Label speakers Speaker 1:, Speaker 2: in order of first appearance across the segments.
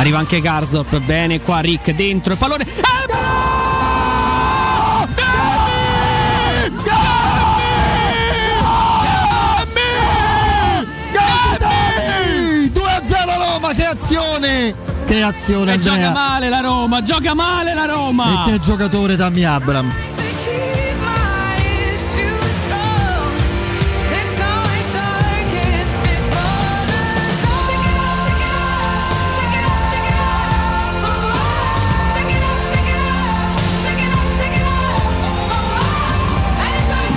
Speaker 1: Arriva anche Garsdorp, bene qua Rick dentro il pallone. Eh,
Speaker 2: che azione! Che azione!
Speaker 1: E
Speaker 2: Andrea.
Speaker 1: gioca male la Roma, gioca male la Roma!
Speaker 2: E che giocatore Tammy Abram.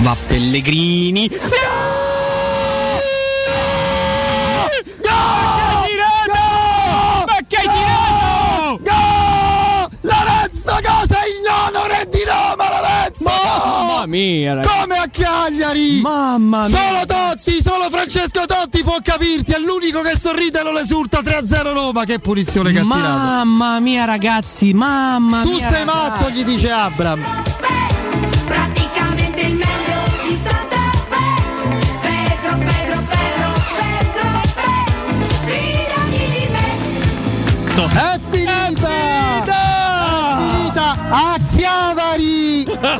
Speaker 1: Va Pellegrini.
Speaker 2: Mamma
Speaker 1: mia.
Speaker 2: Come a Cagliari!
Speaker 1: Mamma
Speaker 2: mia! Solo Totti, solo Francesco Totti può capirti. È l'unico che sorride e non esulta 3-0 Roma. Che punizione che ha tirato.
Speaker 1: Mamma mia, ragazzi, mamma
Speaker 2: tu
Speaker 1: mia.
Speaker 2: Tu sei
Speaker 1: ragazzi.
Speaker 2: matto, gli dice Abram.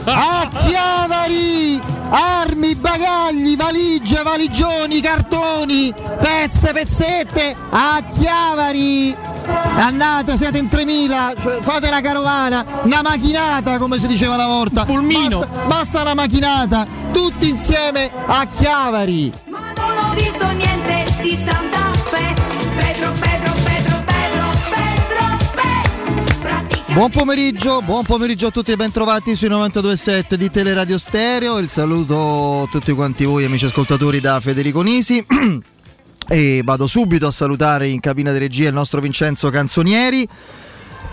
Speaker 2: A Chiavari! Armi, bagagli, valigie, valigioni, cartoni, pezze, pezzette, a Chiavari! Andate, siete in 3000, cioè, fate la carovana, una macchinata come si diceva una volta.
Speaker 1: Pulmino.
Speaker 2: Basta, basta una macchinata, tutti insieme a Chiavari.
Speaker 3: Ma non ho visto niente di Santa Fe.
Speaker 2: Buon pomeriggio, buon pomeriggio a tutti e bentrovati sui 92.7 di Teleradio Stereo. Il saluto a tutti quanti voi amici ascoltatori da Federico Nisi. e vado subito a salutare in cabina di regia il nostro Vincenzo Canzonieri,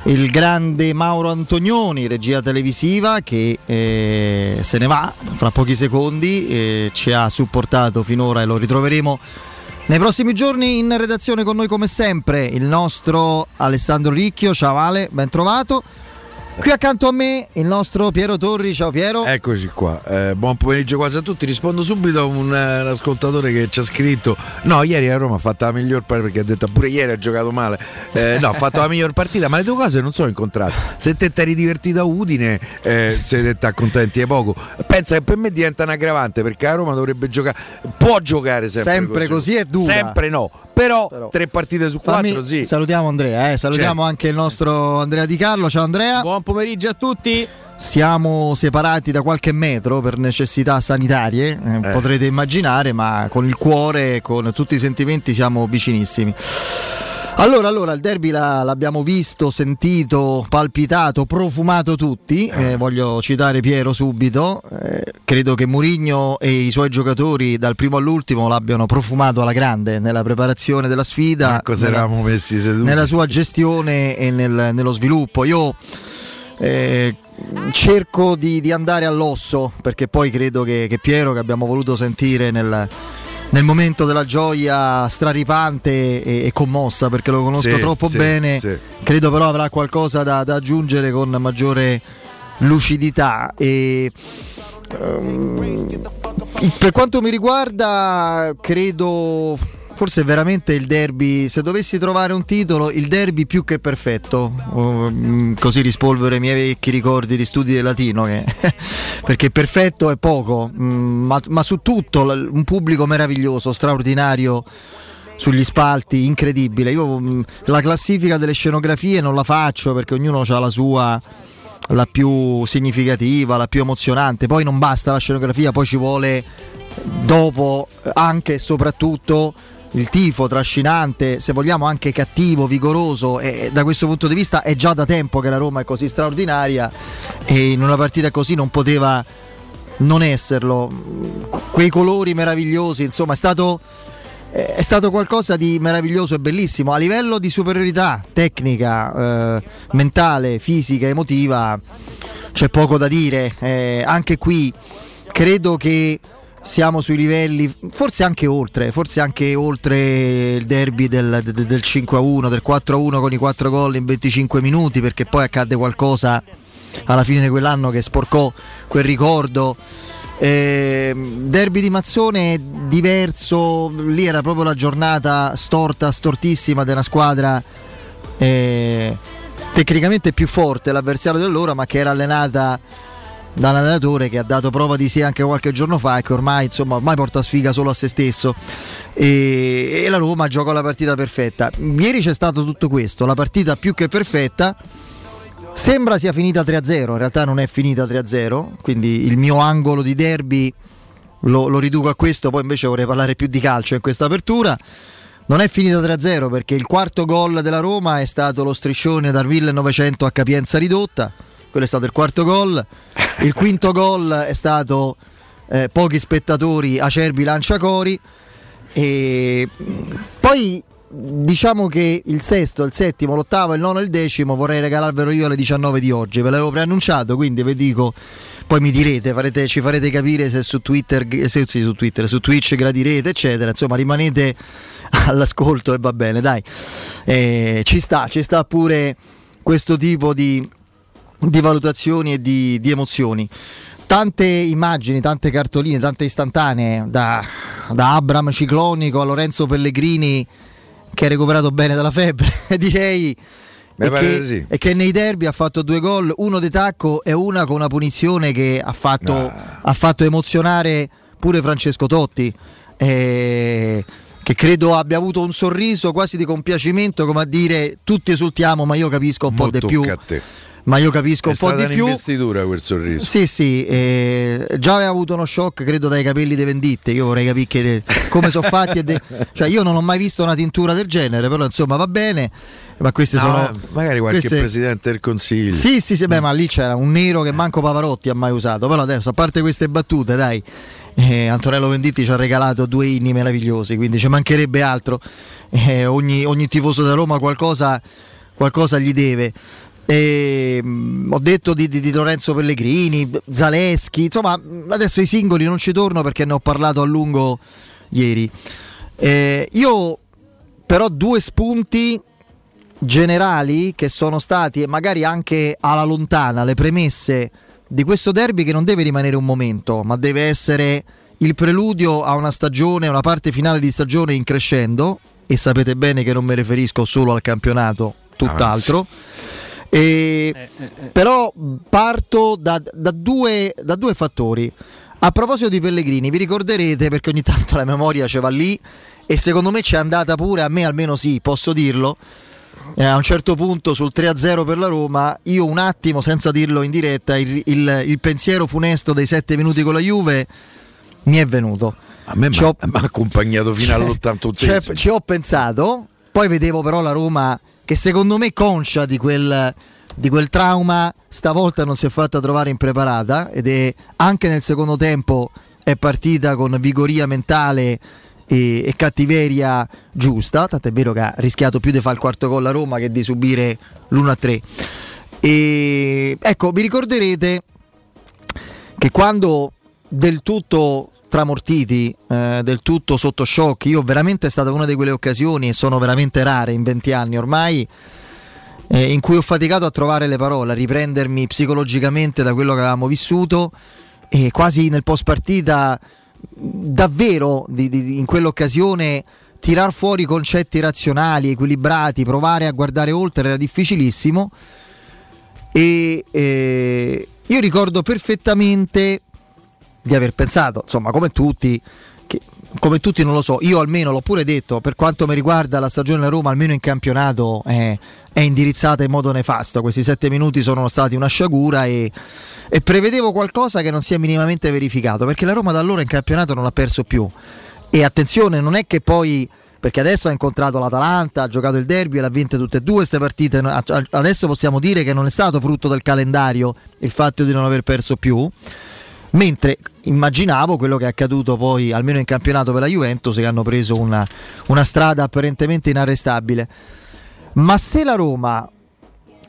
Speaker 2: il grande Mauro Antonioni, regia televisiva che eh, se ne va fra pochi secondi, eh, ci ha supportato finora e lo ritroveremo nei prossimi giorni in redazione con noi come sempre il nostro Alessandro Ricchio, ciao Ale, ben trovato. Qui accanto a me il nostro Piero Torri, ciao Piero.
Speaker 4: Eccoci qua, eh, buon pomeriggio quasi a tutti. Rispondo subito a un, uh, un, ascoltatore che ci ha scritto: No, ieri a Roma ha fatto la miglior partita perché ha detto pure ieri ha giocato male. Eh, no, ha fatto la miglior partita, ma le due cose non sono incontrate. Se te ti eri divertito a Udine, eh, siete accontenti di poco. Pensa che per me diventa un aggravante perché a Roma dovrebbe giocare, può giocare sempre,
Speaker 2: sempre così. è dura.
Speaker 4: Sempre no. Però, Però, tre partite su quattro, Fammi, sì.
Speaker 2: Salutiamo Andrea, eh. salutiamo certo. anche il nostro Andrea Di Carlo. Ciao Andrea.
Speaker 1: Buon pomeriggio a tutti.
Speaker 2: Siamo separati da qualche metro per necessità sanitarie, eh, eh. potrete immaginare, ma con il cuore e con tutti i sentimenti siamo vicinissimi. Allora, allora, il derby la, l'abbiamo visto, sentito, palpitato, profumato tutti. Eh, voglio citare Piero subito. Eh, credo che Murigno e i suoi giocatori dal primo all'ultimo l'abbiano profumato alla grande nella preparazione della sfida.
Speaker 4: Cosa eravamo messi seduti?
Speaker 2: Nella sua gestione e nel, nello sviluppo. Io eh, cerco di, di, andare all'osso perché poi credo che, che Piero, che abbiamo voluto sentire nel nel momento della gioia straripante e, e commossa perché lo conosco
Speaker 4: sì,
Speaker 2: troppo
Speaker 4: sì,
Speaker 2: bene,
Speaker 4: sì.
Speaker 2: credo però avrà qualcosa da, da aggiungere con maggiore lucidità e um, per quanto mi riguarda credo forse veramente il derby, se dovessi trovare un titolo, il derby più che perfetto, uh, così rispolvere i miei vecchi ricordi di studi di latino, che, perché perfetto è poco, um, ma, ma su tutto un pubblico meraviglioso, straordinario sugli spalti, incredibile. Io mh, la classifica delle scenografie non la faccio perché ognuno ha la sua la più significativa, la più emozionante. Poi non basta la scenografia, poi ci vuole dopo anche e soprattutto il tifo trascinante, se vogliamo anche cattivo, vigoroso e da questo punto di vista è già da tempo che la Roma è così straordinaria e in una partita così non poteva non esserlo. Quei colori meravigliosi, insomma, è stato è stato qualcosa di meraviglioso e bellissimo a livello di superiorità tecnica, eh, mentale, fisica, emotiva. C'è poco da dire. Eh, anche qui credo che siamo sui livelli, forse anche oltre, forse anche oltre il derby del, del, del 5-1, del 4-1 con i 4 gol in 25 minuti, perché poi accadde qualcosa alla fine di quell'anno che sporcò quel ricordo. Eh, derby di Mazzone diverso, lì era proprio la giornata storta, stortissima della squadra eh, tecnicamente più forte l'avversario dell'ora, ma che era allenata da un allenatore che ha dato prova di sé anche qualche giorno fa e che ormai, insomma, ormai porta sfiga solo a se stesso. E, e la Roma gioca la partita perfetta. Ieri c'è stato tutto questo, la partita più che perfetta. Sembra sia finita 3-0, in realtà non è finita 3-0, quindi il mio angolo di derby lo, lo riduco a questo, poi invece vorrei parlare più di calcio in questa apertura. Non è finita 3-0 perché il quarto gol della Roma è stato lo striscione dal 1900 a capienza ridotta, quello è stato il quarto gol. Il quinto gol è stato eh, pochi spettatori, acerbi lanciacori. E poi diciamo che il sesto, il settimo, l'ottavo, il nono e il decimo vorrei regalarvelo io alle 19 di oggi. Ve l'avevo preannunciato, quindi vi dico, poi mi direte, farete- ci farete capire se su Twitter, se, sì, su Twitter, su Twitch gradirete, eccetera. Insomma, rimanete all'ascolto e va bene, dai. Eh, ci sta, ci sta pure questo tipo di, di valutazioni e di, di emozioni. Tante immagini, tante cartoline, tante istantanee, da, da Abram Ciclonico a Lorenzo Pellegrini che ha recuperato bene dalla febbre, direi. E che,
Speaker 4: sì.
Speaker 2: e che nei derby ha fatto due gol, uno di tacco e una con una punizione che ha fatto,
Speaker 4: Ah.
Speaker 2: ha fatto emozionare pure Francesco Totti. eh, che credo abbia avuto un sorriso quasi di compiacimento, come a dire tutti esultiamo, ma io capisco un po'
Speaker 4: Mo
Speaker 2: di più. Ma io capisco
Speaker 4: È
Speaker 2: un po' di più.
Speaker 4: un'investitura quel sorriso.
Speaker 2: Sì, sì, eh, già aveva avuto uno shock, credo, dai capelli dei venditte. Io vorrei capire che- come sono fatti. e de- cioè, io non ho mai visto una tintura del genere, però insomma va bene. Ma queste
Speaker 4: No,
Speaker 2: sono.
Speaker 4: eh, magari qualche
Speaker 2: queste-
Speaker 4: presidente del consiglio.
Speaker 2: Sì, sì, sì, beh, ma lì c'era un nero che manco Pavarotti ha mai usato. Però adesso, a parte queste battute, dai, eh, Antonello Venditti ci ha regalato due inni meravigliosi, quindi ci mancherebbe altro. Eh, ogni, ogni tifoso da Roma qualcosa, qualcosa gli deve. E, mm, ho detto di, di- di Lorenzo Pellegrini, Zaleschi, insomma, mm, adesso i singoli non ci torno perché ne ho parlato a lungo ieri. Eh, io però due spunti generali che sono stati e magari anche alla lontana le premesse di questo derby che non deve rimanere un momento, ma deve essere il preludio a una stagione, una parte finale di stagione in crescendo e sapete bene che non mi riferisco solo al campionato, tutt'altro. E- però parto da, da due, da due fattori. A proposito di Pellegrini, vi ricorderete perché ogni tanto la memoria ci va lì e secondo me c'è andata pure, a me almeno sì, posso dirlo. Eh, a un certo punto sul 3-0 per la Roma, io un attimo, senza dirlo in diretta, il, il- il pensiero funesto dei 7 minuti con la Juve mi è venuto.
Speaker 4: A me ha mi ha accompagnato fino
Speaker 2: cioè,
Speaker 4: all'88.
Speaker 2: ci ho pensato, poi vedevo però la Roma che secondo me conscia di quel, di quel trauma stavolta non si è fatta trovare impreparata ed è anche nel secondo tempo è partita con vigoria mentale e, e cattiveria giusta, tant'è vero che ha rischiato più di fare il quarto gol a Roma che di subire l'1-3. E ecco, vi ricorderete che quando del tutto tramortiti, eh, del tutto sotto shock, io veramente è stata una di quelle occasioni, e sono veramente rare in 20 anni ormai, eh, in cui ho faticato a trovare le parole, a riprendermi psicologicamente da quello che avevamo vissuto e quasi nel post partita davvero di- di- in quell'occasione tirar fuori concetti razionali, equilibrati, provare a guardare oltre era difficilissimo. E eh, io ricordo perfettamente di aver pensato, insomma, come tutti, che, come tutti non lo so, io almeno l'ho pure detto, per quanto mi riguarda la stagione della Roma, almeno in campionato è, è indirizzata in modo nefasto, questi sette minuti sono stati una sciagura e, e prevedevo qualcosa che non si è minimamente verificato, perché la Roma da allora in campionato non ha perso più. E attenzione, non è che poi perché adesso ha incontrato l'Atalanta, ha giocato il derby e l'ha vinte tutte e due queste partite. Adesso possiamo dire che non è stato frutto del calendario il fatto di non aver perso più. Mentre immaginavo quello che è accaduto poi, almeno in campionato per la Juventus, che hanno preso una, una strada apparentemente inarrestabile. Ma se la Roma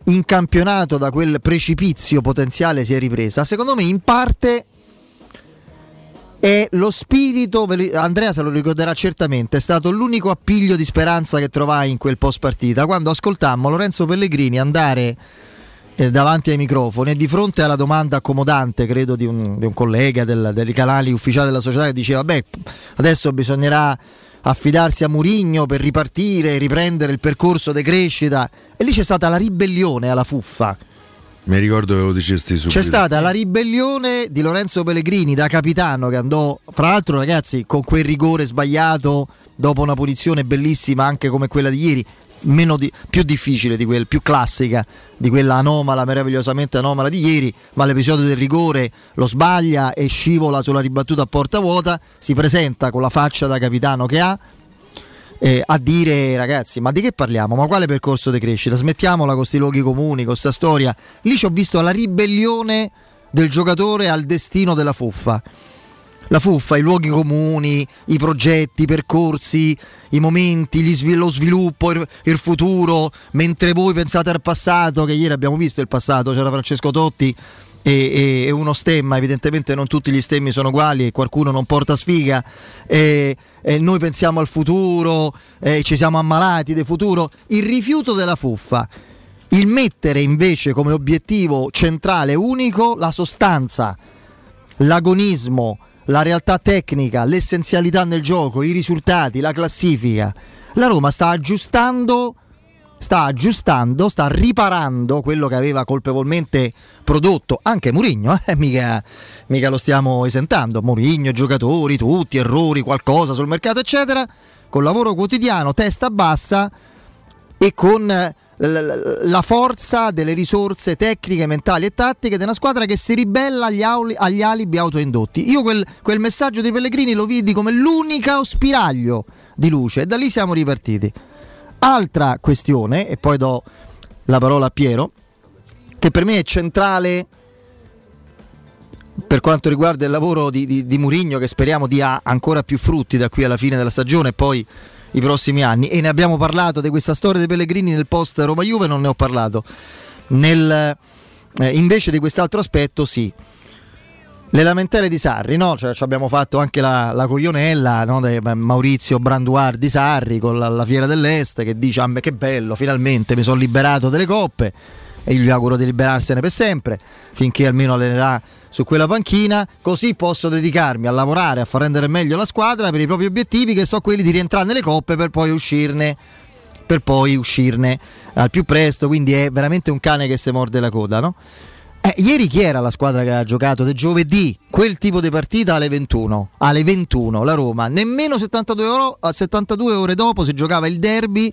Speaker 2: in campionato da quel precipizio potenziale si è ripresa, secondo me in parte è lo spirito, Andrea se lo ricorderà certamente, è stato l'unico appiglio di speranza che trovai in quel post partita, quando ascoltammo Lorenzo Pellegrini andare eh, davanti ai microfoni e di fronte alla domanda accomodante, credo, di un, di un collega del- dei canali ufficiali della società che diceva, beh, adesso bisognerà affidarsi a Murigno per ripartire, riprendere il percorso di crescita e lì c'è stata la ribellione alla fuffa.
Speaker 4: Mi ricordo che lo dicesti subito.
Speaker 2: C'è stata la ribellione di Lorenzo Pellegrini da capitano che andò, fra l'altro ragazzi, con quel rigore sbagliato dopo una punizione bellissima anche come quella di ieri, di- più difficile di quel, più classica di quella anomala, meravigliosamente anomala di ieri, ma l'episodio del rigore lo sbaglia e scivola sulla ribattuta a porta vuota, si presenta con la faccia da capitano che ha, eh, a dire ragazzi ma di che parliamo? Ma quale percorso di crescita? Smettiamola con questi luoghi comuni con questa storia. Lì ci ho visto la ribellione del giocatore al destino della fuffa la fuffa, i luoghi comuni, i progetti, i percorsi, i momenti, svil- lo sviluppo, il, il futuro, mentre voi pensate al passato, che ieri abbiamo visto il passato, c'era Francesco Totti e, e- uno stemma, evidentemente non tutti gli stemmi sono uguali e qualcuno non porta sfiga, e, e noi pensiamo al futuro, ci siamo ammalati del futuro, il rifiuto della fuffa. Il mettere invece come obiettivo centrale unico la sostanza, l'agonismo, la realtà tecnica, l'essenzialità nel gioco, i risultati, la classifica. La Roma sta aggiustando, sta aggiustando, sta riparando quello che aveva colpevolmente prodotto anche Murigno, eh? mica, mica lo stiamo esentando. Murigno, giocatori, tutti, errori, qualcosa sul mercato, eccetera. Con lavoro quotidiano, testa bassa e con la forza delle risorse tecniche, mentali e tattiche di una squadra che si ribella agli, auli- agli alibi autoindotti. Io quel, quel messaggio di Pellegrini lo vidi come l'unico spiraglio di luce e da lì siamo ripartiti. Altra questione, e poi do la parola a Piero, che per me è centrale per quanto riguarda il lavoro di, di, di Murigno che speriamo dia ancora più frutti da qui alla fine della stagione e poi i prossimi anni e ne abbiamo parlato di questa storia dei Pellegrini nel post Roma Juve non ne ho parlato Nel, eh, invece di quest'altro aspetto sì le lamentele di Sarri, no? Cioè, ci abbiamo fatto anche la, la coglionella no? di Maurizio Branduar di Sarri con la, la Fiera dell'Est che dice: Ah, che bello, finalmente mi sono liberato delle coppe e gli auguro di liberarsene per sempre finché almeno allenerà su quella panchina. Così posso dedicarmi a lavorare, a far rendere meglio la squadra per i propri obiettivi, che sono quelli di rientrare nelle coppe per poi uscirne. Per poi uscirne al più presto, quindi è veramente un cane che si morde la coda, no? Eh, ieri chi era la squadra che ha giocato del giovedì? Quel tipo di partita alle 21. Alle 21 la Roma, nemmeno 72 ore, 72 ore dopo si giocava il derby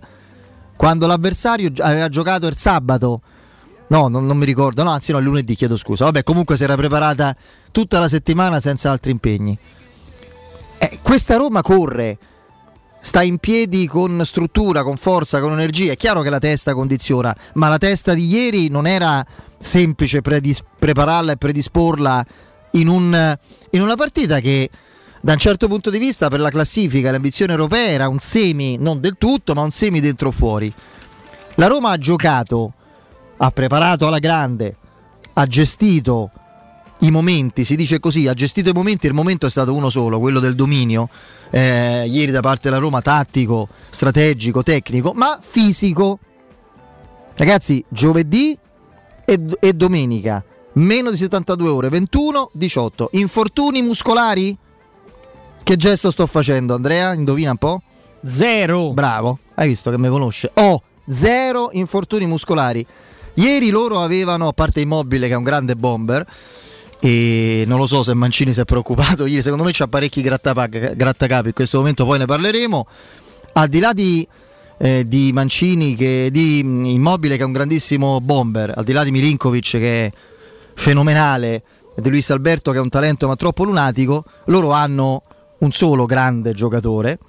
Speaker 2: quando l'avversario aveva giocato il sabato. No, non, non mi ricordo, no, anzi no, lunedì, chiedo scusa. Vabbè, comunque si era preparata tutta la settimana senza altri impegni. Eh, questa Roma corre, sta in piedi con struttura, con forza, con energia. È chiaro che la testa condiziona, ma la testa di ieri non era semplice predis- prepararla e predisporla in, un- in una partita che da un certo punto di vista per la classifica l'ambizione europea era un semi, non del tutto, ma un semi dentro o fuori. La Roma ha giocato, ha preparato alla grande, ha gestito i momenti, si dice così, ha gestito i momenti, il momento è stato uno solo, quello del dominio, eh, ieri da parte della Roma tattico, strategico, tecnico, ma fisico. Ragazzi, giovedì e, e domenica, meno di 72 ore, 21, 18. Infortuni muscolari? Che gesto sto facendo, Andrea? Indovina un po'?
Speaker 1: Zero.
Speaker 2: Bravo, hai visto che mi conosce. Ho zero infortuni muscolari. Ieri loro avevano, a parte Immobile che è un grande bomber, e non lo so se Mancini si è preoccupato, ieri secondo me c'ha parecchi grattacapi, in questo momento poi ne parleremo. Al di là di, eh, di Mancini, che, di mm, Immobile che è un grandissimo bomber, al di là di Milinkovic che è fenomenale, e di Luis Alberto che è un talento ma troppo lunatico, loro hanno un solo grande giocatore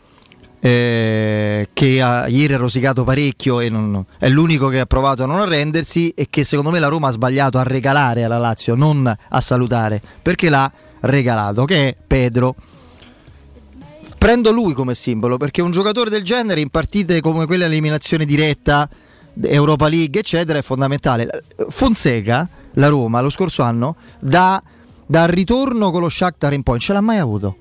Speaker 2: eh, che ha, ieri ha rosicato parecchio e non- è l'unico che ha provato a non arrendersi e che secondo me la Roma ha sbagliato a regalare alla Lazio, non a salutare, perché l'ha regalato, che è Pedro. Prendo lui come simbolo perché un giocatore del genere in partite come quelle all'eliminazione diretta, Europa League, eccetera, è fondamentale. Fonseca, la Roma, lo scorso anno, da, dal ritorno con lo Shakhtar in poi, non ce l'ha mai avuto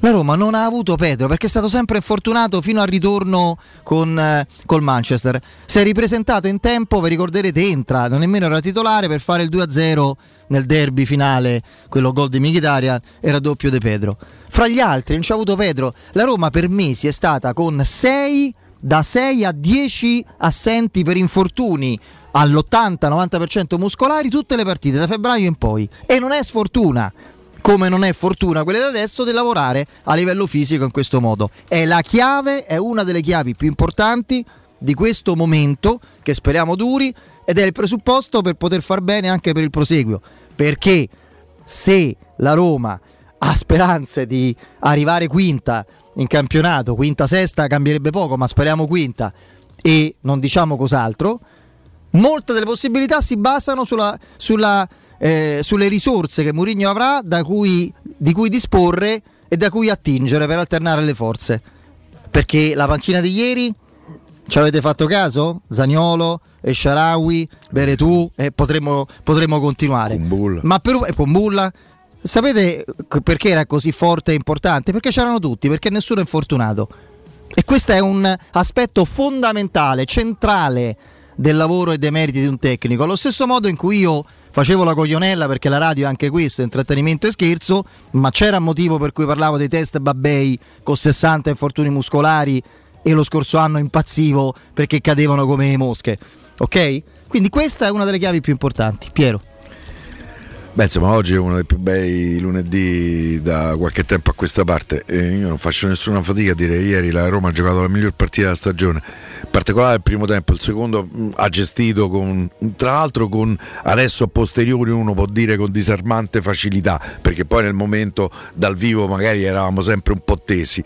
Speaker 2: La Roma non ha avuto Pedro perché è stato sempre infortunato fino al ritorno con eh, col Manchester. Si è ripresentato in tempo, vi ricorderete, entra, non nemmeno era titolare per fare il 2-0 nel derby finale, quello gol di Mkhitaryan, era doppio di Pedro. Fra gli altri non c'è avuto Pedro. La Roma per mesi è stata con 6 da 6 a 10 assenti per infortuni all'80-90% muscolari tutte le partite da febbraio in poi e non è sfortuna come non è fortuna quella di adesso di lavorare a livello fisico in questo modo. È la chiave, è una delle chiavi più importanti di questo momento che speriamo duri ed è il presupposto per poter far bene anche per il proseguio. Perché se la Roma ha speranze di arrivare quinta in campionato, quinta sesta cambierebbe poco, ma speriamo quinta e non diciamo cos'altro, molte delle possibilità si basano sulla, sulla, eh, sulle risorse che Mourinho avrà da cui, di cui disporre e da cui attingere per alternare le forze. Perché la panchina di ieri ci avete fatto caso? Zagnolo, Esharawi, Beretù e potremmo, potremmo continuare.
Speaker 5: Kumbulla.
Speaker 2: Ma per, e con Bulla. Sapete perché era così forte e importante? Perché c'erano tutti, perché nessuno è infortunato. E questo è un aspetto fondamentale, centrale del lavoro e dei meriti di un tecnico. Allo stesso modo in cui io facevo la coglionella perché la radio è anche questo, intrattenimento e scherzo, ma c'era un motivo per cui parlavo dei test Babbei con 60 infortuni muscolari e lo scorso anno impazzivo perché cadevano come mosche. Ok? Quindi questa è una delle chiavi più importanti. Piero.
Speaker 5: Beh, insomma, oggi è uno dei più bei lunedì da qualche tempo a questa parte. E io non faccio nessuna fatica a dire ieri la Roma ha giocato la miglior partita della stagione. In particolare il primo tempo, il secondo mh, ha gestito con, tra l'altro con adesso a posteriori uno può dire con disarmante facilità, perché poi nel momento dal vivo magari eravamo sempre un po' tesi.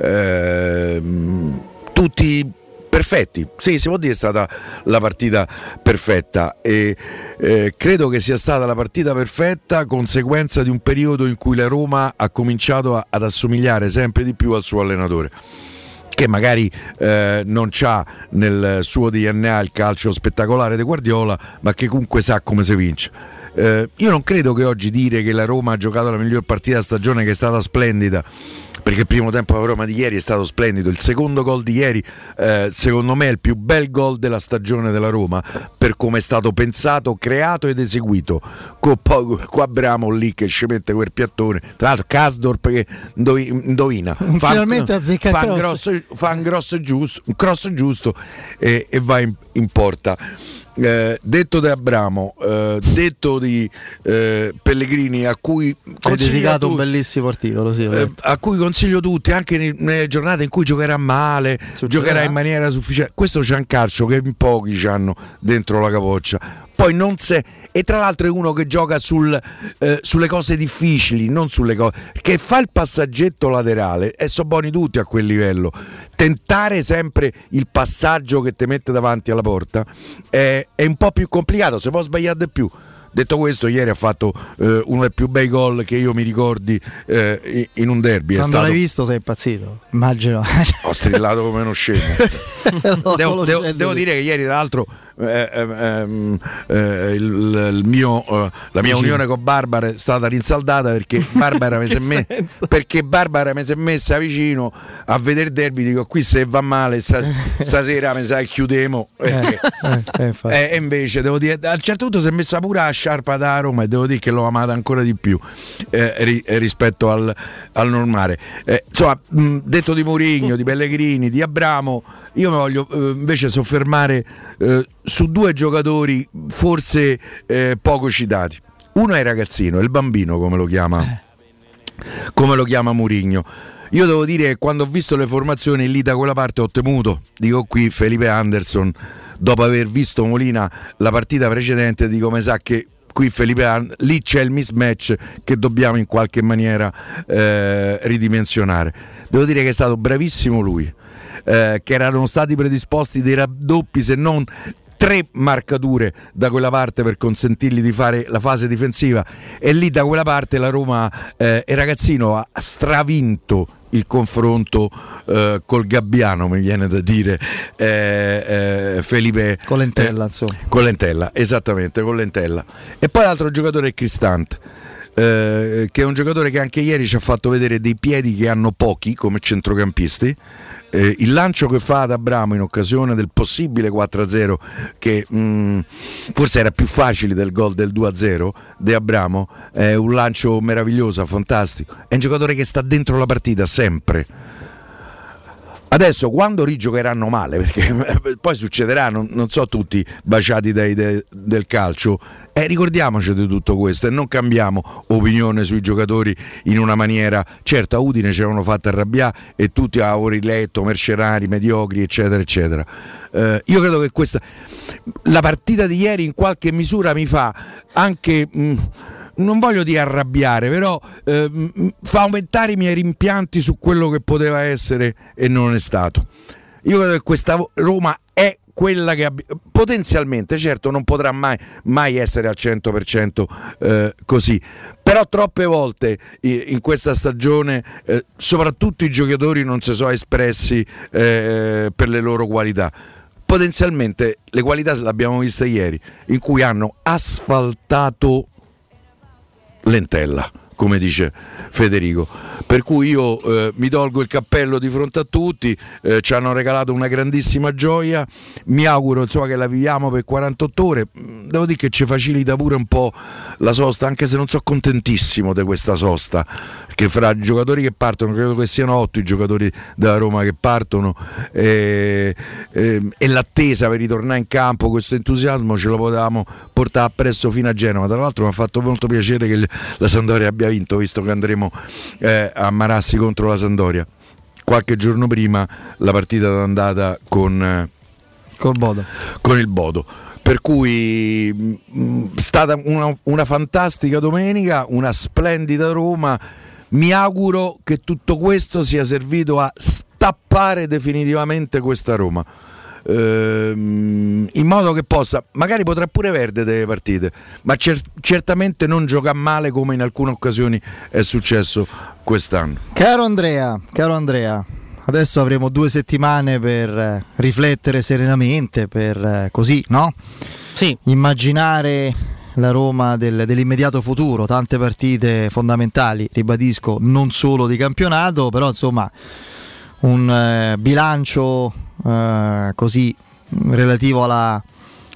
Speaker 5: Ehm, tutti perfetti. Sì, si può dire che è stata la partita perfetta e eh, credo che sia stata la partita perfetta conseguenza di un periodo in cui la Roma ha cominciato a- ad assomigliare sempre di più al suo allenatore che magari eh, non ha nel suo DNA il calcio spettacolare di Guardiola, ma che comunque sa come si vince. Eh, io non credo che oggi dire che la Roma ha giocato la miglior partita della stagione, che è stata splendida, perché il primo tempo della Roma di ieri è stato splendido. Il secondo gol di ieri, eh, secondo me, è il più bel gol della stagione della Roma per come è stato pensato, creato ed eseguito. Con poi qua Bramo lì che ci mette quel piattone. Tra l'altro, Kasdorp che indovi- indovina. Fa-
Speaker 2: Finalmente azzecca il
Speaker 5: fa un
Speaker 2: cross.
Speaker 5: grosso, fa un grosso giusto, un cross giusto e, e va in, in porta. Eh, detto di Abramo, eh, detto di eh, Pellegrini, a cui consiglio
Speaker 2: dedicato
Speaker 5: a
Speaker 2: un bellissimo articolo, sì.
Speaker 5: eh, a cui consiglio tutti, anche nelle giornate in cui giocherà male,
Speaker 2: Succederà.
Speaker 5: giocherà in maniera sufficiente. Questo c'è un calcio che in pochi hanno dentro la capoccia. Poi non se. E tra l'altro è uno che gioca sul, eh, sulle cose difficili, non sulle cose. Che fa il passaggetto laterale e sono buoni tutti a quel livello. Tentare sempre il passaggio che ti mette davanti alla porta è, è un po' più complicato, si può sbagliare di più. Detto questo, ieri ha fatto eh, uno dei più bei gol che io mi ricordi eh, in un derby.
Speaker 2: Quando
Speaker 5: stato-
Speaker 2: l'hai visto sei impazzito. Immagino.
Speaker 5: Ho strillato come uno scemo.
Speaker 2: Lo-
Speaker 5: devo, devo- devo dire che ieri, tra l'altro, ehm, eh, il, il mio, eh, la mia unione con Barbara è stata rinsaldata perché Barbara mi si è messa vicino a vedere il derby. Dico qui se va male sta- stasera mi sa chiudiamo.
Speaker 2: Eh,
Speaker 5: Perché-
Speaker 2: eh, eh,
Speaker 5: eh, e invece devo dire, a un certo punto si è messa pure la sciarpa da Roma e devo dire che l'ho amata ancora di più eh, ri- eh, rispetto al, al normale. Eh, insomma, mh, detto di Mourinho, di Pellegrini, di Abramo, io mi voglio eh, invece soffermare eh, su due giocatori forse eh, poco citati. Uno è il ragazzino, il bambino come lo chiama, come lo chiama Mourinho. Io devo dire che quando ho visto le formazioni lì da quella parte ho temuto, dico qui Felipe Anderson, dopo aver visto Molina la partita precedente, dico mi sa che qui Felipe An- lì c'è il mismatch che dobbiamo in qualche maniera eh, ridimensionare. Devo dire che è stato bravissimo lui, eh, che erano stati predisposti dei raddoppi se non tre marcature da quella parte per consentirgli di fare la fase difensiva e lì da quella parte la Roma eh, e ragazzino ha stravinto il confronto eh, col Gabbiano mi viene da dire eh, eh, Felipe
Speaker 2: Con l'entella,
Speaker 5: eh,
Speaker 2: insomma.
Speaker 5: con l'entella, esattamente, con l'entella. E poi l'altro giocatore è Cristante. eh, che è un giocatore che anche ieri ci ha fatto vedere dei piedi che hanno pochi come centrocampisti. Eh, il lancio che fa ad Abramo in occasione del possibile 4-0, che mh, forse era più facile del gol del 2-0 di Abramo, è un lancio meraviglioso, fantastico. È un giocatore che sta dentro la partita sempre. Adesso quando rigiocheranno male, perché poi succederà, non, non so tutti baciati dai, de- del calcio, eh, ricordiamoci di tutto questo e non cambiamo opinione sui giocatori in una maniera, certo a Udine ci avevano fatto arrabbiare e tutti avevano riletto mercenari, mediocri eccetera eccetera. Eh, io credo che questa, la partita di ieri in qualche misura mi fa anche... Mh, non voglio dire arrabbiare, però eh, fa aumentare i miei rimpianti su quello che poteva essere e non è stato. Io credo che questa Roma è quella che abbi- potenzialmente, certo, non potrà mai, mai essere al 100% eh, così, però troppe volte in questa stagione, eh, soprattutto i giocatori non si sono espressi eh, per le loro qualità. Potenzialmente le qualità l'abbiamo vista ieri, in cui hanno asfaltato lentella, come dice Federico. Per cui io eh, mi tolgo il cappello di fronte a tutti, eh, ci hanno regalato una grandissima gioia, mi auguro insomma, che la viviamo per 48 ore, Mm, devo dire che ci facilita pure un po' la sosta, anche se non sono contentissimo di questa sosta, perché fra i giocatori che partono, credo che siano 8 i giocatori della Roma che partono, eh, eh, e l'attesa per ritornare in campo, questo entusiasmo ce lo potevamo portare appresso fino a Genova. Tra l'altro mi ha fatto molto piacere che la Sandoria abbia vinto, visto che andremo eh, a Marassi contro la Sandoria. Qualche giorno prima la partita d'andata con, eh,
Speaker 2: Bodo.
Speaker 5: con il Bodo. Per cui è stata una, una fantastica domenica, una splendida Roma. Mi auguro che tutto questo sia servito a stappare definitivamente questa Roma. Ehm, in modo che possa, magari potrà pure perdere delle partite, ma cer- certamente non gioca male come in alcune occasioni è successo quest'anno.
Speaker 2: Caro Andrea, caro Andrea, adesso avremo due settimane per eh, riflettere serenamente, per eh, così, no?
Speaker 1: Sì,
Speaker 2: Immaginare la Roma del- dell'immediato futuro, tante partite fondamentali, ribadisco, non solo di campionato, però insomma un eh, bilancio eh, così relativo alla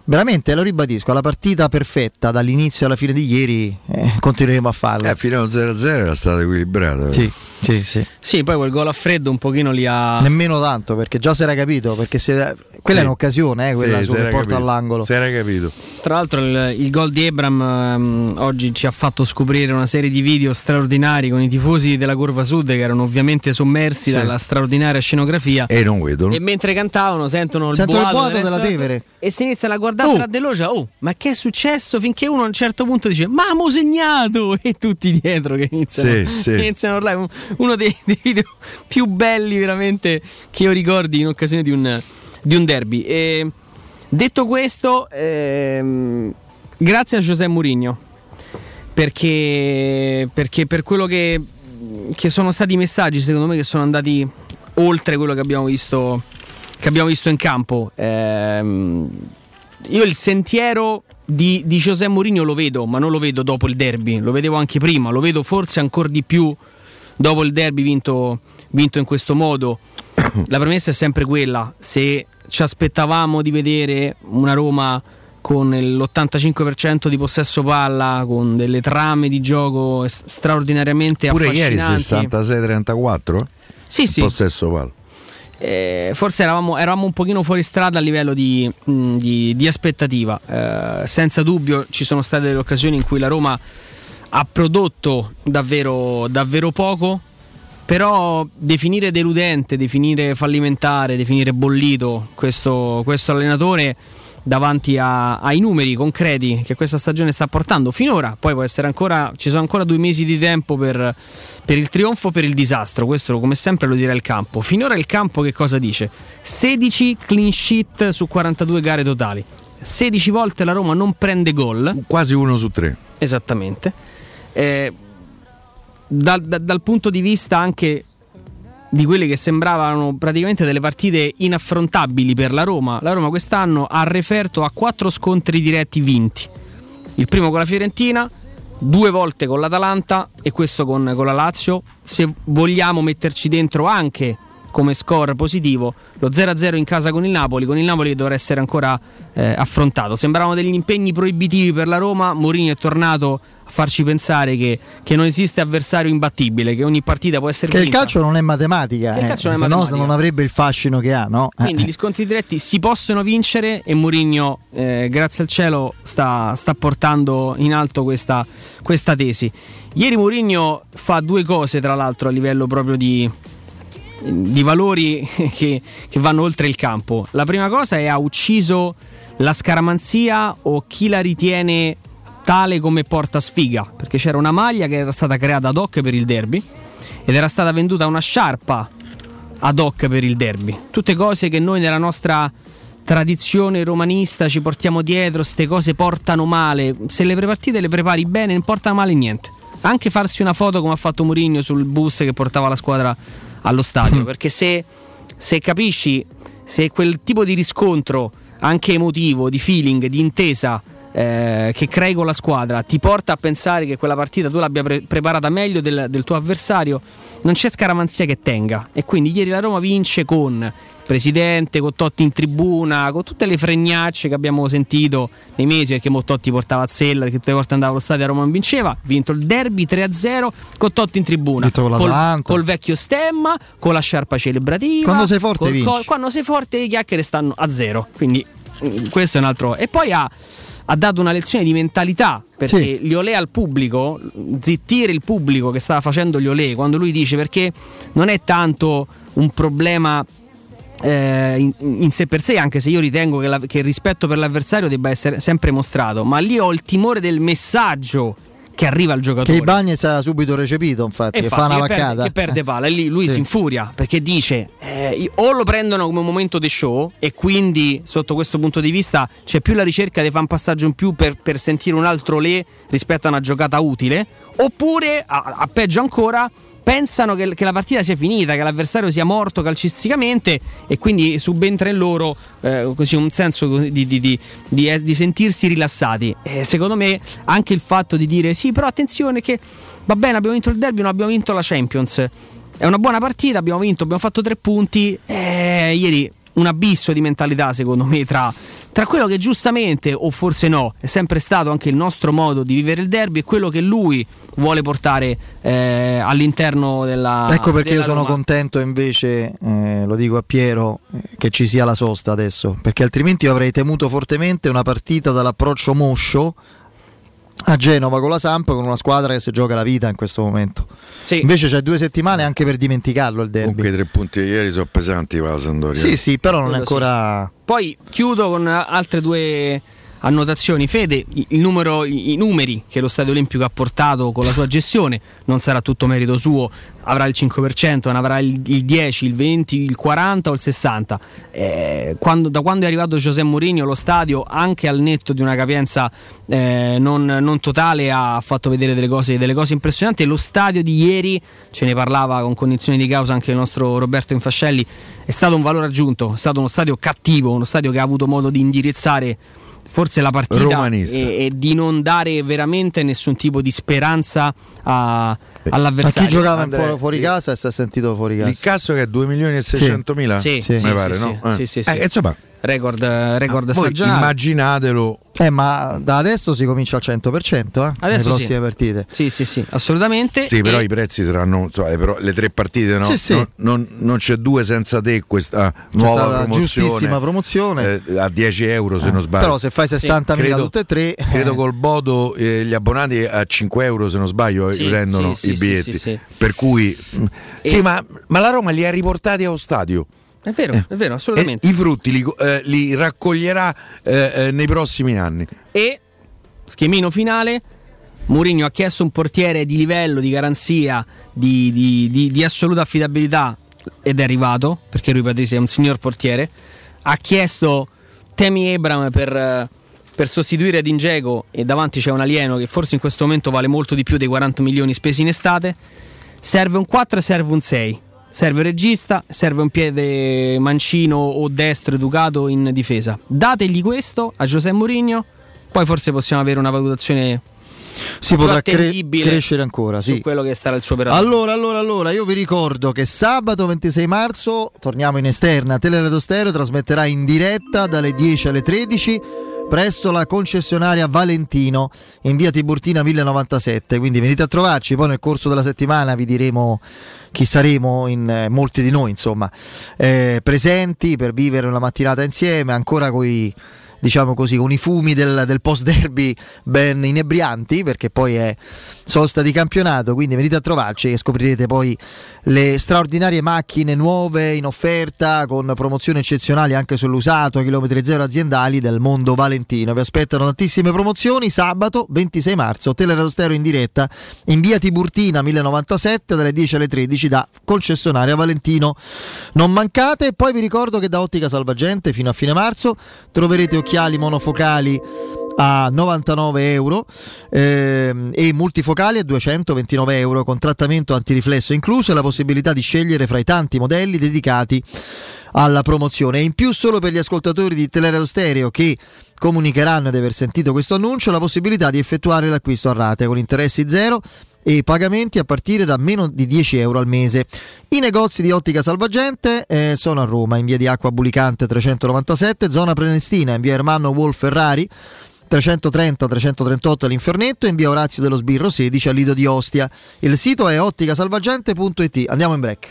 Speaker 2: veramente lo ribadisco alla partita perfetta dall'inizio alla fine di ieri eh, continueremo a farla
Speaker 5: Eh, fino allo 0-0 era stata equilibrata.
Speaker 2: sì, sì, sì.
Speaker 1: sì, poi quel gol a freddo un pochino li ha...
Speaker 2: Nemmeno tanto perché già si era capito perché se- quella
Speaker 5: Sì.
Speaker 2: è un'occasione eh, quella
Speaker 5: Sì, era
Speaker 2: porta
Speaker 5: capito.
Speaker 2: all'angolo
Speaker 5: Si era capito.
Speaker 1: Tra l'altro il, il gol di Ebram ehm, oggi ci ha fatto scoprire una serie di video straordinari con i tifosi della Curva Sud che erano ovviamente sommersi dalla straordinaria scenografia.
Speaker 5: E non vedono.
Speaker 1: E mentre cantavano sentono il
Speaker 2: Sentono il
Speaker 1: boato,
Speaker 2: boato
Speaker 1: del
Speaker 2: della Tevere.
Speaker 1: E si iniziano a guardare
Speaker 2: Oh.
Speaker 1: tra loro, cioè, oh, ma che è successo? Finché uno a un certo punto dice ma mo segnato e tutti dietro che iniziano,
Speaker 5: Sì, sì.
Speaker 1: iniziano a urlare. Un- uno dei, dei video più belli veramente che io ricordi in occasione di un, di un derby. E, detto questo, ehm, grazie a José Mourinho perché, perché per quello che, che sono stati i messaggi, secondo me, che sono andati oltre quello che abbiamo visto, che abbiamo visto in campo. Ehm, io il sentiero di, di José Mourinho lo vedo, ma non lo vedo dopo il derby, lo vedevo anche prima, lo vedo forse ancora di più dopo il derby vinto, vinto in questo modo. La premessa è sempre quella, se ci aspettavamo di vedere una Roma con l'85% di possesso palla, con delle trame di gioco straordinariamente
Speaker 5: Pure ieri
Speaker 1: affascinanti.
Speaker 5: 66-34?
Speaker 1: Sì, sì.
Speaker 5: Possesso palla.
Speaker 1: Eh, forse eravamo, eravamo un pochino fuori strada a livello di, mh, di- di aspettativa. Eh, senza dubbio ci sono state delle occasioni in cui la Roma ha prodotto davvero, davvero poco. Però definire deludente, definire fallimentare, definire bollito questo, questo allenatore davanti a- ai numeri concreti che questa stagione sta portando finora, poi può essere ancora, ci sono ancora due mesi di tempo per, per il trionfo, per il disastro, questo come sempre lo dirà il campo. Finora il campo che cosa dice? 16 clean sheet su 42 gare totali, 16 volte la Roma non prende gol.
Speaker 5: Quasi uno su tre.
Speaker 1: Esattamente. Eh, dal, da- dal punto di vista anche di quelle che sembravano praticamente delle partite inaffrontabili per la Roma, la Roma quest'anno ha referto a quattro scontri diretti vinti. Il primo con la Fiorentina, due volte con l'Atalanta e questo con, con la Lazio. Se vogliamo metterci dentro anche come score positivo lo 0-0 in casa con il Napoli, con il Napoli che dovrà essere ancora eh, affrontato. Sembravano degli impegni proibitivi per la Roma, Mourinho è tornato farci pensare che, che non esiste avversario imbattibile, che ogni partita può essere
Speaker 2: Che il
Speaker 1: vinta.
Speaker 2: calcio non è matematica,
Speaker 1: il
Speaker 2: eh,
Speaker 1: non è
Speaker 2: se no
Speaker 1: matematica.
Speaker 2: non avrebbe il fascino che ha, no? Eh,
Speaker 1: Quindi gli scontri diretti si possono vincere e Mourinho, eh, grazie al cielo, sta, sta portando in alto questa, questa tesi. Ieri Mourinho fa due cose, tra l'altro, a livello proprio di, di valori che, che vanno oltre il campo. La prima cosa è ha ucciso la scaramanzia o chi la ritiene tale come porta sfiga, perché c'era una maglia che era stata creata ad hoc per il derby ed era stata venduta una sciarpa ad hoc per il derby. Tutte cose che noi nella nostra tradizione romanista ci portiamo dietro, queste cose portano male. Se le partite le prepari bene, non porta male niente. Anche farsi una foto come ha fatto Mourinho sul bus che portava la squadra allo stadio, perché se, se capisci, se quel tipo di riscontro anche emotivo, di feeling, di intesa eh, che crei con la squadra ti porta a pensare che quella partita tu l'abbia pre- preparata meglio del, del tuo avversario, non c'è scaramanzia che tenga. E quindi ieri la Roma vince con presidente, con Totti in tribuna, con tutte le fregnacce che abbiamo sentito nei mesi, perché mo Totti portava a Sella, perché tutte le volte andava allo stadio e Roma non vinceva, vinto il derby 3-0 con Totti in tribuna, col, col vecchio stemma, con la sciarpa celebrativa.
Speaker 2: Quando sei forte
Speaker 1: col-
Speaker 2: vinci.
Speaker 1: col- quando sei forte le chiacchiere stanno a zero. Quindi mm, questo è un altro. E poi ha, ha dato una lezione di mentalità perché
Speaker 2: Sì.
Speaker 1: gli Olè al pubblico, zittire il pubblico che stava facendo gli Olè, quando lui dice perché non è tanto un problema. eh, in, in sé per sé, anche se io ritengo che, la- che il rispetto per l'avversario debba essere sempre mostrato, ma lì ho il timore del messaggio che arriva al
Speaker 2: Che
Speaker 1: giocatore.
Speaker 2: i Bagnets ha subito recepito, infatti,
Speaker 1: E
Speaker 2: che
Speaker 1: infatti,
Speaker 2: fa una
Speaker 1: che perde-
Speaker 2: vaccata.
Speaker 1: che perde palla e lì lui
Speaker 2: Sì.
Speaker 1: si infuria perché dice eh, o lo prendono come un momento di show e quindi sotto questo punto di vista c'è più la ricerca di fare un passaggio in più per, per sentire un altro le rispetto a una giocata utile oppure a, a peggio ancora pensano che, che la partita sia finita che l'avversario sia morto calcisticamente e quindi subentra in loro eh, così un senso di, di- di- di sentirsi rilassati e secondo me anche il fatto di dire sì però attenzione che va bene abbiamo vinto il derby non abbiamo vinto la Champions è una buona partita, abbiamo vinto, abbiamo fatto tre punti. Eh, ieri un abisso di mentalità, secondo me, tra, tra quello che giustamente, o forse no, è sempre stato anche il nostro modo di vivere il derby e quello che lui vuole portare eh, all'interno della.
Speaker 2: Ecco perché io
Speaker 1: della
Speaker 2: sono
Speaker 1: Roma.
Speaker 2: contento invece, eh, lo dico a Piero, eh, che ci sia la sosta adesso, perché altrimenti io avrei temuto fortemente una partita dall'approccio moscio a Genova con la Samp con una squadra che si gioca la vita in questo momento.
Speaker 1: Sì.
Speaker 2: Invece c'è due settimane anche per dimenticarlo il derby.
Speaker 4: Comunque i tre punti di ieri sono pesanti per la Sandoria.
Speaker 2: Sì, sì, però non è ancora...
Speaker 1: Poi chiudo con altre due annotazioni. Fede, numero- i- numeri che lo Stadio Olimpico ha portato con la sua gestione non sarà tutto merito suo, avrà il 5%, non avrà il, il 10, il 20, il 40 o il 60. Eh, quando- da quando è arrivato José Mourinho lo stadio, anche al netto di una capienza eh, non, non totale, ha fatto vedere delle cose, delle cose impressionanti. Lo stadio di ieri, ce ne parlava con cognizione di causa anche il nostro Roberto Infascelli, è stato un valore aggiunto, è stato uno stadio cattivo, uno stadio che ha avuto modo di indirizzare forse la partita e, e di non dare veramente nessun tipo di speranza a-
Speaker 2: A
Speaker 1: all'avversario.
Speaker 2: chi giocava
Speaker 4: Andrea,
Speaker 2: fuori, fuori
Speaker 4: il-
Speaker 2: casa e si è sentito fuori
Speaker 4: Il
Speaker 2: casa.
Speaker 4: caso che è 2 milioni e 600 mila?
Speaker 1: Sì,
Speaker 2: Sì.
Speaker 1: sì,
Speaker 4: mi pare,
Speaker 1: sì,
Speaker 4: no?
Speaker 1: sì,
Speaker 4: Eh.
Speaker 1: sì, sì,
Speaker 4: Eh,
Speaker 1: sì.
Speaker 4: insomma,
Speaker 1: Record, record
Speaker 4: voi
Speaker 1: stagionale.
Speaker 4: immaginatelo
Speaker 2: Eh, ma da adesso si comincia al 100% eh,
Speaker 1: Adesso
Speaker 2: le
Speaker 1: sì.
Speaker 2: prossime partite.
Speaker 1: Sì, sì, sì, assolutamente.
Speaker 4: Sì, però
Speaker 1: E-
Speaker 4: i prezzi saranno eh, però le tre partite, no?
Speaker 2: Sì, sì.
Speaker 4: Non, non- non c'è due senza te questa
Speaker 2: C'è
Speaker 4: nuova
Speaker 2: stata
Speaker 4: promozione.
Speaker 2: giustissima promozione.
Speaker 4: eh, a 10 euro se non sbaglio.
Speaker 2: Però se fai 60.000
Speaker 4: credo-
Speaker 2: tutte e tre,
Speaker 4: Credo
Speaker 2: eh,
Speaker 4: col Bodo eh, gli abbonati a 5 euro se non sbaglio
Speaker 1: Sì,
Speaker 4: vendono
Speaker 1: sì,
Speaker 4: i biglietti.
Speaker 1: sì.
Speaker 4: Per cui mm, sì,
Speaker 1: E-
Speaker 4: ma, ma la Roma li ha riportati allo stadio.
Speaker 1: È vero, è vero,
Speaker 4: E
Speaker 1: assolutamente.
Speaker 4: I frutti li, eh, li raccoglierà eh, eh, nei prossimi anni.
Speaker 1: E schemino finale. Mourinho ha chiesto un portiere di livello, di garanzia, di, di- di- di assoluta affidabilità ed è arrivato, perché Rui Patricio è un signor portiere. Ha chiesto Temi Abram per, eh, per sostituire Dingeco e davanti c'è un alieno che forse in questo momento vale molto di più dei 40 milioni spesi in estate. Serve un 4 e serve un 6. Serve un regista, serve un piede mancino o destro educato in difesa. Dategli questo a Giuseppe Mourinho, poi forse possiamo avere una valutazione
Speaker 2: Si potrà cre- crescere ancora,
Speaker 1: su
Speaker 2: sì.
Speaker 1: quello che sarà il suo operatore.
Speaker 2: Allora, allora, allora, io vi ricordo che sabato 26 marzo, torniamo in esterna, Teleradio Stereo trasmetterà in diretta dalle 10 alle 13 presso la concessionaria Valentino in via Tiburtina 1097, quindi venite a trovarci, poi nel corso della settimana vi diremo chi saremo in eh, molti di noi, insomma, eh, presenti per vivere una mattinata insieme, ancora coi diciamo così, con i fumi del, del post derby ben inebrianti, perché poi è sosta di campionato, quindi venite a trovarci e scoprirete poi le straordinarie macchine nuove in offerta con promozioni eccezionali anche sull'usato, chilometri zero aziendali del mondo valentino. Vi aspettano tantissime promozioni, sabato 26 marzo, Teleradio Stereo in diretta in via Tiburtina 1097 dalle 10 alle 13 da concessionaria Valentino. Non mancate poi vi ricordo che da Ottica Salvagente fino a fine marzo troverete occhiali monofocali a 99 euro ehm, e multifocali a 229 euro con trattamento antiriflesso incluso e la possibilità di scegliere fra i tanti modelli dedicati alla promozione. E in più solo per gli ascoltatori di Teleradio Stereo che comunicheranno di aver sentito questo annuncio la possibilità di effettuare l'acquisto a rate con interessi zero e pagamenti a partire da meno di 10 euro al mese. I negozi di Ottica Salvagente eh, sono a Roma, in via di Acqua Bulicante 397, zona Prenestina, in via Ermanno Wolf Ferrari 330-338 all'Infernetto e in via Orazio dello Sbirro 16 a Lido di Ostia. Il sito è otticasalvagente.it. Andiamo in break.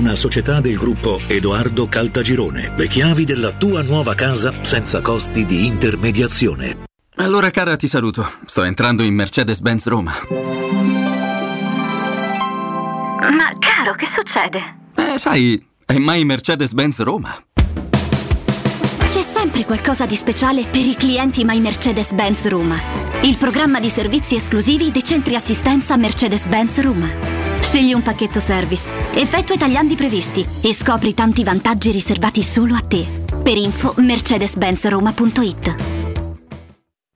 Speaker 6: una società del gruppo Edoardo Caltagirone. Le chiavi della tua nuova casa senza costi di intermediazione.
Speaker 7: Allora cara ti saluto, sto entrando in Mercedes-Benz Roma.
Speaker 8: Ma caro, che succede?
Speaker 7: Eh sai, è mai Mercedes-Benz Roma?
Speaker 8: C'è sempre qualcosa di speciale per i clienti My Mercedes-Benz Roma. Il programma di servizi esclusivi dei centri assistenza Mercedes-Benz Roma. Scegli un pacchetto service, effettua i tagliandi previsti e scopri tanti vantaggi riservati solo a te. Per info mercedes-benzroma.it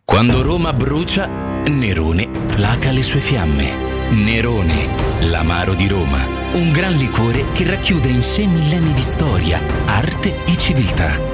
Speaker 9: Quando Roma brucia, Nerone placa le sue fiamme. Nerone, l'amaro di Roma. Un gran liquore che racchiude in sé millenni di storia, arte e civiltà.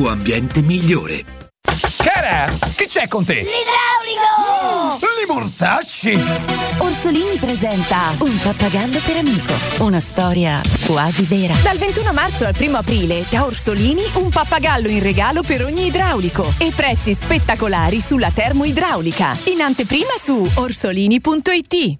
Speaker 6: ambiente migliore.
Speaker 10: Cara, che c'è con te?
Speaker 3: L'idraulico!
Speaker 10: Li mortasci!
Speaker 11: Orsolini presenta Un pappagallo per amico. Una storia quasi vera.
Speaker 12: Dal 21 marzo al 1 aprile da Orsolini un pappagallo in regalo per ogni idraulico e prezzi spettacolari sulla termoidraulica. In anteprima su orsolini.it.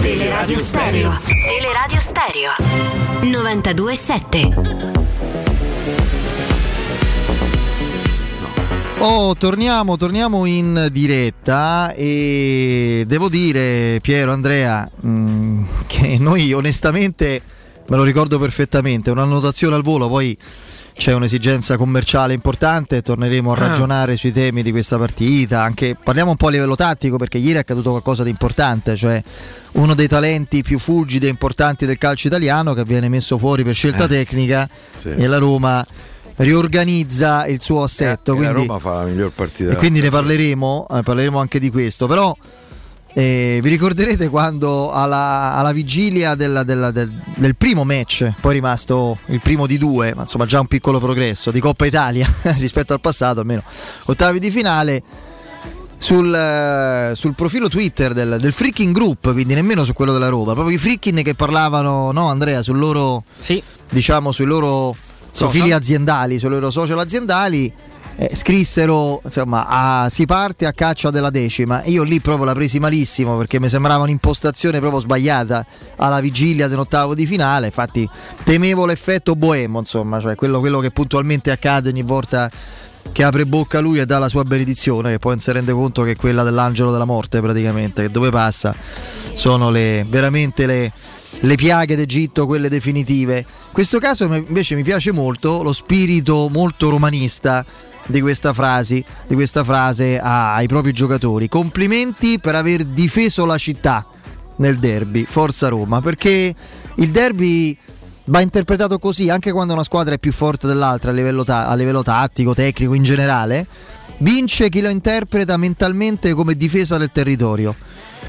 Speaker 8: Teleradio Stereo. Teleradio Stereo. 92.7.
Speaker 2: Oh, torniamo, torniamo in diretta e devo dire, Piero, Andrea, mh, che noi onestamente, me lo ricordo perfettamente, un'annotazione al volo, poi c'è un'esigenza commerciale importante, torneremo a
Speaker 4: Ah.
Speaker 2: ragionare sui temi di questa partita, anche parliamo un po' a livello tattico perché ieri è accaduto qualcosa di importante, cioè uno dei talenti più fulgidi e importanti del calcio italiano che viene messo fuori per scelta
Speaker 4: Eh,
Speaker 2: tecnica
Speaker 4: sì.
Speaker 2: e la Roma riorganizza il suo assetto.
Speaker 4: E la
Speaker 2: quindi-
Speaker 4: Roma fa la miglior partita
Speaker 2: e quindi ne parleremo, eh, parleremo anche di questo. Però eh, vi ricorderete quando alla, alla vigilia della- della- del, del primo match, poi è rimasto il primo di due, ma insomma già un piccolo progresso di Coppa Italia rispetto al passato, almeno ottavi di finale. Sul, sul profilo Twitter del, del Freaking Group, quindi nemmeno su quello della Roma, proprio i Freaking che parlavano, no Andrea, sul loro, diciamo, sui loro profili
Speaker 1: Social.
Speaker 2: aziendali, sui loro social aziendali, eh, scrissero insomma a- si parte a caccia della decima. Io lì proprio la presi malissimo perché mi sembrava un'impostazione proprio sbagliata alla vigilia dell'ottavo di finale. Infatti temevo l'effetto boemo insomma cioè quello, quello che puntualmente accade ogni volta che apre bocca lui e dà la sua benedizione che poi non si rende conto che è quella dell'angelo della morte praticamente che dove passa sono le, veramente le, le piaghe d'Egitto, quelle definitive. In questo caso invece mi piace molto lo spirito molto romanista di questa frase, di questa frase ai propri giocatori. Complimenti per aver difeso la città nel derby, Forza Roma, perché il derby va interpretato così anche quando una squadra è più forte dell'altra a livello, ta- a livello tattico, tecnico in generale. Vince chi lo interpreta mentalmente come difesa del territorio.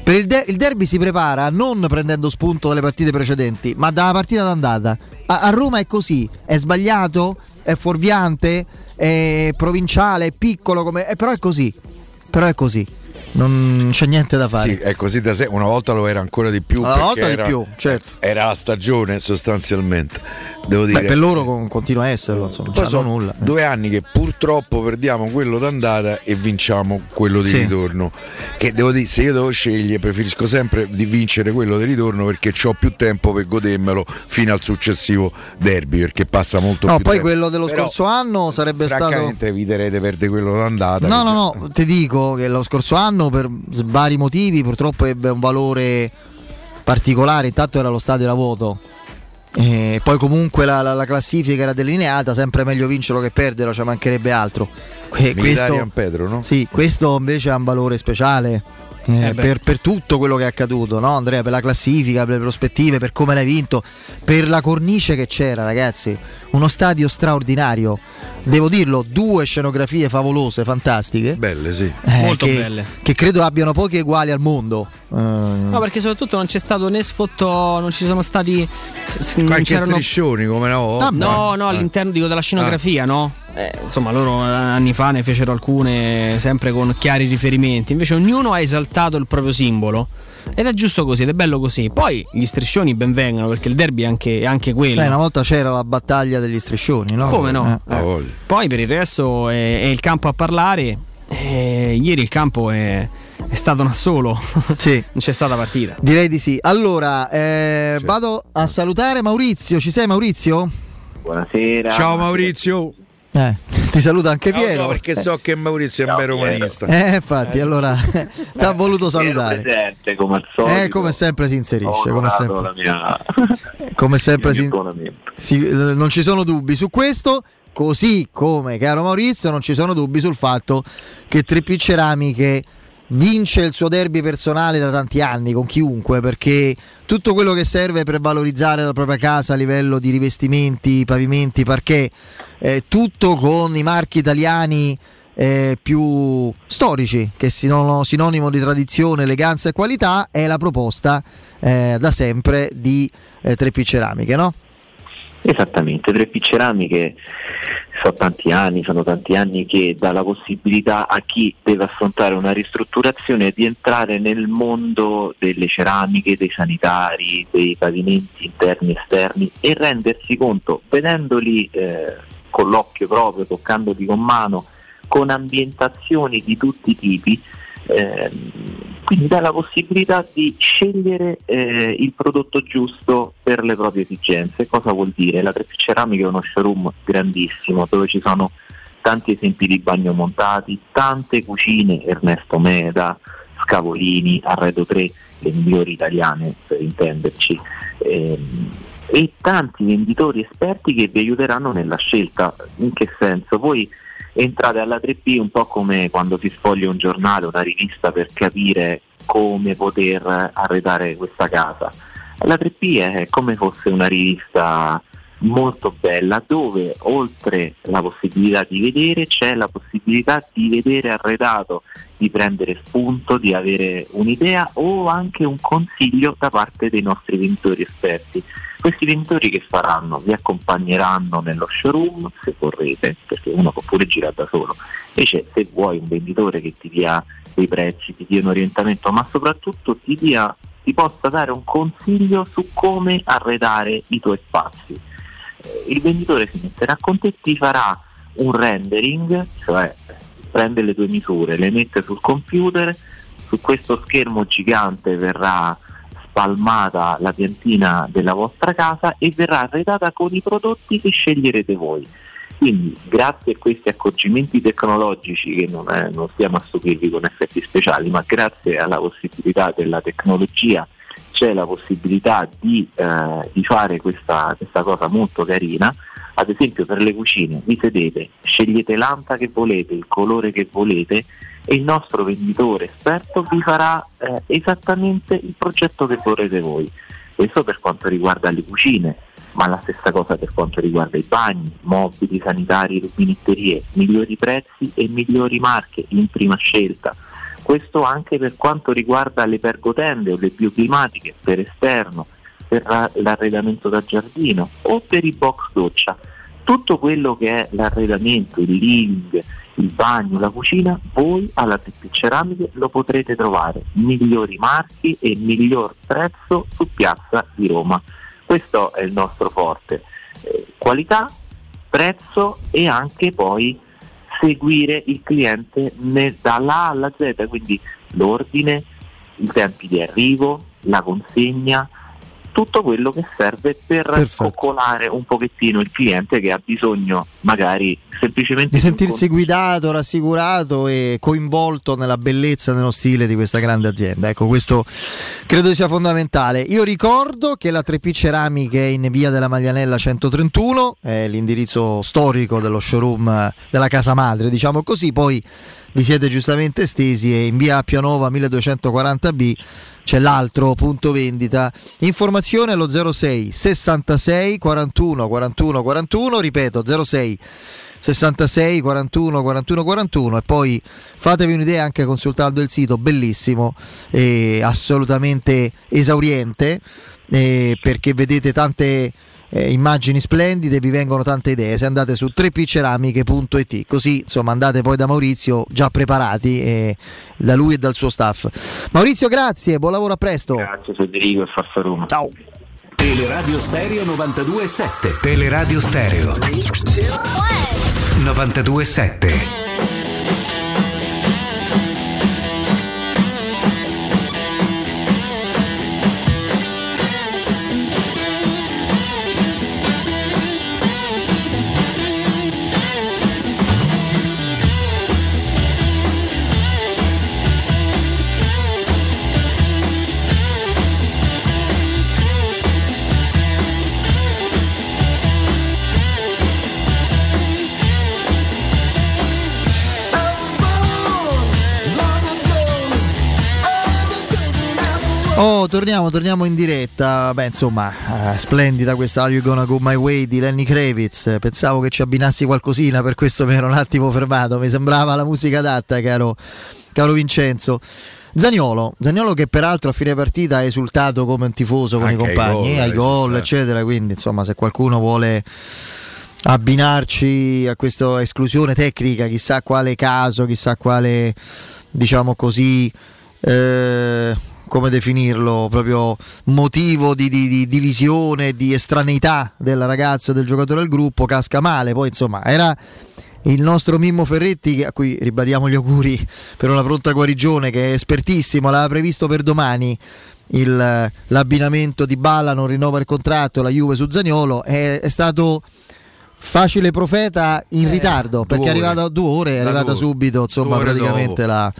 Speaker 2: Per il, de- il derby si prepara non prendendo spunto dalle partite precedenti, ma dalla partita d'andata. A, a Roma è così, è sbagliato, è fuorviante, è provinciale, è piccolo, come- eh, però è così. Però è così. Non c'è niente da fare.
Speaker 4: Sì, è così da sé. Una volta lo era ancora di più.
Speaker 2: Una
Speaker 4: perché
Speaker 2: volta di
Speaker 4: era,
Speaker 2: più, certo.
Speaker 4: Era la stagione sostanzialmente. Devo dire.
Speaker 2: Beh, per loro con- continua a esserlo, insomma,
Speaker 4: Poi sono
Speaker 2: nulla.
Speaker 4: due anni che purtroppo perdiamo quello d'andata e vinciamo quello di
Speaker 2: Sì.
Speaker 4: ritorno. Che devo dire, se io devo scegliere, preferisco sempre di vincere quello di ritorno perché ho più tempo per godermelo fino al successivo derby. Perché passa molto
Speaker 2: No,
Speaker 4: più
Speaker 2: poi
Speaker 4: tempo.
Speaker 2: quello dello
Speaker 4: Però,
Speaker 2: scorso anno sarebbe stato.
Speaker 4: Francamente eviterei di perdere quello d'andata.
Speaker 2: No, no, no, ti dico che lo scorso anno per s- vari motivi purtroppo ebbe un valore particolare, intanto era lo stadio da vuoto. E poi comunque la, la- la classifica era delineata, sempre meglio vincerlo che perderlo, ci mancherebbe altro. Que-
Speaker 4: San Pedro, no?
Speaker 2: Sì, questo invece ha un valore speciale. eh,
Speaker 4: Eh
Speaker 2: per, per tutto quello che è accaduto, no Andrea? Per la classifica, per le prospettive, per come l'hai vinto, per la cornice che c'era, ragazzi. Uno stadio straordinario. Devo dirlo, due scenografie favolose, fantastiche.
Speaker 4: Belle, sì.
Speaker 1: Molto
Speaker 2: che,
Speaker 1: belle.
Speaker 2: Che credo abbiano pochi uguali al mondo. Eh,
Speaker 1: No, perché soprattutto non c'è stato né sfottò, non ci sono stati.
Speaker 4: Qualche
Speaker 1: c'erano-
Speaker 4: striscioni come una volta.
Speaker 1: No, no,
Speaker 4: Eh.
Speaker 1: all'interno dico, della scenografia, no? Eh, insomma, loro eh, anni fa ne fecero alcune sempre con chiari riferimenti. Invece ognuno ha esaltato il proprio simbolo. Ed è giusto così, ed è bello così. Poi gli striscioni ben vengano, perché il derby è anche, è anche quello.
Speaker 2: Beh, una volta c'era la battaglia degli striscioni, no?
Speaker 1: Come no?
Speaker 2: Eh.
Speaker 1: Eh. Poi per il resto è, è il campo a parlare. Eh, ieri il campo è, è stato un assolo.
Speaker 2: Sì.
Speaker 1: non c'è stata partita.
Speaker 2: Direi di sì. Allora, eh, vado a salutare Maurizio. Ci sei Maurizio?
Speaker 13: Buonasera.
Speaker 4: Ciao Maurizio.
Speaker 2: Eh, ti saluta anche
Speaker 4: No, no,
Speaker 2: Piero.
Speaker 4: perché so che Maurizio è un bel romanista.
Speaker 2: Eh, infatti, allora ti ha voluto salutare.
Speaker 13: presente come al solito.
Speaker 2: Eh, come sempre si inserisce, come sempre.
Speaker 13: mia
Speaker 2: Come sempre si, si- eh, non ci sono dubbi su questo, così come caro Maurizio non ci sono dubbi sul fatto che 3P Ceramiche vince il suo derby personale da tanti anni con chiunque perché tutto quello che serve per valorizzare la propria casa a livello di rivestimenti, pavimenti, parquet, eh, tutto con i marchi italiani eh, più storici che sono sinonimo di tradizione, eleganza e qualità è la proposta eh, da sempre di eh, 3P Ceramiche, no?
Speaker 13: Esattamente, 3P Ceramiche sono tanti anni, sono tanti anni che dà la possibilità a chi deve affrontare una ristrutturazione di entrare nel mondo delle ceramiche, dei sanitari, dei pavimenti interni e esterni e rendersi conto, vedendoli eh, con l'occhio proprio, toccandoli con mano, con ambientazioni di tutti i tipi, ehm, quindi dà la possibilità di scegliere eh, il prodotto giusto per le proprie esigenze. Cosa vuol dire? La 3 Ceramica è uno showroom grandissimo dove ci sono tanti esempi di bagno montati, tante cucine Ernesto Meda, Scavolini, Arredo 3, le migliori italiane per intenderci, ehm, e tanti venditori esperti che vi aiuteranno nella scelta. In che senso? Voi entrate alla 3P un po' come quando si sfoglia un giornale, una rivista per capire come poter arredare questa casa. La 3P è come fosse una rivista molto bella dove oltre la possibilità di vedere c'è la possibilità di vedere arredato, di prendere spunto, di avere un'idea o anche un consiglio da parte dei nostri venditori esperti. Questi venditori che faranno? Vi accompagneranno nello showroom se vorrete, perché uno può pure girare da solo. Invece se vuoi un venditore che ti dia dei prezzi, ti dia un orientamento, ma soprattutto ti, dia, ti possa dare un consiglio su come arredare i tuoi spazi. Eh, Il venditore si metterà con te, ti farà un rendering, cioè prende le tue misure, le mette sul computer, su questo schermo gigante verrà spalmata la piantina della vostra casa e verrà arredata con i prodotti che sceglierete voi. Quindi grazie a questi accorgimenti tecnologici che non, è- non stiamo a stupirvi con effetti speciali, ma grazie alla possibilità della tecnologia c'è la possibilità di, eh, di fare questa, questa cosa molto carina. Ad esempio per le cucine vi sedete, scegliete l'anta che volete, il colore che volete e il nostro venditore esperto vi farà eh, esattamente il progetto che vorrete voi. Questo per quanto riguarda le cucine, ma la stessa cosa per quanto riguarda i bagni, mobili sanitari, rubinetterie, migliori prezzi e migliori marche in prima scelta. Questo anche per quanto riguarda le pergotende o le bioclimatiche per esterno, per la- l'arredamento da giardino o per i box doccia. Tutto quello che è l'arredamento, il living, il bagno, la cucina, voi alla TP Ceramiche lo potrete trovare migliori marchi e miglior prezzo su Piazza di Roma. Questo è il nostro forte. Eh, qualità, prezzo e anche poi seguire il cliente ne- dalla A alla Z, quindi l'ordine, i tempi di arrivo, la consegna, tutto quello che serve per coccolare un pochettino il cliente che ha bisogno magari semplicemente
Speaker 2: Di sentirsi guidato, rassicurato e coinvolto nella bellezza nello stile di questa grande azienda. Ecco, questo credo sia fondamentale. Io ricordo che la 3P Ceramiche è in via della Maglianella 131, è l'indirizzo storico dello showroom della casa madre, diciamo così. Poi vi siete giustamente estesi e in via Appianova 1240B c'è l'altro punto vendita. Informazione allo 06 66 41 41 41, ripeto 06 66 41 41 41 e poi fatevi un'idea anche consultando il sito bellissimo e assolutamente esauriente eh, perché vedete tante eh, immagini splendide, vi vengono tante idee. Se andate su 3pceramiche.it, così insomma andate poi da Maurizio già preparati eh, da lui e dal suo staff. Maurizio, grazie, buon lavoro a presto.
Speaker 13: Grazie Federico e Farfaruma.
Speaker 2: Ciao.
Speaker 14: Teleradio Stereo 92.7 Teleradio Stereo 92.7
Speaker 2: Oh, torniamo, torniamo in diretta. Beh, insomma, eh, splendida questa Are You Gonna Go My Way di Lenny Kravitz. Pensavo che ci abbinassi qualcosina, per questo mi ero un attimo fermato. Mi sembrava la musica adatta, caro, caro Vincenzo. Zaniolo, Zaniolo che peraltro a fine partita ha esultato come un tifoso con
Speaker 4: Anche
Speaker 2: i compagni, ai gol, eccetera. Quindi, insomma, se qualcuno vuole abbinarci a questa esclusione tecnica, chissà quale caso, chissà quale, diciamo così, eh, come definirlo, proprio motivo di, di- di divisione, di estraneità del ragazzo e del giocatore del gruppo, casca male. Poi insomma era il nostro Mimmo Ferretti, a cui ribadiamo gli auguri per una pronta guarigione, che è espertissimo, l'aveva previsto per domani. il- l'abbinamento di Balla non rinnova il contratto, la Juve su Zaniolo è, è stato facile profeta in ritardo perché è arrivata a due ore, è arrivata subito insomma praticamente la,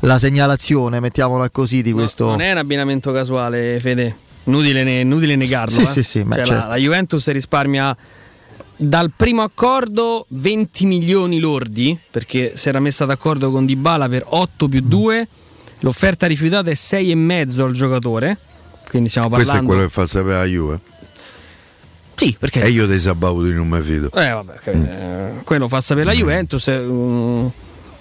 Speaker 2: la segnalazione, mettiamola così, di questo...
Speaker 1: Non è un abbinamento casuale, Fede. Inutile, ne- inutile negarlo.
Speaker 2: Sì,
Speaker 1: eh.
Speaker 2: sì, sì, ma
Speaker 1: Cioè,
Speaker 2: certo.
Speaker 1: la, la Juventus risparmia dal primo accordo 20 milioni lordi perché si era messa d'accordo con Dybala per 8 più 2. L'offerta rifiutata è 6,5 al giocatore. Quindi stiamo
Speaker 4: Questo è
Speaker 1: parlando.
Speaker 4: quello che fa sapere la Juve.
Speaker 1: Sì, perché.
Speaker 4: E io dei sabauti non mi fido.
Speaker 1: Eh, vabbè, eh, quello fa sapere la Juventus. eh, mm,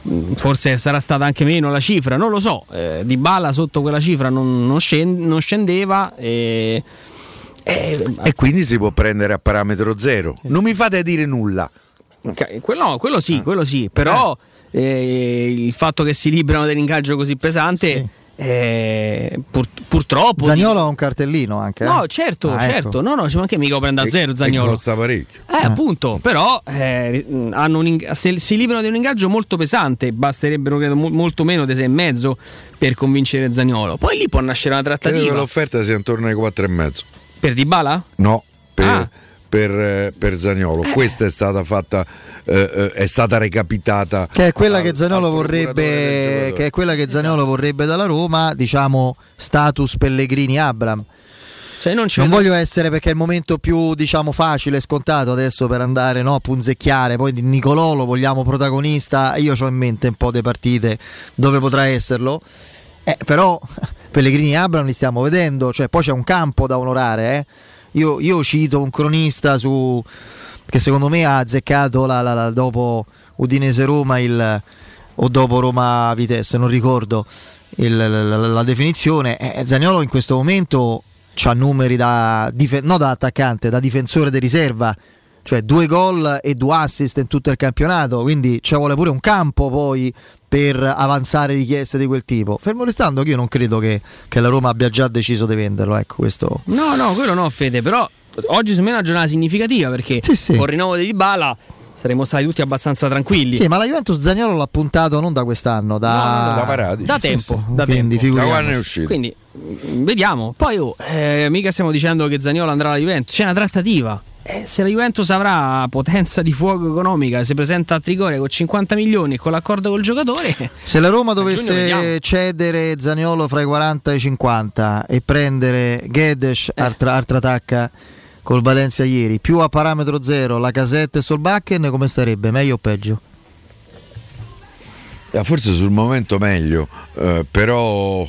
Speaker 1: mm, forse sarà stata anche meno la cifra, non lo so. Eh, di Bala sotto quella cifra non, non scen- non scendeva. E, e-
Speaker 4: E quindi si può prendere a parametro zero. Non mi fate dire nulla.
Speaker 1: Ca- quello, quello sì, quello sì, però eh, il fatto che si librano dell'ingaggio così pesante, eh, pur- purtroppo.
Speaker 2: Zagnolo ha un cartellino anche. eh?
Speaker 1: No, certo,
Speaker 2: Ah, ecco.
Speaker 1: certo, no, no, ci manca mica lo prende a zero Zagnolo.
Speaker 4: costa parecchio.
Speaker 1: Eh, appunto, però eh, mh, hanno un ing- se si librano di un ingaggio molto pesante, basterebbero credo mo- molto meno di sei e mezzo per convincere Zagnolo. Poi lì può nascere una
Speaker 4: Credo che
Speaker 1: trattativa.
Speaker 4: l'offerta sia intorno ai 4 e mezzo.
Speaker 1: Per Dybala?
Speaker 4: No, per,
Speaker 1: Ah.
Speaker 4: Per, eh, per Zagnolo. Questa è stata fatta, eh, eh, è stata recapitata.
Speaker 2: Che è quella
Speaker 4: al-
Speaker 2: che Zagnolo vorrebbe, che è quella che Zaniolo vorrebbe dalla Roma, diciamo status Pellegrini Abram.
Speaker 1: Cioè non,
Speaker 2: Non voglio essere perché è il momento più diciamo facile e scontato adesso per andare no, a punzecchiare. Poi Nicolò lo vogliamo protagonista. Io ho in mente un po' di partite dove potrà esserlo. Eh, però Pellegrini e Abram li stiamo vedendo. Cioè, poi c'è un campo da onorare. eh. Io, io cito un cronista su, che secondo me ha azzeccato la- la- la- dopo Udinese Roma il, o dopo Roma Vitesse, non ricordo il- la, definizione. Eh, Zaniolo in questo momento ha numeri da, dife- no da attaccante, da difensore di riserva. Cioè due gol e due assist in tutto il campionato, quindi ci vuole pure un campo poi per avanzare richieste di quel tipo. Fermo restando che io non credo che, che la Roma abbia già deciso di venderlo, ecco questo.
Speaker 1: No, no, quello no, Fede, però oggi secondo me è una giornata significativa perché con il rinnovo di Dybala saremmo stati tutti abbastanza tranquilli.
Speaker 2: Sì, ma la Juventus Zagnolo l'ha puntato non da quest'anno, da,
Speaker 1: No. Da. Da tempo, da
Speaker 2: quindi
Speaker 1: tempo.
Speaker 2: figuriamoci.
Speaker 1: Quindi mm, vediamo. Poi oh, eh, mica stiamo dicendo che Zagnolo andrà alla Juventus, c'è una trattativa. Eh, se la Juventus avrà potenza di fuoco economica, si presenta a Trigoria con 50 milioni e con l'accordo col giocatore,
Speaker 2: Se la Roma dovesse cedere Zaniolo fra i 40 e i 50 e prendere Gedes,
Speaker 1: Eh.
Speaker 2: altra, altra tacca col Valencia ieri, più a parametro zero la casetta e Solbakken, come starebbe? Meglio o peggio?
Speaker 5: Eh, Forse sul momento meglio, eh, però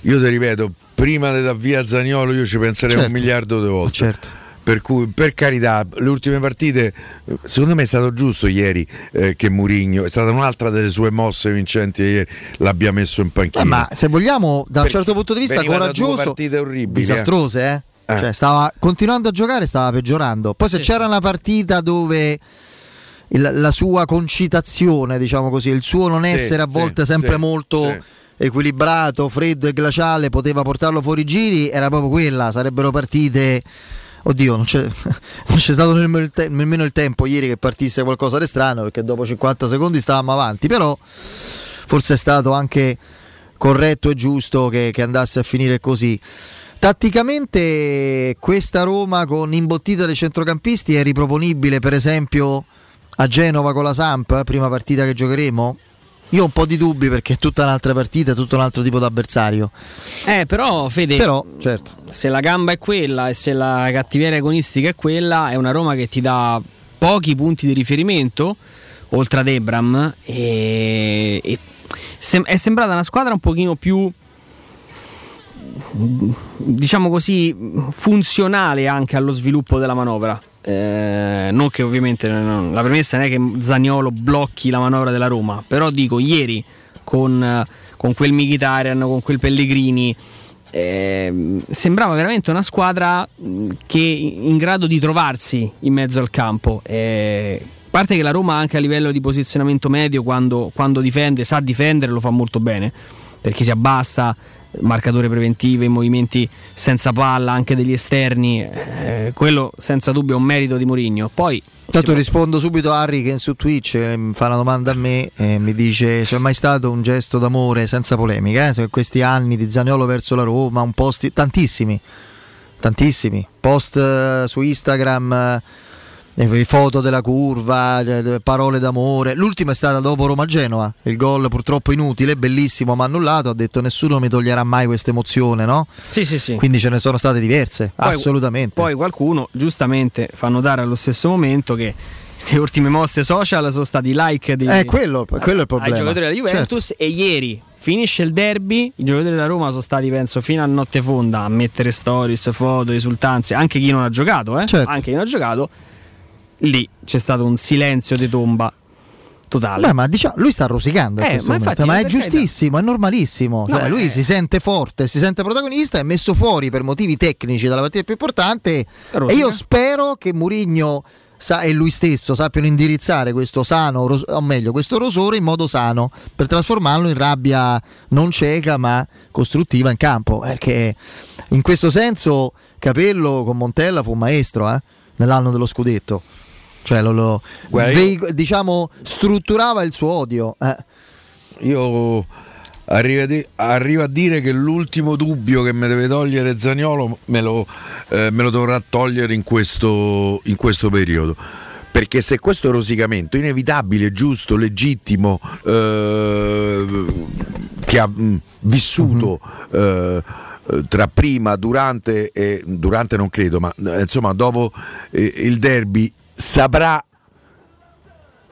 Speaker 5: io ti ripeto, prima di dar via Zaniolo io ci penserei
Speaker 2: Certo.
Speaker 5: un miliardo di volte.
Speaker 2: Certo.
Speaker 5: Per cui, per carità, le ultime partite, eh, secondo me è stato giusto ieri eh, che Murigno, è stata un'altra delle sue mosse vincenti ieri, l'abbia messo in panchina.
Speaker 2: Eh, ma se vogliamo, da un certo punto di vista, coraggioso,
Speaker 5: partite orribili,
Speaker 2: disastrose, eh?
Speaker 5: Eh.
Speaker 2: Cioè, stava continuando a giocare, stava peggiorando. Poi, se
Speaker 1: Sì,
Speaker 2: c'era una partita dove il- la sua concitazione, diciamo così, il suo non
Speaker 5: Sì,
Speaker 2: essere a
Speaker 5: sì,
Speaker 2: volte sempre
Speaker 5: sì,
Speaker 2: molto
Speaker 5: sì.
Speaker 2: equilibrato, freddo e glaciale, poteva portarlo fuori giri, era proprio quella. Sarebbero partite. Oddio, non c'è, non c'è stato nemmeno il, te- nemmeno il tempo ieri che partisse qualcosa di strano perché dopo 50 secondi stavamo avanti. Però forse è stato anche corretto e giusto che, che andasse a finire così. Tatticamente questa Roma con imbottita dei centrocampisti è riproponibile per esempio a Genova con la Samp, prima partita che giocheremo? Io ho un po' di dubbi perché è tutta un'altra partita, è tutto un altro tipo d'avversario.
Speaker 1: Eh, però, Fede,
Speaker 2: Però, certo.
Speaker 1: se la gamba è quella e se la cattiveria agonistica è quella, è una Roma che ti dà pochi punti di riferimento, oltre ad Ebram, e, e sem- è sembrata una squadra un pochino più diciamo così funzionale anche allo sviluppo della manovra Eh, non che ovviamente no, la premessa non è che Zagnolo blocchi la manovra della Roma però dico ieri con, eh, con quel Mkhitaryan con quel Pellegrini ehm, sembrava veramente una squadra che in grado di trovarsi in mezzo al campo. Eh, parte che la Roma anche a livello di posizionamento medio quando, quando difende sa difendere lo fa molto bene perché si abbassa marcature preventive, movimenti senza palla anche degli esterni, eh, quello senza dubbio è un merito di Mourinho. Poi
Speaker 2: Intanto rispondo subito a Harry che su Twitch eh, fa una domanda a me e mi dice se è mai stato un gesto d'amore senza polemica, eh? Se questi anni di Zaniolo verso la Roma, un post tantissimi, tantissimi, post eh, su Instagram, eh, eh, foto della curva, eh, parole d'amore. L'ultima è stata dopo Roma-Genoa, il gol purtroppo inutile, bellissimo ma annullato, ha detto nessuno mi toglierà mai questa emozione, no?
Speaker 1: Sì, sì, sì.
Speaker 2: Quindi ce ne sono state diverse,
Speaker 1: Poi-
Speaker 2: assolutamente.
Speaker 1: Poi qualcuno giustamente fa notare allo stesso momento che le ultime mosse social sono stati like di,
Speaker 2: Eh, quello- quello è il problema.
Speaker 1: ai giocatori della Juventus e ieri finisce il derby, i giocatori della Roma sono stati penso fino a notte fonda a mettere stories, foto, esultanze, anche chi non ha giocato, eh?
Speaker 2: Certo.
Speaker 1: anche chi non ha giocato, lì c'è stato un silenzio di tomba totale.
Speaker 2: Beh, ma diciamo, lui sta rosicando
Speaker 1: Eh, ma infatti,
Speaker 2: ma è giustissimo, è normalissimo.
Speaker 1: No,
Speaker 2: Cioè, lui
Speaker 1: eh.
Speaker 2: si sente forte, si sente protagonista, è messo fuori per motivi tecnici dalla partita più importante.
Speaker 1: Rosica.
Speaker 2: E io spero che Murigno e lui stesso sappiano indirizzare questo sano, ros- o meglio, questo rosore in modo sano per trasformarlo in rabbia non cieca ma costruttiva in campo. Perché in questo senso Capello con Montella fu maestro eh, nell'anno dello scudetto. Cioè, lo, lo- veico- diciamo, strutturava il suo odio. eh.
Speaker 5: Io arrivo a, dire che l'ultimo dubbio che mi deve togliere Zaniolo me lo, eh, me lo dovrà togliere in questo, in questo periodo. Perché se questo rosicamento inevitabile, giusto, legittimo, eh, che ha mh, vissuto eh, eh, tra prima, durante e durante non credo, ma eh, insomma dopo eh, il derby saprà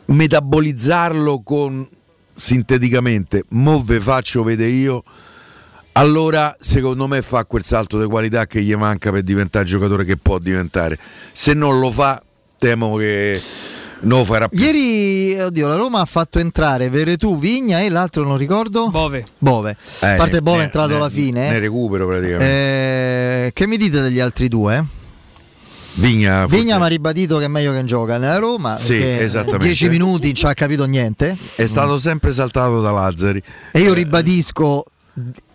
Speaker 5: metabolizzarlo con sinteticamente mo ve faccio vedere io allora secondo me fa quel salto di qualità che gli manca per diventare il giocatore che può diventare se non lo fa temo che non lo farà più
Speaker 2: Ieri, oddio, la Roma ha fatto entrare Veretù, Vigna e l'altro non ricordo.
Speaker 1: Bove.
Speaker 2: Bove.
Speaker 5: Eh,
Speaker 2: a parte
Speaker 5: ne-
Speaker 2: Bove è entrato
Speaker 5: ne-
Speaker 2: alla fine.
Speaker 5: ne recupero praticamente
Speaker 2: Eh, che mi dite degli altri due?
Speaker 5: Vigna,
Speaker 2: Vigna mi ha ribadito che è meglio che in gioca nella Roma.
Speaker 5: Sì, esattamente.
Speaker 2: 10 minuti non ci ha capito niente.
Speaker 5: è stato sempre saltato da Lazzari.
Speaker 2: E io ribadisco.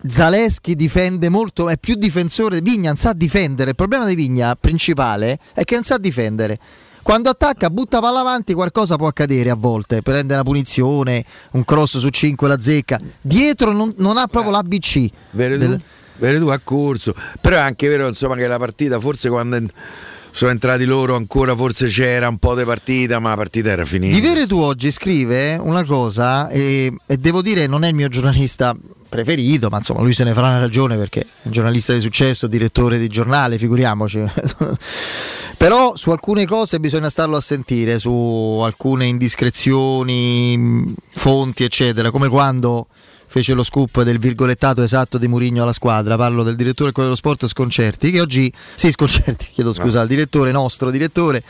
Speaker 2: Zaleschi difende molto, è più difensore. Vigna non sa difendere. Il problema di Vigna principale è che non sa difendere. Quando attacca, butta palla avanti, qualcosa può accadere a volte. Prende una punizione, un cross su 5 la zecca. Dietro non, non ha proprio l'ABC.
Speaker 5: Veredù,
Speaker 2: Del-
Speaker 5: Veredù ha corso, però è anche vero insomma, che la partita forse quando sono entrati loro ancora forse c'era un po' di partita, ma la partita era finita.
Speaker 2: Di Vere tu oggi scrive una cosa e, e devo dire non è il mio giornalista preferito, ma insomma lui se ne farà una ragione perché è un giornalista di successo, direttore di giornale, figuriamoci. Però su alcune cose bisogna starlo a sentire, su alcune indiscrezioni, fonti, eccetera, come quando fece lo scoop del virgolettato esatto di Murigno alla squadra, parlo del direttore dello sport Sconcerti, che oggi, sì Sconcerti, chiedo scusa, il direttore, nostro direttore,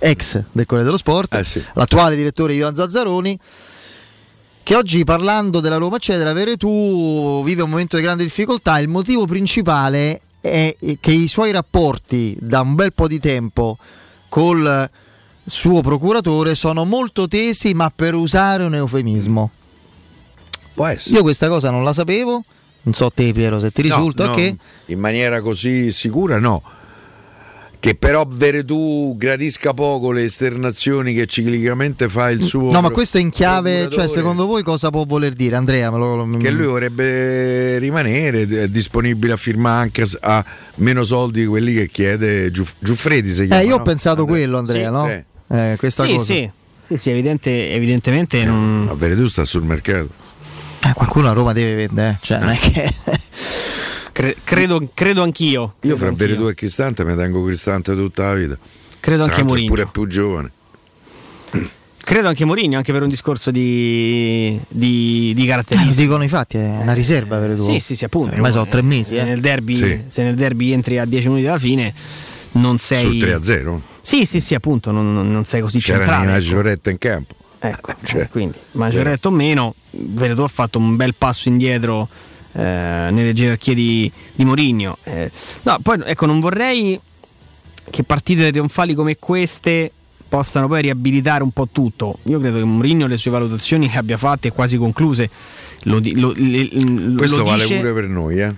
Speaker 2: ex del Corriere dello Sport, l'attuale direttore Ivan Zazzaroni, che oggi parlando della Roma eccetera, Veretù vive un momento di grande difficoltà, il motivo principale è che i suoi rapporti da un bel po' di tempo col suo procuratore sono molto tesi, ma per usare un eufemismo. Io questa cosa non la sapevo, non so te Piero se ti
Speaker 5: No,
Speaker 2: risulta,
Speaker 5: no,
Speaker 2: ok?
Speaker 5: In maniera così sicura no. Che però Veretù gradisca poco le esternazioni che ciclicamente fa il suo...
Speaker 2: No, ma questo è in chiave, cioè secondo voi cosa può voler dire Andrea? Me lo-
Speaker 5: Che lui vorrebbe rimanere è disponibile a firmare anche a meno soldi di quelli che chiede Giuff- Giuffredi. Si chiama,
Speaker 2: Eh, io ho
Speaker 5: no?
Speaker 2: pensato quello Andrea,
Speaker 5: Sì,
Speaker 2: no?
Speaker 5: eh.
Speaker 2: Eh, questa
Speaker 1: sì,
Speaker 2: cosa.
Speaker 1: sì, sì, sì, evidente- evidentemente non...
Speaker 5: Ma Veretù sta sul mercato.
Speaker 2: Eh, qualcuno a Roma deve vendere, eh. cioè non è che...
Speaker 1: Cre- credo, credo anch'io.
Speaker 5: Io fra
Speaker 1: Credo
Speaker 5: Veretù
Speaker 1: anch'io.
Speaker 5: e Cristante mi tengo Cristante tutta la vita.
Speaker 1: Credo
Speaker 5: Tra
Speaker 1: anche Mourinho.
Speaker 5: pure più giovane.
Speaker 1: Credo anche Mourinho, anche per un discorso di, di, di
Speaker 2: Eh,
Speaker 1: caratteristiche.
Speaker 2: dicono infatti, è una riserva per tu.
Speaker 1: Sì, sì, sì, appunto.
Speaker 2: Ormai sono tre mesi,
Speaker 1: Se
Speaker 2: eh.
Speaker 1: nel derby,
Speaker 2: Sì.
Speaker 1: se nel derby entri a 10 minuti dalla fine, non sei.
Speaker 5: Sul 3-0.
Speaker 1: Sì, sì, sì, appunto, non, non- non sei così
Speaker 5: C'era
Speaker 1: centrale.
Speaker 5: una
Speaker 1: ecco.
Speaker 5: Gioretta in campo.
Speaker 1: Ecco,
Speaker 5: Cioè,
Speaker 1: quindi Maggioretto o meno, Veretù ha fatto un bel passo indietro eh, nelle gerarchie di, di Mourinho. Eh, no, poi ecco, non vorrei che partite trionfali come queste possano poi riabilitare un po' tutto. Io credo che Mourinho le sue valutazioni le abbia fatte quasi concluse. Lo, lo- lo
Speaker 5: Questo vale
Speaker 1: dice-
Speaker 5: pure per noi, eh.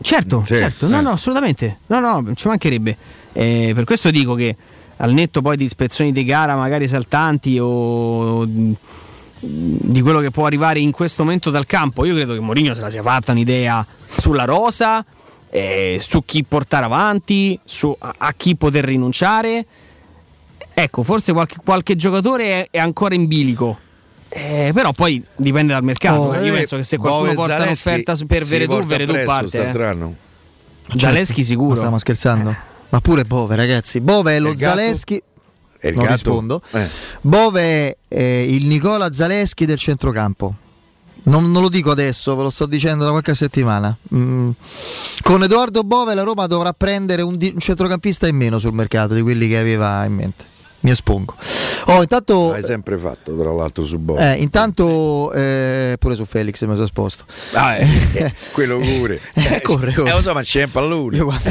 Speaker 1: Certo,
Speaker 5: Sì,
Speaker 1: certo, no,
Speaker 5: eh.
Speaker 1: no, assolutamente. No, no, ci mancherebbe. Eh, per questo dico che al netto poi di ispezioni di gara magari saltanti o di quello che può arrivare in questo momento dal campo, io credo che Mourinho se la sia fatta un'idea sulla rosa, eh, su chi portare avanti, su a, a chi poter rinunciare. Ecco, forse qualche, qualche giocatore è, è ancora in bilico. Eh, però poi dipende dal mercato.
Speaker 5: Oh,
Speaker 1: eh. Io
Speaker 5: eh,
Speaker 1: penso che se qualcuno
Speaker 5: Bove
Speaker 1: porta
Speaker 5: Zaleschi
Speaker 1: un'offerta per Veredù, Veredù parte. eh. Zaleschi sicuro.
Speaker 2: Ma stiamo scherzando? Ma pure Bove, ragazzi. Bove è lo? Zaleschi.
Speaker 5: Il
Speaker 2: non
Speaker 5: gatto?
Speaker 2: rispondo.
Speaker 5: Eh.
Speaker 2: Bove è eh, il Nicola Zaleschi del centrocampo. Non, non lo dico adesso, ve lo sto dicendo da qualche settimana. Mm. Con Edoardo Bove la Roma dovrà prendere un, di- un centrocampista in meno sul mercato di quelli che aveva in mente. Mi espongo. Oh, intanto
Speaker 5: L'hai sempre fatto, tra l'altro, su Bob.
Speaker 2: eh, intanto eh, pure su Felix mi sono esposto.
Speaker 5: Ah, eh, eh, quello pure.
Speaker 2: Eh, corre, corre.
Speaker 5: Eh, lo so, ma c'è un pallone.
Speaker 2: Io quando,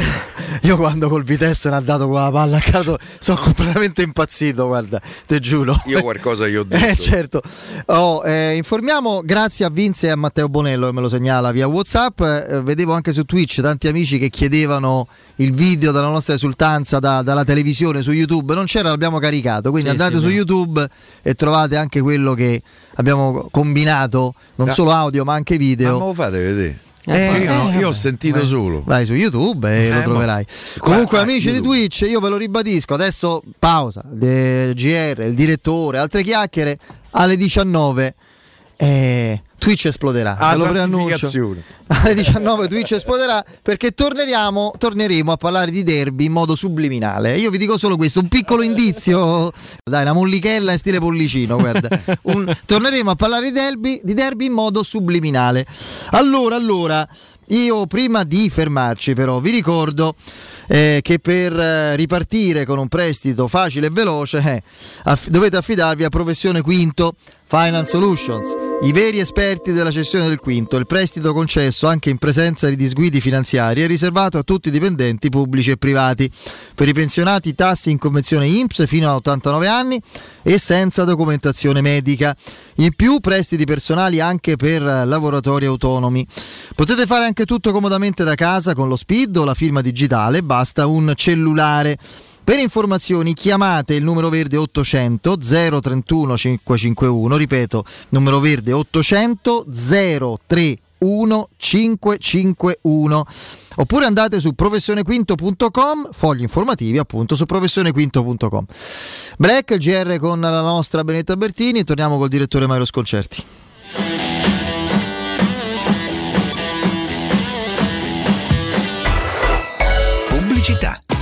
Speaker 2: io quando col Vitesse ne ha dato quella palla a caso sono completamente impazzito, guarda, te giuro.
Speaker 5: Io qualcosa gli ho detto.
Speaker 2: Eh certo. Oh, eh, informiamo, grazie a Vince e a Matteo Bonello che me lo segnala via Whatsapp. Eh, vedevo anche su Twitch tanti amici che chiedevano il video della nostra esultanza da- dalla televisione su YouTube. Non c'era, l'abbiamo caricato. Quindi
Speaker 1: Sì,
Speaker 2: andate
Speaker 1: sì,
Speaker 2: su
Speaker 1: sì.
Speaker 2: YouTube e trovate anche quello che abbiamo combinato, non
Speaker 5: Ah.
Speaker 2: solo audio ma anche video.
Speaker 5: Ma lo fate vedere?
Speaker 2: Eh,
Speaker 5: io, no,
Speaker 2: eh,
Speaker 5: io ho sentito
Speaker 2: vai.
Speaker 5: solo.
Speaker 2: Vai su YouTube e
Speaker 5: Eh,
Speaker 2: lo troverai.
Speaker 5: Qua-
Speaker 2: Comunque,
Speaker 5: ah,
Speaker 2: amici di
Speaker 5: YouTube.
Speaker 2: Twitch, io ve lo ribadisco. Adesso pausa. De- GR, il direttore, altre chiacchiere alle 19. Eh, Twitch esploderà.
Speaker 5: Ah,
Speaker 2: lo preannuncio. Alle 19 Twitch esploderà perché torneremo, torneremo a parlare di derby in modo subliminale. Io vi dico solo questo, un piccolo indizio. Dai, una mollichella in stile pollicino, guarda. Un- torneremo a parlare di derby, di derby in modo subliminale. Allora, allora, io prima di fermarci però vi ricordo eh, che per eh, ripartire con un prestito facile e veloce eh, aff- dovete affidarvi a Professione Quinto Finance Solutions, i veri esperti della cessione del quinto. Il prestito concesso anche in presenza di disguidi finanziari è riservato a tutti i dipendenti pubblici e privati. Per i pensionati tassi in convenzione INPS fino a 89 anni e senza documentazione medica. In più prestiti personali anche per lavoratori autonomi. Potete fare anche tutto comodamente da casa con lo SPID o la firma digitale, basta un cellulare. Per informazioni chiamate il numero verde 800 031 551, ripeto, numero verde 800 031 551. Oppure andate su professionequinto.com, fogli informativi appunto su professionequinto.com. Black, GR con la nostra Benetta Bertini torniamo col direttore Mario Sconcerti.
Speaker 15: Pubblicità.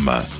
Speaker 15: del materasso.com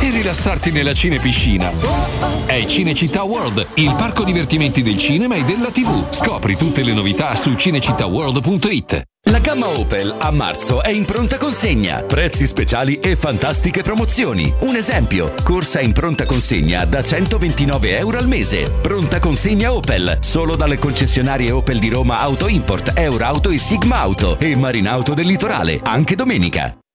Speaker 16: e rilassarti nella cinepiscina. È Cinecittà World, il parco divertimenti del cinema e della TV. Scopri tutte le novità su cinecittàworld.it.
Speaker 17: La gamma Opel a marzo è in pronta consegna. Prezzi speciali e fantastiche promozioni. Un esempio, corsa in pronta consegna da 129 euro al mese. Pronta consegna Opel, solo dalle concessionarie Opel di Roma Auto Import, Eurauto e Sigma Auto e Marinauto del Litorale, anche domenica.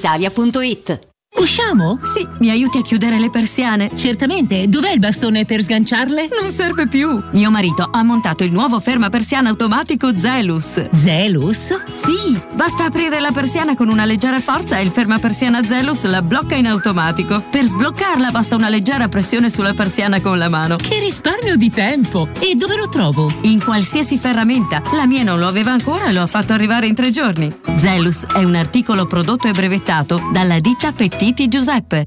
Speaker 18: brispalitalia.it.
Speaker 19: Usciamo? Sì, mi aiuti a chiudere le persiane? Certamente, dov'è il bastone per sganciarle? Non serve più. Mio marito ha montato il nuovo ferma persiana automatico Zelus. Zelus? Sì, basta aprire la persiana con una leggera forza e il ferma persiana Zelus la blocca in automatico. Per sbloccarla basta una leggera pressione sulla persiana con la mano. Che risparmio di tempo! E dove lo trovo? In qualsiasi ferramenta. La mia non lo aveva ancora e lo ha fatto arrivare in tre giorni. Zelus è un articolo prodotto e brevettato dalla ditta Pettiti Giuseppe.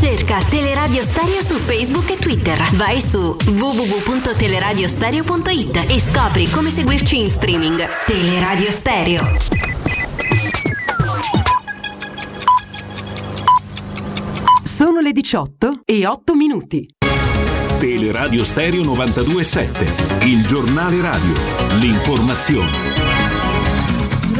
Speaker 8: Cerca Teleradio Stereo su Facebook e Twitter. Vai su www.teleradiostereo.it e scopri come seguirci in streaming. Teleradio Stereo.
Speaker 20: Sono le 18 e 8 minuti.
Speaker 16: Teleradio Stereo 927, il giornale radio, l'informazione.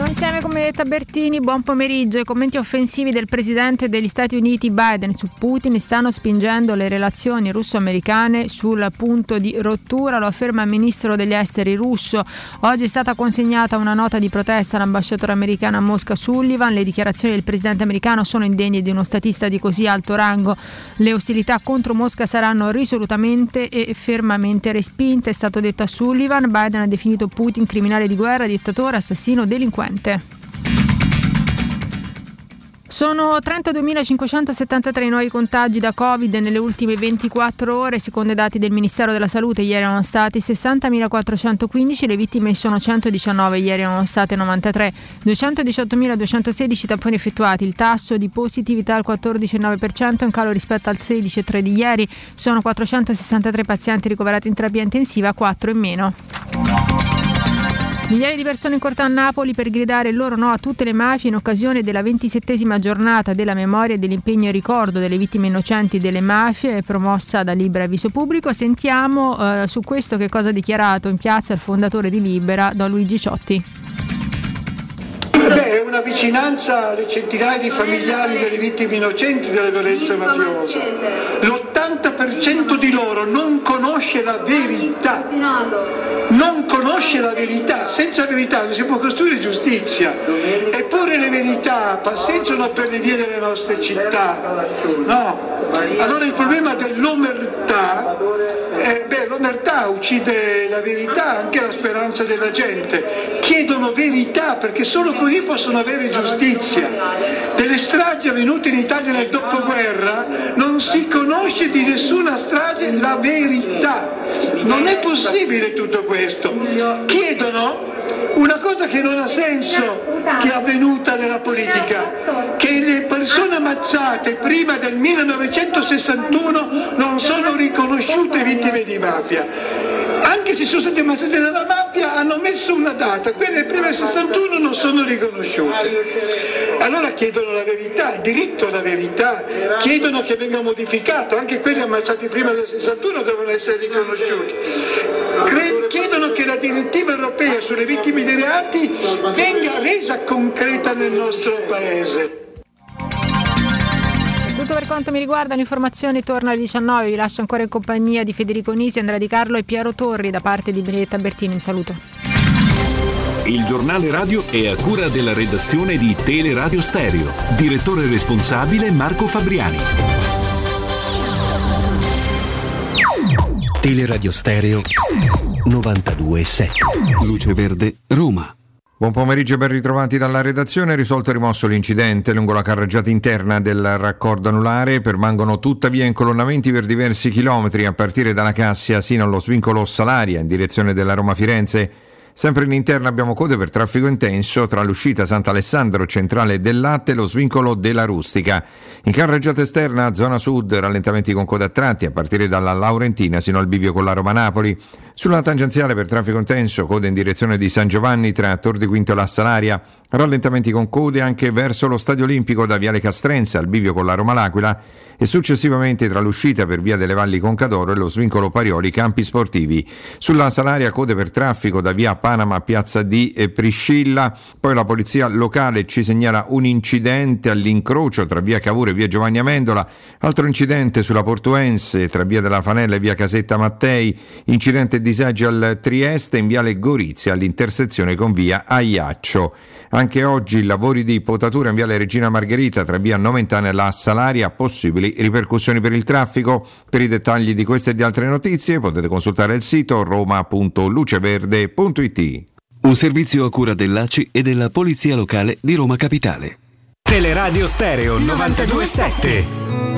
Speaker 21: Insieme con me Tabertini, buon pomeriggio. I commenti offensivi del presidente degli Stati Uniti Biden su Putin stanno spingendo le relazioni russo-americane sul punto di rottura, lo afferma il ministro degli esteri russo. Oggi è stata consegnata una nota di protesta all'ambasciatore americano a Mosca Sullivan. Le dichiarazioni del presidente americano sono indegne di uno statista di così alto rango. Le ostilità contro Mosca saranno risolutamente e fermamente respinte, è stato detto a Sullivan. Biden ha definito Putin criminale di guerra, dittatore, assassino, delinquente. Sono 32.573 i nuovi contagi da Covid nelle ultime 24 ore, secondo i dati del Ministero della Salute. Ieri erano stati 60.415, le vittime sono 119, ieri erano state 93, 218.216 tamponi effettuati, il tasso di positività al 14,9%, in calo rispetto al 16,3 di ieri, sono 463 pazienti ricoverati in terapia intensiva, 4 in meno. Migliaia di persone in corta a Napoli per gridare il loro no a tutte le mafie in occasione della ventisettesima giornata della memoria e dell'impegno e ricordo delle vittime innocenti delle mafie promossa da Libera Avviso Pubblico. Sentiamo eh, su questo che cosa ha dichiarato in piazza il fondatore di Libera, Don Luigi Ciotti.
Speaker 22: Beh, è una vicinanza alle centinaia di familiari delle vittime innocenti della violenza mafiosa. L'80% di loro non conosce la verità. Non conosce la verità. Senza verità non si può costruire giustizia. Eppure le verità passeggiano per le vie delle nostre città. No. Allora il problema dell'omertà, eh, beh, l'omertà uccide la verità, anche la speranza della gente. Chiedono verità perché solo così possono avere giustizia. Delle stragi avvenute in Italia nel dopoguerra non si conosce di nessuna strage la verità. Non è possibile tutto questo. Chiedono una cosa che non ha senso che è avvenuta nella politica, che le persone ammazzate prima del 1961 non sono riconosciute vittime di mafia. Anche se sono state ammazzate dalla mafia hanno messo una data, quelle prima del 61 non sono
Speaker 23: riconosciute. Allora chiedono la verità, il diritto alla verità, chiedono che venga modificato, anche quelli ammazzati prima del 61 devono essere riconosciuti. Chiedono che la direttiva europea sulle vittime dei reati venga resa concreta nel nostro Paese.
Speaker 21: Tutto per quanto mi riguarda, l'informazione torna alle 19. Vi lascio ancora in compagnia di Federico Nisi, Andrea Di Carlo e Piero Torri da parte di Benedetta Bertini. Un saluto.
Speaker 16: Il giornale radio è a cura della redazione di Teleradio Stereo. Direttore responsabile Marco Fabriani.
Speaker 24: Teleradio Stereo 92.7 Luce Verde, Roma.
Speaker 25: Buon pomeriggio ben ritrovati dalla redazione. Risolto e rimosso l'incidente lungo la carreggiata interna del raccordo anulare. Permangono tuttavia incolonnamenti per diversi chilometri a partire dalla Cassia sino allo svincolo Salaria in direzione della Roma Firenze. Sempre in interno abbiamo code per traffico intenso tra l'uscita Sant'Alessandro centrale del Latte e lo svincolo della Rustica. In carreggiata esterna, zona sud, rallentamenti con code a tratti a partire dalla Laurentina sino al bivio con la Roma Napoli. Sulla tangenziale per traffico intenso, code in direzione di San Giovanni tra Tor di Quinto e la Salaria. Rallentamenti con code anche verso lo Stadio Olimpico da Viale Castrense al bivio con la Roma L'Aquila e successivamente tra l'uscita per via delle Valli Concadoro e lo svincolo Parioli Campi Sportivi. Sulla Salaria code per traffico da via Panama a Piazza di Priscilla, poi la polizia locale ci segnala un incidente all'incrocio tra via Cavour e via Giovanni Amendola, altro incidente sulla Portuense tra via della Fanella e via Casetta Mattei, incidente disagi al Trieste in viale Gorizia all'intersezione con via Aiaccio. Anche oggi lavori di potatura in viale Regina Margherita tra via Noventana e la Salaria, possibili ripercussioni per il traffico. Per i dettagli di queste e di altre notizie potete consultare il sito roma.luceverde.it.
Speaker 24: Un servizio a cura dell'ACI e della Polizia Locale di Roma Capitale.
Speaker 26: Teleradio Stereo 927.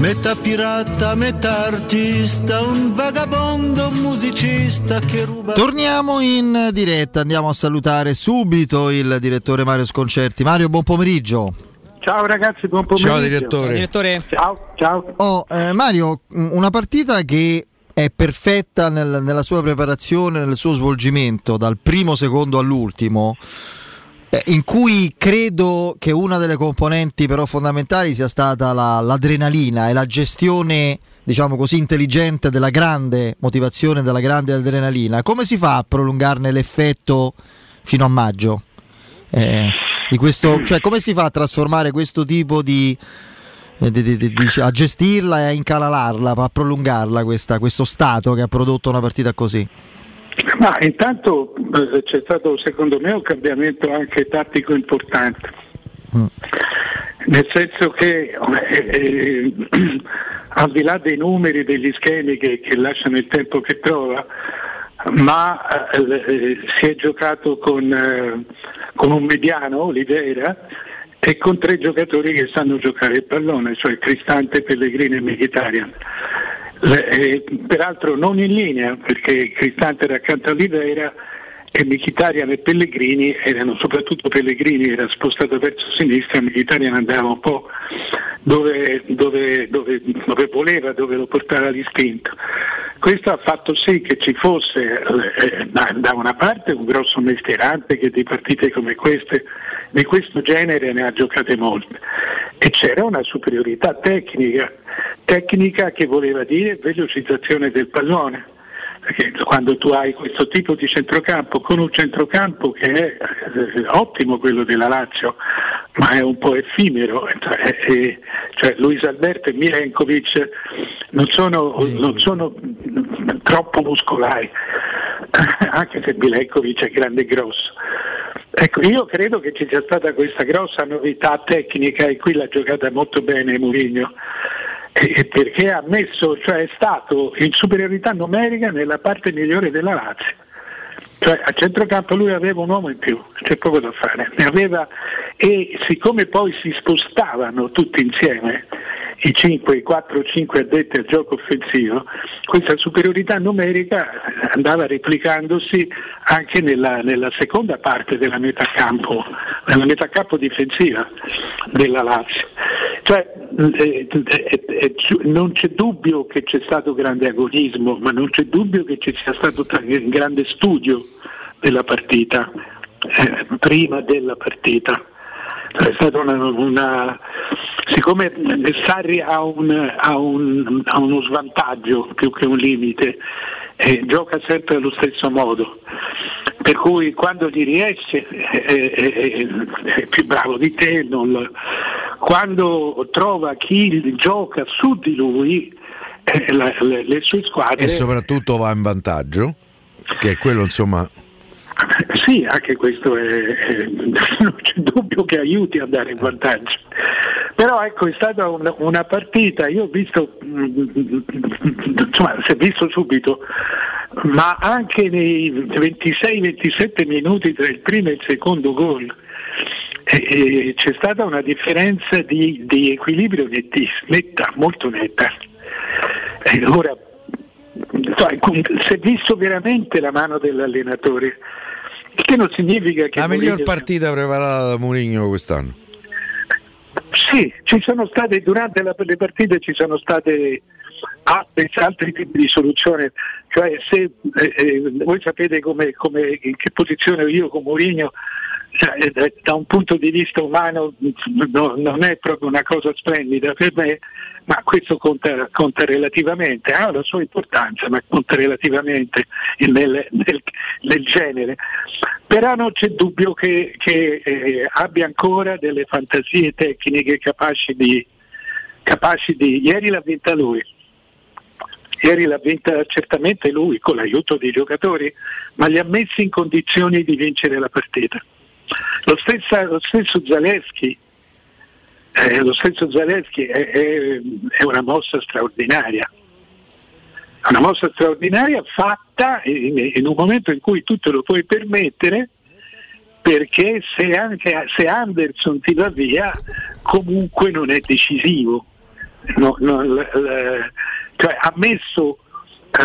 Speaker 27: Metà pirata, metà artista, un vagabondo musicista che ruba.
Speaker 2: Torniamo in diretta, andiamo a salutare subito il direttore Mario Sconcerti. Mario, buon pomeriggio.
Speaker 23: Ciao ragazzi, buon pomeriggio.
Speaker 2: Ciao, direttore.
Speaker 21: Direttore.
Speaker 23: Ciao, ciao.
Speaker 2: Oh, eh, Mario, una partita che è perfetta nel- nella sua preparazione, nel suo svolgimento, dal primo secondo all'ultimo. Eh, In cui credo che una delle componenti però fondamentali sia stata la- l'adrenalina e la gestione, diciamo così, intelligente della grande motivazione, della grande adrenalina. Come si fa a prolungarne l'effetto fino a maggio? Eh, di questo, cioè, come si fa a trasformare questo tipo di, eh, di- di- di- a gestirla e a incanalarla, a prolungarla questa- questo stato che ha prodotto una partita così?
Speaker 23: Ma intanto eh, c'è stato secondo me un cambiamento anche tattico importante, nel senso che eh, eh, al di là dei numeri, degli schemi che, che lasciano il tempo che trova, ma eh, eh, si è giocato con, eh, con un mediano, Oliveira, e con tre giocatori che sanno giocare il pallone, cioè Cristante, Pellegrini e Mkhitaryan. Eh, peraltro non in linea perché Cristante era accanto a Oliveira e Mkhitaryan e Pellegrini erano soprattutto Pellegrini era spostato verso sinistra, Mkhitaryan andava un po' dove, dove- dove- dove voleva, dove lo portava l'istinto. Questo ha fatto sì che ci fosse eh, da, da una parte un grosso mestierante che di partite come queste, di questo genere ne ha giocate molte e c'era una superiorità tecnica, tecnica che voleva dire velocizzazione del pallone. Perché quando tu hai questo tipo di centrocampo con un centrocampo che è eh, ottimo quello della Lazio, ma è un po' effimero, cioè, eh, cioè Luis Alberto e Milenkovic non sono, non sono troppo muscolari, anche se Milenkovic è grande e grosso. Ecco, io credo che ci sia stata questa grossa novità tecnica e qui l'ha giocata molto bene Mourinho. E- e perché ha messo, cioè è stato in superiorità numerica nella parte migliore della Lazio. Cioè a centrocampo lui aveva un uomo in più, c'è poco da fare. Aveva, e siccome poi si spostavano tutti insieme, i 5, i 4 5 addetti al gioco offensivo, questa superiorità numerica andava replicandosi anche nella, nella seconda parte della metà campo, nella metà campo difensiva della Lazio. Cioè, eh, eh, eh, non c'è dubbio che c'è stato grande agonismo, ma non c'è dubbio che ci sia stato un grande studio della partita, eh, prima della partita. È stata una, una, siccome Sarri ha, un, ha, un, ha, uno svantaggio più che un limite, eh, gioca sempre allo stesso modo, per cui quando gli riesce è, è, è più bravo di te, non, quando trova chi gioca su di lui, eh, la, le, le sue squadre...
Speaker 5: E soprattutto va in vantaggio, che è quello insomma...
Speaker 23: Sì, anche questo è, non c'è dubbio che aiuti ad andare in vantaggio. Però ecco, è stata una, una partita, io ho visto, insomma, si è visto subito, ma anche nei 26-27 minuti tra il primo e il secondo gol eh, c'è stata una differenza di, di equilibrio netta, molto netta. E ora, si è visto veramente la mano dell'allenatore, che non significa che...
Speaker 5: La miglior partita preparata da Mourinho quest'anno.
Speaker 23: Sì, ci sono state, durante la, le partite ci sono state altri tipi di soluzione, cioè se eh, eh, voi sapete come, come, in che posizione io con Mourinho cioè, eh, da un punto di vista umano no, non è proprio una cosa splendida per me, ma questo conta, conta relativamente, ha la sua importanza, ma conta relativamente nel, nel, nel genere. Però non c'è dubbio che, che eh, abbia ancora delle fantasie tecniche capaci di, capaci di... Ieri l'ha vinta lui. Ieri l'ha vinta certamente lui con l'aiuto dei giocatori, ma li ha messi in condizioni di vincere la partita. Lo, stessa, lo stesso Zaleschi, eh, lo stesso Zaleschi è, è, è, una mossa straordinaria, una mossa straordinaria fatta in, in, un momento in cui tu te lo puoi permettere perché se, anche, se Anderson ti va via comunque non è decisivo. No, no, l, l, cioè, ha messo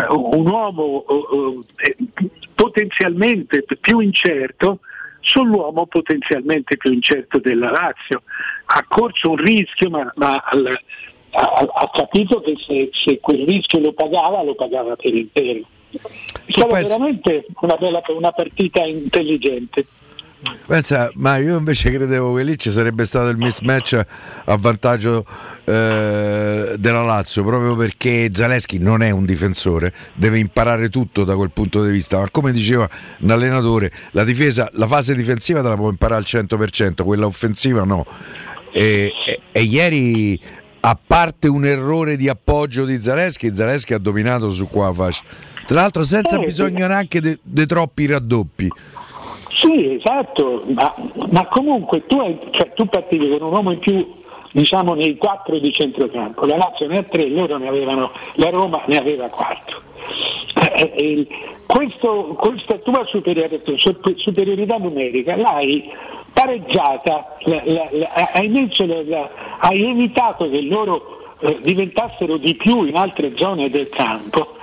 Speaker 23: uh, un uomo uh, uh, potenzialmente più incerto sull'uomo potenzialmente più incerto della Lazio. Ha corso un rischio, ma, ma al, ha, ha, capito che se, se, quel rischio lo pagava, lo pagava per intero. È stata pensi... veramente una, bella, una partita intelligente.
Speaker 5: Pensa, Mario, io invece credevo che lì ci sarebbe stato il mismatch a vantaggio eh, della Lazio, proprio perché Zaleschi non è un difensore, deve imparare tutto da quel punto di vista, ma come diceva un allenatore, la difesa, la fase difensiva te la può imparare al 100%, quella offensiva no. E, e, e ieri, a parte un errore di appoggio di Zaleschi, Zaleschi ha dominato su qua fascia. Tra l'altro senza bisogno neanche di troppi raddoppi.
Speaker 23: Sì, esatto, ma, ma comunque tu, hai, cioè, tu, partivi con un uomo in più diciamo nei quattro di centrocampo, la Lazio ne ha tre, loro ne avevano, la Roma ne aveva quattro. Eh, eh, questo, questa tua superiorità numerica l'hai pareggiata, la, la, la, hai, hai, evitato che loro eh, diventassero di più in altre zone del campo,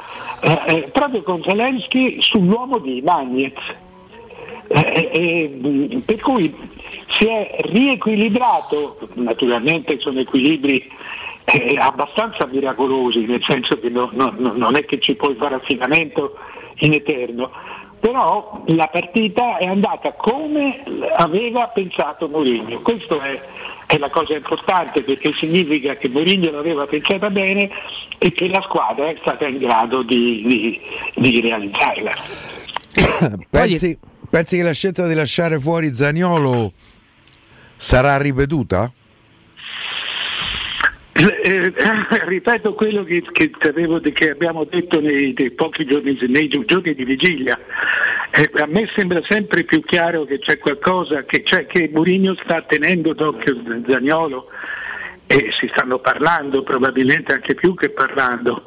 Speaker 23: eh, eh, proprio con Zelensky sull'uomo di Magnez eh, eh, per cui si è riequilibrato, naturalmente sono equilibri eh, abbastanza miracolosi, nel senso che no, no, non è che ci puoi fare affidamento in eterno, però la partita è andata come aveva pensato Mourinho. Questo è, è la cosa importante perché significa che Mourinho l'aveva pensata bene e che la squadra è stata in grado di, di, di realizzarla.
Speaker 5: Pensi, Pensi che la scelta di lasciare fuori Zaniolo sarà ripetuta?
Speaker 23: Eh, eh, ripeto quello che, che, che, abbiamo detto nei, giorni, nei giorni di vigilia. Eh, a me sembra sempre più chiaro che c'è qualcosa, che, c'è, che Mourinho sta tenendo d'occhio Zagnolo e si stanno parlando, probabilmente anche più che parlando.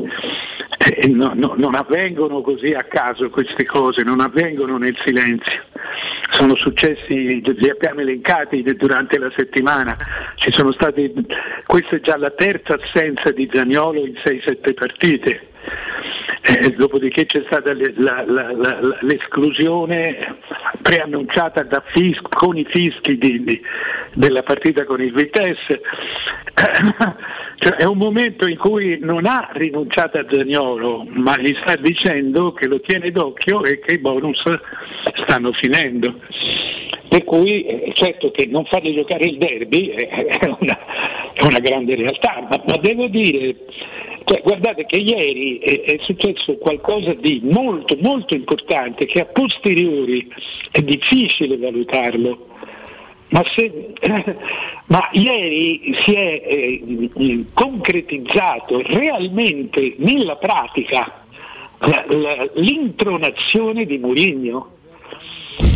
Speaker 23: Eh, no, no, non avvengono così a caso queste cose, non avvengono nel silenzio. Sono successi, li abbiamo elencati durante la settimana, ci sono stati, questa è già la terza assenza di Zagnolo in 6-7 partite. Eh, dopodiché c'è stata le, la, la, la, l'esclusione preannunciata da Fis, con i fischi di, di, della partita con il Vitesse. cioè, è un momento in cui non ha rinunciato a Zagnolo, ma gli sta dicendo che lo tiene d'occhio e che i bonus stanno finendo. Per cui eh, certo che non fargli giocare il derby è una, è una grande realtà, ma, ma devo dire cioè, guardate che ieri è, è, successo qualcosa di molto molto importante che a posteriori è difficile valutarlo. Ma, se, ma ieri si è eh, concretizzato realmente nella pratica la, la, l'intronazione di Mourinho.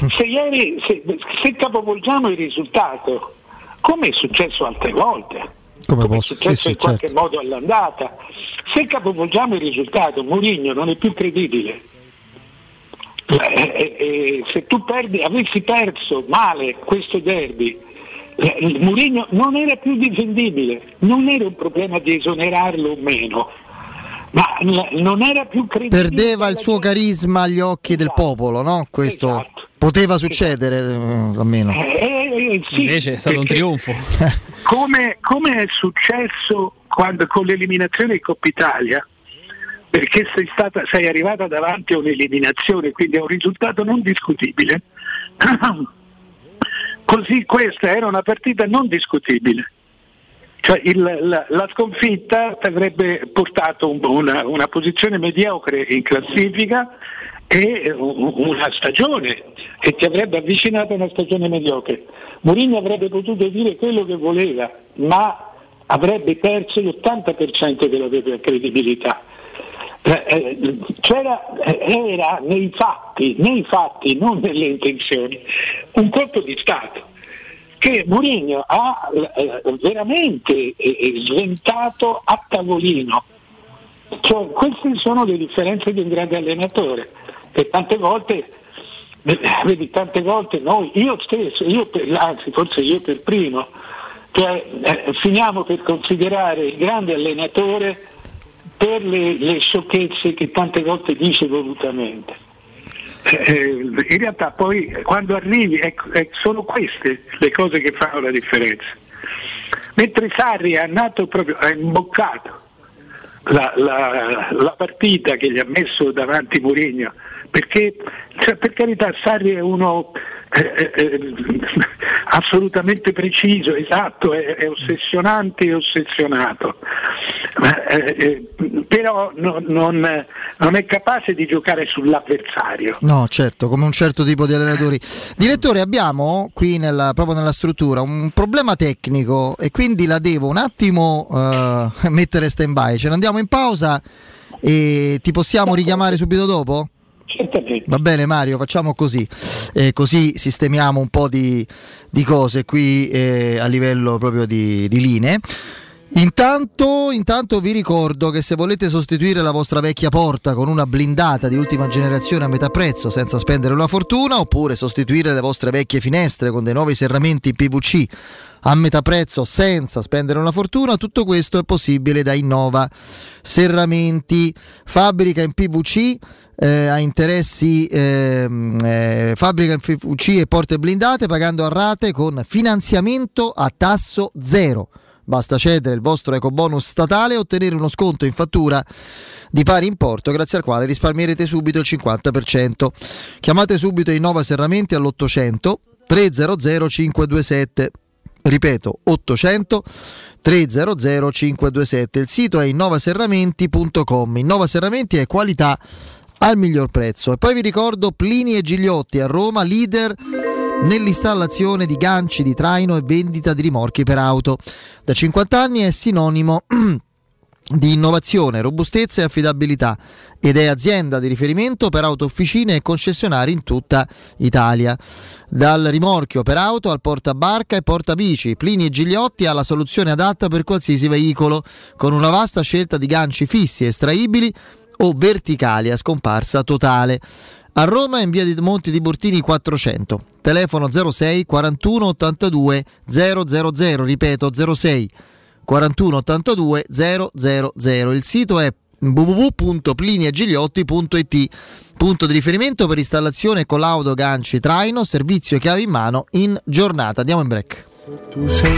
Speaker 23: Se, ieri, se, se capovolgiamo il risultato, come è successo altre volte,
Speaker 2: come,
Speaker 23: come
Speaker 2: posso,
Speaker 23: è successo
Speaker 2: sì, sì,
Speaker 23: in qualche
Speaker 2: certo.
Speaker 23: modo all'andata. Se capovolgiamo il risultato, Mourinho non è più credibile. Eh, eh, eh, se tu perdi, avessi perso male questo derby, eh, Mourinho non era più difendibile, non era un problema di esonerarlo o meno, ma l- non era più credibile.
Speaker 2: Perdeva il suo carisma agli occhi del popolo, no? Questo poteva succedere eh, almeno.
Speaker 23: Eh, eh, sì,
Speaker 28: Invece è stato un trionfo.
Speaker 23: come, come è successo quando, con l'eliminazione di Coppa Italia, perché sei, stata, sei arrivata davanti a un'eliminazione, quindi a un risultato non discutibile, così questa era una partita non discutibile. Cioè il- la, la sconfitta ti avrebbe portato un- una, una posizione mediocre in classifica e un- una stagione che ti avrebbe avvicinato a una stagione mediocre. Mourinho avrebbe potuto dire quello che voleva, ma avrebbe perso l'80% della propria credibilità. Eh, eh, c'era, eh, era nei fatti, nei fatti, non nelle intenzioni, un colpo di Stato che Mourinho ha eh, veramente eh, eh, sventato a tavolino. Cioè, queste sono le differenze di un grande allenatore, che tante volte, vedi, tante volte noi, io stesso, io per, anzi forse io per primo, cioè, finiamo per considerare il grande allenatore per le, le sciocchezze che tante volte dice volutamente. Eh, in realtà poi quando arrivi ecco, eh, sono queste le cose che fanno la differenza. Mentre Sarri ha, nato proprio, ha imboccato la, la- la partita che gli ha messo davanti Mourinho, perché cioè, per carità Sarri è uno eh, eh, assolutamente preciso, esatto, è, è ossessionante e ossessionato, Ma, eh, eh, però no- non, non è capace di giocare sull'avversario.
Speaker 2: No, certo, come un certo tipo di allenatori. Direttore, abbiamo qui nella- proprio nella struttura un problema tecnico e quindi la devo un attimo eh, mettere stand by. Ce ne andiamo in pausa e ti possiamo richiamare subito dopo? Va bene Mario, facciamo così, Eh, così sistemiamo un po' di, di cose qui eh, a livello proprio di, di linee. Intanto, intanto vi ricordo che se volete sostituire la vostra vecchia porta con una blindata di ultima generazione a metà prezzo senza spendere una fortuna, oppure sostituire le vostre vecchie finestre con dei nuovi serramenti PVC a metà prezzo senza spendere una fortuna, tutto questo è possibile da Innova Serramenti, fabbrica in PVC, eh, ha interessi, ehm, eh, fabbrica in PVC e porte blindate pagando a rate con finanziamento a tasso zero. Basta cedere il vostro ecobonus statale e ottenere uno sconto in fattura di pari importo, grazie al quale risparmierete subito il 50%. Chiamate subito Innova Serramenti all'800 300 527. Ripeto, 800 300 527. Il sito è innovaserramenti.com. Innova Serramenti è qualità al miglior prezzo. E poi vi ricordo Plini e Gigliotti a Roma, leader nell'installazione di ganci di traino e vendita di rimorchi per auto. Da 50 anni è sinonimo di innovazione, robustezza e affidabilità ed è azienda di riferimento per auto officine e concessionari in tutta Italia. Dal rimorchio per auto al portabarca e portabici, Plini e Gigliotti ha la soluzione adatta per qualsiasi veicolo, con una vasta scelta di ganci fissi, estraibili o verticali a scomparsa totale. A Roma in via di Monti di Burtini 400, telefono 06 41 82 000, ripeto 06 41 82 000. Il sito è www.pliniagiliotti.it Punto di riferimento per installazione collaudo ganci traino, servizio chiave in mano in giornata. Andiamo in break.
Speaker 6: Tu sei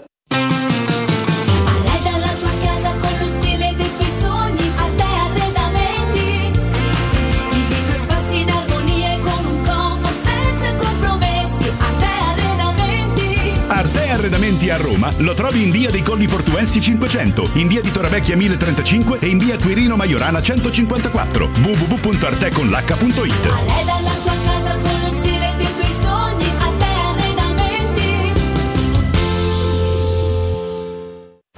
Speaker 28: Arredamenti
Speaker 16: a Roma lo trovi in via dei Colli Portuensi 500, in via di Torrevecchia 1035 e in via Quirino Maiorana 154. www.arteconlh.it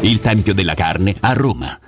Speaker 17: Il tempio della carne a Roma.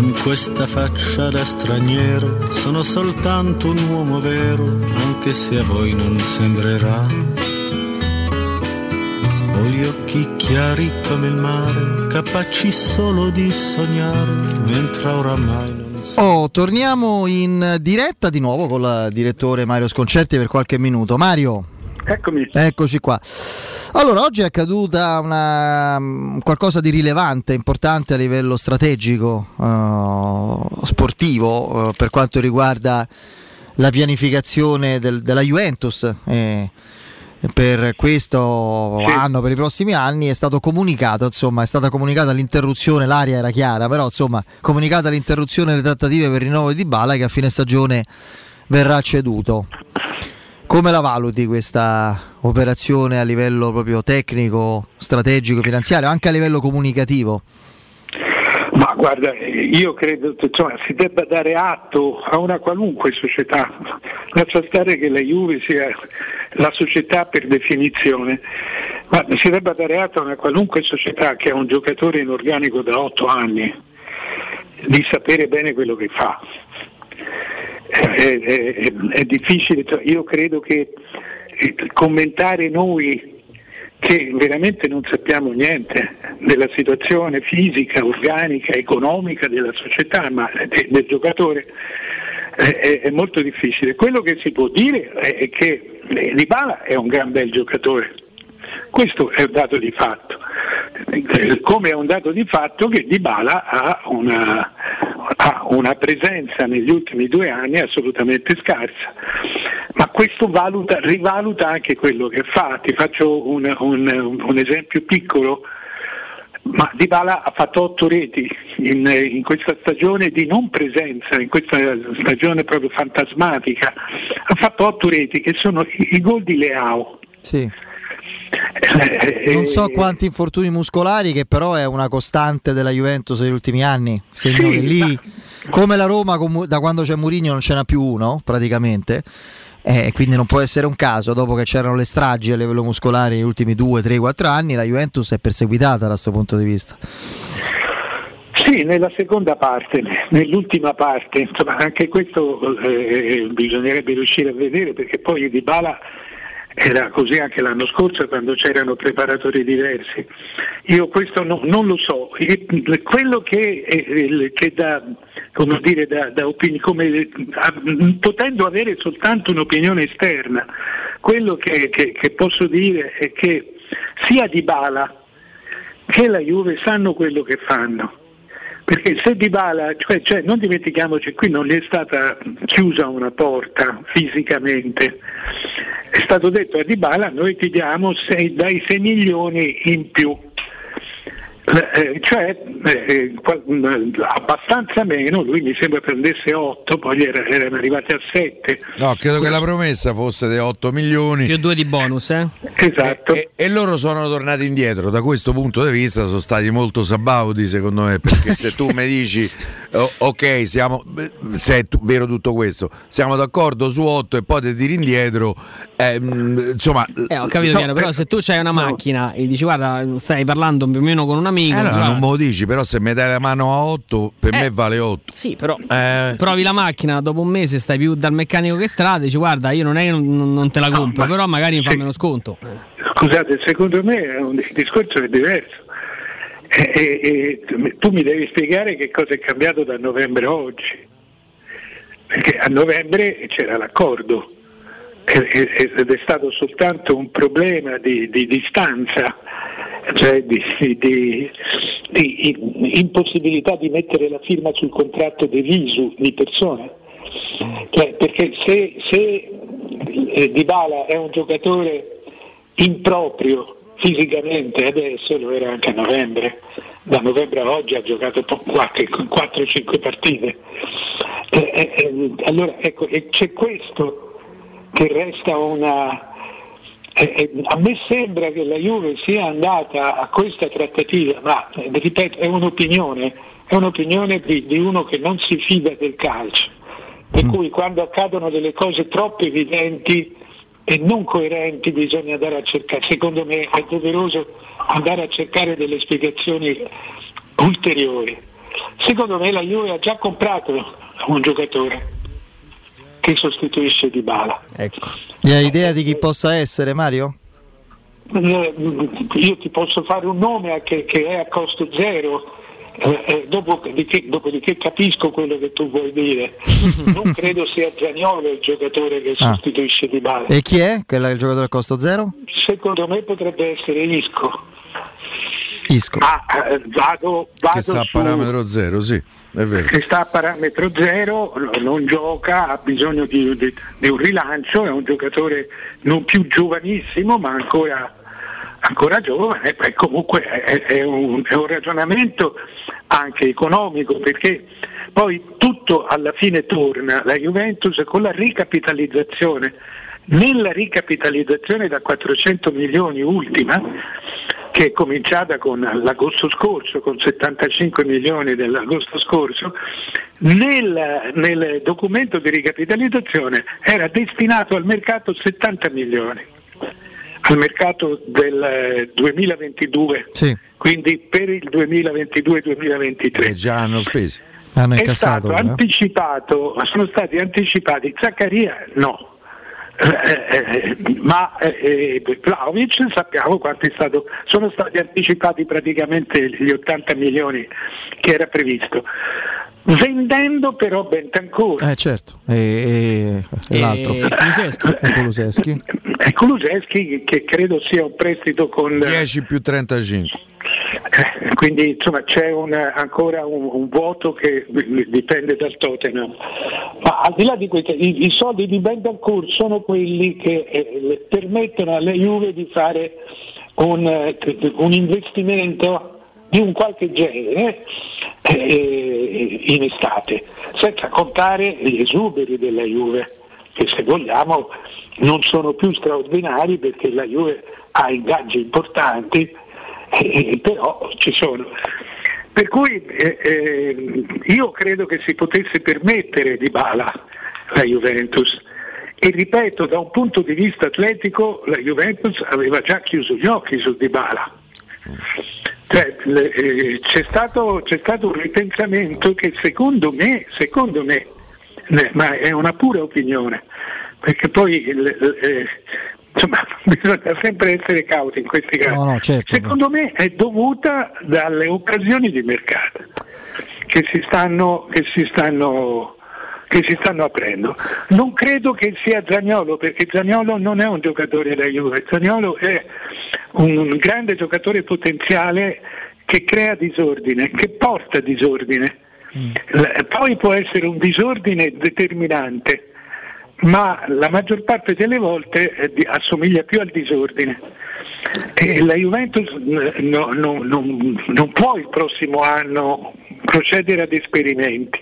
Speaker 27: Con questa faccia da straniero sono soltanto un uomo vero, anche se a voi non sembrerà. Ho gli occhi chiari come il mare, capaci solo di sognare, mentre oramai non
Speaker 2: Oh, torniamo in diretta di nuovo con il direttore Mario Sconcerti per qualche minuto. Mario.
Speaker 23: Eccomi.
Speaker 2: Eccoci qua. Allora, oggi è accaduta una, mm, qualcosa di rilevante, importante a livello strategico, eh, sportivo, eh, per quanto riguarda la pianificazione del- della Juventus. eh, per questo anno, per i prossimi anni, è stato comunicato, insomma, è stata comunicata l'interruzione, l'aria era chiara, però insomma, comunicata l'interruzione delle trattative per il rinnovo di Bala che a fine stagione verrà ceduto. Come la valuti questa operazione a livello proprio tecnico, strategico, finanziario, anche a livello comunicativo?
Speaker 23: Ma guarda, io credo che insomma, si debba dare atto a una qualunque società, lascia stare che la Juve sia la società per definizione, ma si debba dare atto a una qualunque società che ha un giocatore in organico da otto anni di sapere bene quello che fa. È, è- è- difficile, cioè, io credo che eh, commentare noi che veramente non sappiamo niente della situazione fisica, organica, economica della società, ma de- del giocatore, eh, è, è molto difficile. Quello che si può dire è che Dybala è un gran bel giocatore, questo è un dato di fatto, Eh, come è un dato di fatto che Dybala ha una, ha una presenza negli ultimi due anni assolutamente scarsa, ma questo valuta- rivaluta anche quello che fa. Ti faccio un, un- un esempio piccolo. Ma Dybala ha fatto otto reti in, in questa stagione di non presenza, in questa stagione proprio fantasmatica, ha fatto otto reti che sono i, i gol di Leao.
Speaker 2: Sì.
Speaker 23: Eh,
Speaker 2: Non so quanti infortuni muscolari, che però è una costante della Juventus negli ultimi anni. Segno che lì, come la Roma, da quando c'è Mourinho non ce n'ha più uno, praticamente. Eh, quindi non può essere un caso, dopo che c'erano le stragi a livello muscolare negli ultimi 2, 3, 4 anni, la Juventus è perseguitata da questo punto di vista.
Speaker 23: Sì, nella seconda parte, nell'ultima parte, insomma, anche questo eh, bisognerebbe riuscire a vedere perché poi Di Bala era così anche l'anno scorso quando c'erano preparatori diversi. Io questo no- non lo so. Quello che, che da, come dire, da, da opini- come, ah, potendo avere soltanto un'opinione esterna, quello che, che- che posso dire è che sia Di Bala che la Juve sanno quello che fanno. Perché se Dybala, cioè, cioè non dimentichiamoci, qui non gli è stata chiusa una porta fisicamente, è stato detto a Dybala noi ti diamo sei- dai 6 milioni in più. Eh, cioè eh, qual- mh, abbastanza meno, lui mi sembra prendesse 8, poi era- erano arrivati a 7.
Speaker 5: No, credo che la promessa fosse di 8 milioni.
Speaker 29: Più due di bonus, eh?
Speaker 23: Esatto.
Speaker 5: E, e loro sono tornati indietro. Da questo punto di vista sono stati molto sabauti, secondo me, perché se tu mi dici oh, ok, siamo, se è tu- vero tutto questo, siamo d'accordo su 8 e poi ti tiri indietro, ehm, insomma...
Speaker 29: Eh, ho capito
Speaker 5: no,
Speaker 29: piano, però
Speaker 5: eh,
Speaker 29: se tu c'hai una macchina e dici guarda, stai parlando più o meno con un amico,
Speaker 5: eh, allora
Speaker 29: guarda-
Speaker 5: non me lo dici, però se mi dai la mano a 8, per me vale 8.
Speaker 29: Sì, però
Speaker 5: Eh,
Speaker 29: provi la macchina, dopo un mese stai più dal meccanico che strada, dici guarda, io non è che non, non te la compro, però magari mi fa meno sconto.
Speaker 23: Scusate, secondo me è un- il discorso è diverso. E- e- e tu mi devi spiegare che cosa è cambiato da novembre a oggi. Perché a novembre c'era l'accordo ed è stato soltanto un problema di, di distanza, cioè di, di- di impossibilità di mettere la firma sul contratto di visu di persone. Cioè, perché se, se eh, Dybala è un giocatore improprio fisicamente adesso, lo era anche a novembre, da novembre a oggi ha giocato po- qualche- 4-5 partite. Eh, eh, eh, allora ecco, e c'è questo che resta una... eh, a me sembra che la Juve sia andata a questa trattativa, ma eh, ripeto, è un'opinione, è un'opinione di, di uno che non si fida del calcio. Per cui quando accadono delle cose troppo evidenti e non coerenti bisogna andare a cercare, secondo me è doveroso andare a cercare delle spiegazioni ulteriori. Secondo me la Juve ha già comprato un giocatore che sostituisce Dybala.
Speaker 29: Ecco.
Speaker 2: E hai idea di chi possa essere, Mario?
Speaker 23: Eh, Io ti posso fare un nome a che, che è a costo zero, eh, eh, dopodiché, dopodiché capisco quello che tu vuoi dire. Non credo sia Zaniolo il giocatore che
Speaker 2: Ah.
Speaker 23: sostituisce Dybala.
Speaker 2: E chi è? Quello è il giocatore a costo zero?
Speaker 23: Secondo me potrebbe essere Isco.
Speaker 2: Isco.
Speaker 23: Ma eh, vado, vado
Speaker 5: che sta a parametro 0, sì, è vero.
Speaker 23: che sta a parametro zero, no- non gioca, ha bisogno di, di- di un rilancio, è un giocatore non più giovanissimo ma ancora, ancora giovane, e comunque è, è un, è un ragionamento anche economico perché poi tutto alla fine torna, la Juventus con la ricapitalizzazione, nella ricapitalizzazione da 400 milioni ultima, che è cominciata con l'agosto scorso, con 75 milioni dell'agosto scorso, nel, nel documento di ricapitalizzazione era destinato al mercato 70 milioni, al mercato del eh, 2022,
Speaker 2: Sì,
Speaker 23: quindi per il 2022-2023.
Speaker 5: Che già hanno spesi.
Speaker 2: hanno incassato. eh?
Speaker 23: sono stati anticipati Zaccaria no. Eh, eh, ma eh, eh, sappiamo quanto è stato, sono stati anticipati praticamente gli 80 milioni che era previsto, vendendo però Bentancur.
Speaker 2: Eh certo, e, e- e l'altro.
Speaker 29: E Kulusevski.
Speaker 2: E Kulusevski.
Speaker 23: E Kulusevski che credo sia un prestito con
Speaker 5: 10 più 35.
Speaker 23: Eh, quindi insomma c'è un- ancora un, un vuoto che dipende dal Tottenham. Ma al di là di questo, i, i soldi di Bentancur sono quelli che eh, permettono alle Juve di fare un, un investimento di un qualche genere eh, in estate, senza contare gli esuberi della Juve, che se vogliamo non sono più straordinari perché la Juve ha ingaggi importanti, eh, però ci sono. Per cui eh, eh, io credo che si potesse permettere di bala la Juventus e ripeto, da un punto di vista atletico la Juventus aveva già chiuso gli occhi su Dybala. Cioè, le- eh, c'è, stato, c'è stato un ripensamento che secondo me, secondo me, ne- ma è una pura opinione, perché poi il- eh, insomma, bisogna sempre essere cauti in questi casi.
Speaker 2: No, no, certo.
Speaker 23: Secondo me è dovuta dalle occasioni di mercato che si stanno, che si stanno, che si stanno aprendo. Non credo che sia Zagnolo, perché Zagnolo non è un giocatore da Juve, Zagnolo è un grande giocatore potenziale che crea disordine, che porta disordine. L- Poi può essere un disordine determinante, ma la maggior parte delle volte eh, di- assomiglia più al disordine. E la Juventus no- no- non- non può il prossimo anno procedere ad esperimenti.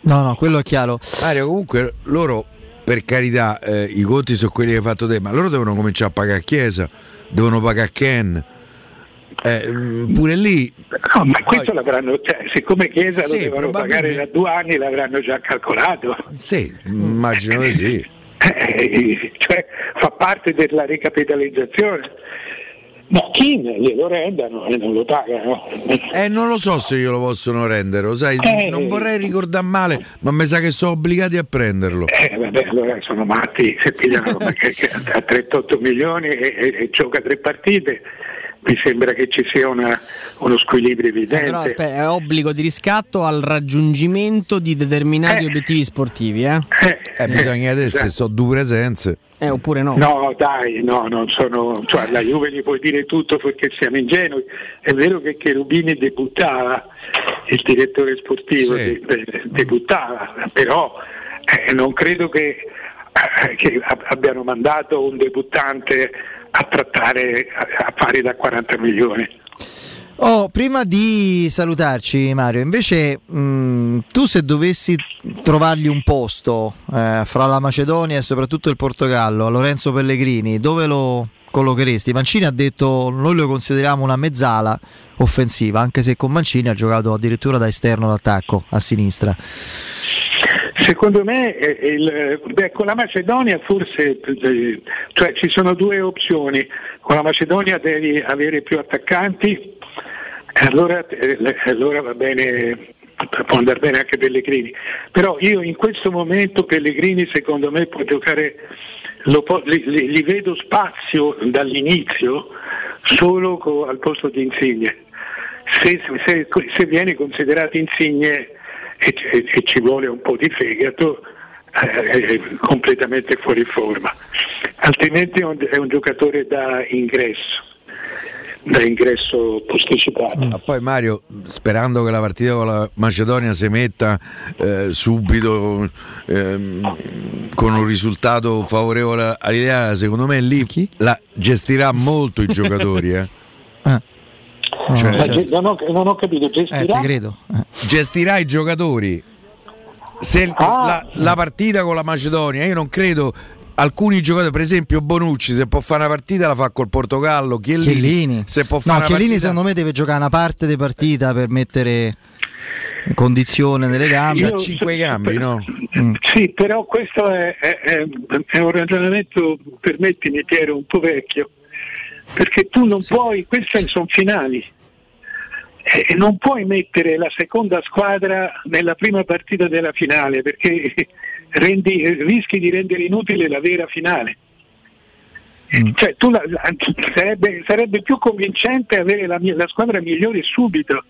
Speaker 2: No, no, quello è chiaro.
Speaker 5: Mario, comunque loro, per carità, eh, i conti sono quelli che hai fatto te, ma loro devono cominciare a pagare a Chiesa, devono pagare a Ken. Eh, pure lì
Speaker 23: No, ma questo l'avranno, cioè, siccome Chiesa lo
Speaker 5: Sì,
Speaker 23: devono pagare da due anni, l'avranno già calcolato.
Speaker 5: Sì, immagino di sì.
Speaker 23: Eh, cioè, fa parte della ricapitalizzazione. Ma chi glielo rendano e non lo pagano?
Speaker 5: Eh, non lo so se io lo possono rendere, lo sai,
Speaker 23: Eh.
Speaker 5: non vorrei ricordare male, ma mi sa che sono obbligati a prenderlo.
Speaker 23: Eh, vabbè, allora sono matti se pigliano perché- che a 38 milioni e, e- e gioca tre partite. Mi sembra che ci sia una- uno squilibrio evidente.
Speaker 29: Però aspetta, è obbligo di riscatto al raggiungimento di determinati obiettivi sportivi, eh?
Speaker 5: Eh, bisogna vedere se so due presenze.
Speaker 29: Eh, oppure no.
Speaker 23: No, dai, no, non sono. Cioè, la Juve gli puoi dire tutto perché siamo ingenui. È vero che Cherubini debuttava, il direttore sportivo de- de- debuttava, però eh, non credo che, eh, che ab- abbiano mandato un debuttante a trattare a, fare da 40 milioni.
Speaker 2: Oh, prima di salutarci Mario, invece mh, tu se dovessi trovargli un posto eh, fra la Macedonia e soprattutto il Portogallo, a Lorenzo Pellegrini, dove lo collocheresti? Mancini ha detto noi lo consideriamo una mezzala offensiva, anche se con Mancini ha giocato addirittura da esterno d'attacco a sinistra.
Speaker 23: Secondo me eh, il- beh, con la Macedonia forse eh, cioè, ci sono due opzioni. Con la Macedonia devi avere più attaccanti, allora, eh, allora va bene, può andare bene anche Pellegrini. Però io in questo momento Pellegrini secondo me può giocare, po- li, li- li vedo spazio dall'inizio solo co- al posto di Insigne. Se, se- se viene considerato Insigne e, e- e ci vuole un po' di fegato, eh, è completamente fuori forma. Altrimenti è un, è un giocatore da ingresso, da ingresso posticipato.
Speaker 5: Ma poi Mario, sperando che la partita con la Macedonia si metta eh, subito ehm, con un risultato favorevole all'idea, secondo me lì la gestirà molto i giocatori. eh. Cioè,
Speaker 23: Ma ge- non, ho, non ho capito, gestirà?
Speaker 5: gestirà i giocatori. Se la, la partita con la Macedonia, io non credo. Alcuni giocatori, per esempio Bonucci, se può fare una partita la fa col Portogallo. Chiellini,
Speaker 2: Chiellini.
Speaker 5: se può
Speaker 2: No,
Speaker 5: fare una
Speaker 2: Chiellini
Speaker 5: partita
Speaker 2: secondo me deve giocare una parte di partita per mettere condizione nelle gambe.
Speaker 23: Io- Sì, però questo è, è- è- è un ragionamento, permettimi Piero, un po' vecchio, perché tu non puoi, queste sono finali, e non puoi mettere la seconda squadra nella prima partita della finale, perché rendi- rischi di rendere inutile la vera finale. Cioè, tu la- sarebbe, sarebbe più convincente avere la, la squadra migliore subito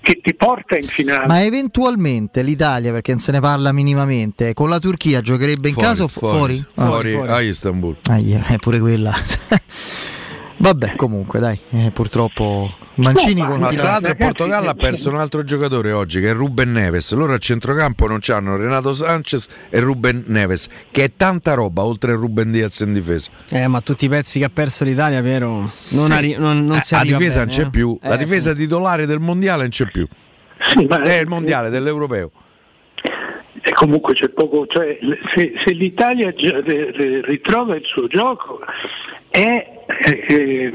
Speaker 23: che ti porta in finale.
Speaker 2: Ma eventualmente l'Italia, perché non se ne parla minimamente, con la Turchia giocherebbe in
Speaker 5: Fuori,
Speaker 2: casa o fu- fuori?
Speaker 5: fuori,
Speaker 2: Ah,
Speaker 5: fuori a Istanbul.
Speaker 2: Ahia, è pure quella. Vabbè, comunque, dai, eh, purtroppo Mancini
Speaker 5: Ma
Speaker 2: continua.
Speaker 5: tra l'altro il Portogallo ha
Speaker 2: eh,
Speaker 5: perso un altro giocatore oggi che è Ruben Neves. Loro a centrocampo non c'hanno Renato Sanchez e Ruben Neves, che è tanta roba oltre a Ruben Diaz in difesa.
Speaker 29: Eh, ma tutti i pezzi che ha perso l'Italia, Piero, non,
Speaker 5: Sì.
Speaker 29: arri- non, non si
Speaker 5: la
Speaker 29: arriva
Speaker 5: difesa
Speaker 29: bene,
Speaker 5: non c'è
Speaker 29: eh.
Speaker 5: più, la
Speaker 29: Eh,
Speaker 5: difesa titolare del mondiale non c'è più. è il mondiale dell'europeo.
Speaker 23: E comunque c'è poco, cioè, se, se l'Italia ritrova il suo gioco è, è-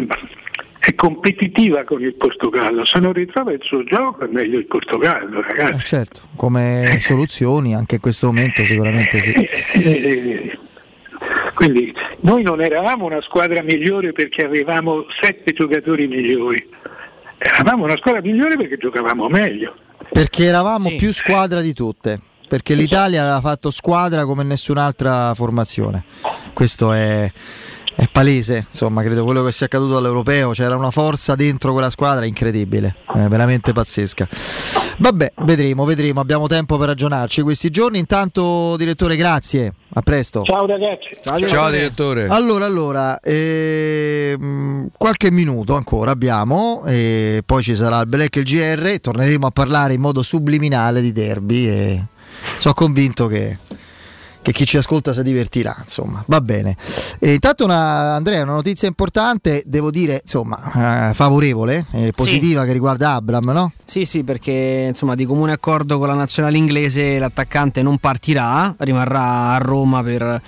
Speaker 23: è competitiva con il Portogallo, se non ritrova il suo gioco è meglio il Portogallo, ragazzi.
Speaker 2: Eh, certo, come soluzioni anche in questo momento sicuramente sì.
Speaker 23: Eh, Quindi noi non eravamo una squadra migliore perché avevamo sette giocatori migliori, eravamo una squadra migliore perché giocavamo meglio.
Speaker 2: Perché eravamo più squadra di tutte. Perché l'Italia aveva fatto squadra come nessun'altra formazione. Questo è, è palese, insomma, credo quello che sia accaduto all'Europeo. C'era una forza dentro quella squadra incredibile, eh, veramente pazzesca. Vabbè, vedremo, vedremo, abbiamo tempo per ragionarci questi giorni. Intanto, direttore, grazie. A presto.
Speaker 23: Ciao ragazzi.
Speaker 5: direttore.
Speaker 2: Allora, allora, ehm, qualche minuto ancora abbiamo, e poi ci sarà il break e il GR, e torneremo a parlare in modo subliminale di derby e sono convinto che, che chi ci ascolta si divertirà, insomma, va bene. E intanto una, Andrea, una notizia importante, devo dire, insomma, eh, favorevole, eh, positiva che riguarda Abram, no?
Speaker 1: Sì, sì, perché insomma di comune accordo con la nazionale inglese l'attaccante non partirà, rimarrà a Roma per,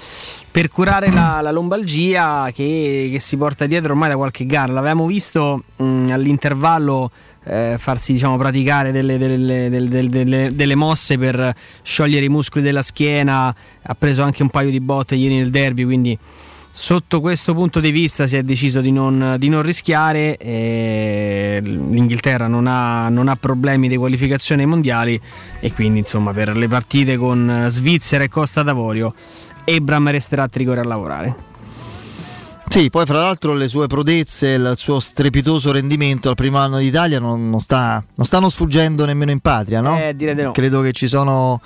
Speaker 1: per curare la, la lombalgia che, che si porta dietro ormai da qualche gara. L'avevamo visto mh, all'intervallo eh, farsi diciamo, praticare delle, delle- delle- delle- mosse per sciogliere i muscoli della schiena, ha preso anche un paio di botte ieri nel derby, quindi sotto questo punto di vista si è deciso di non, di non rischiare. L'Inghilterra non ha, non ha problemi di qualificazione ai mondiali e quindi insomma per le partite con Svizzera e Costa d'Avorio Ebram resterà a Trigore a lavorare.
Speaker 2: Sì, poi fra l'altro le sue prodezze, il suo strepitoso rendimento al primo anno d'Italia non, non sta- non stanno sfuggendo nemmeno in patria, no?
Speaker 1: Eh, direi di no.
Speaker 2: Credo che ci sono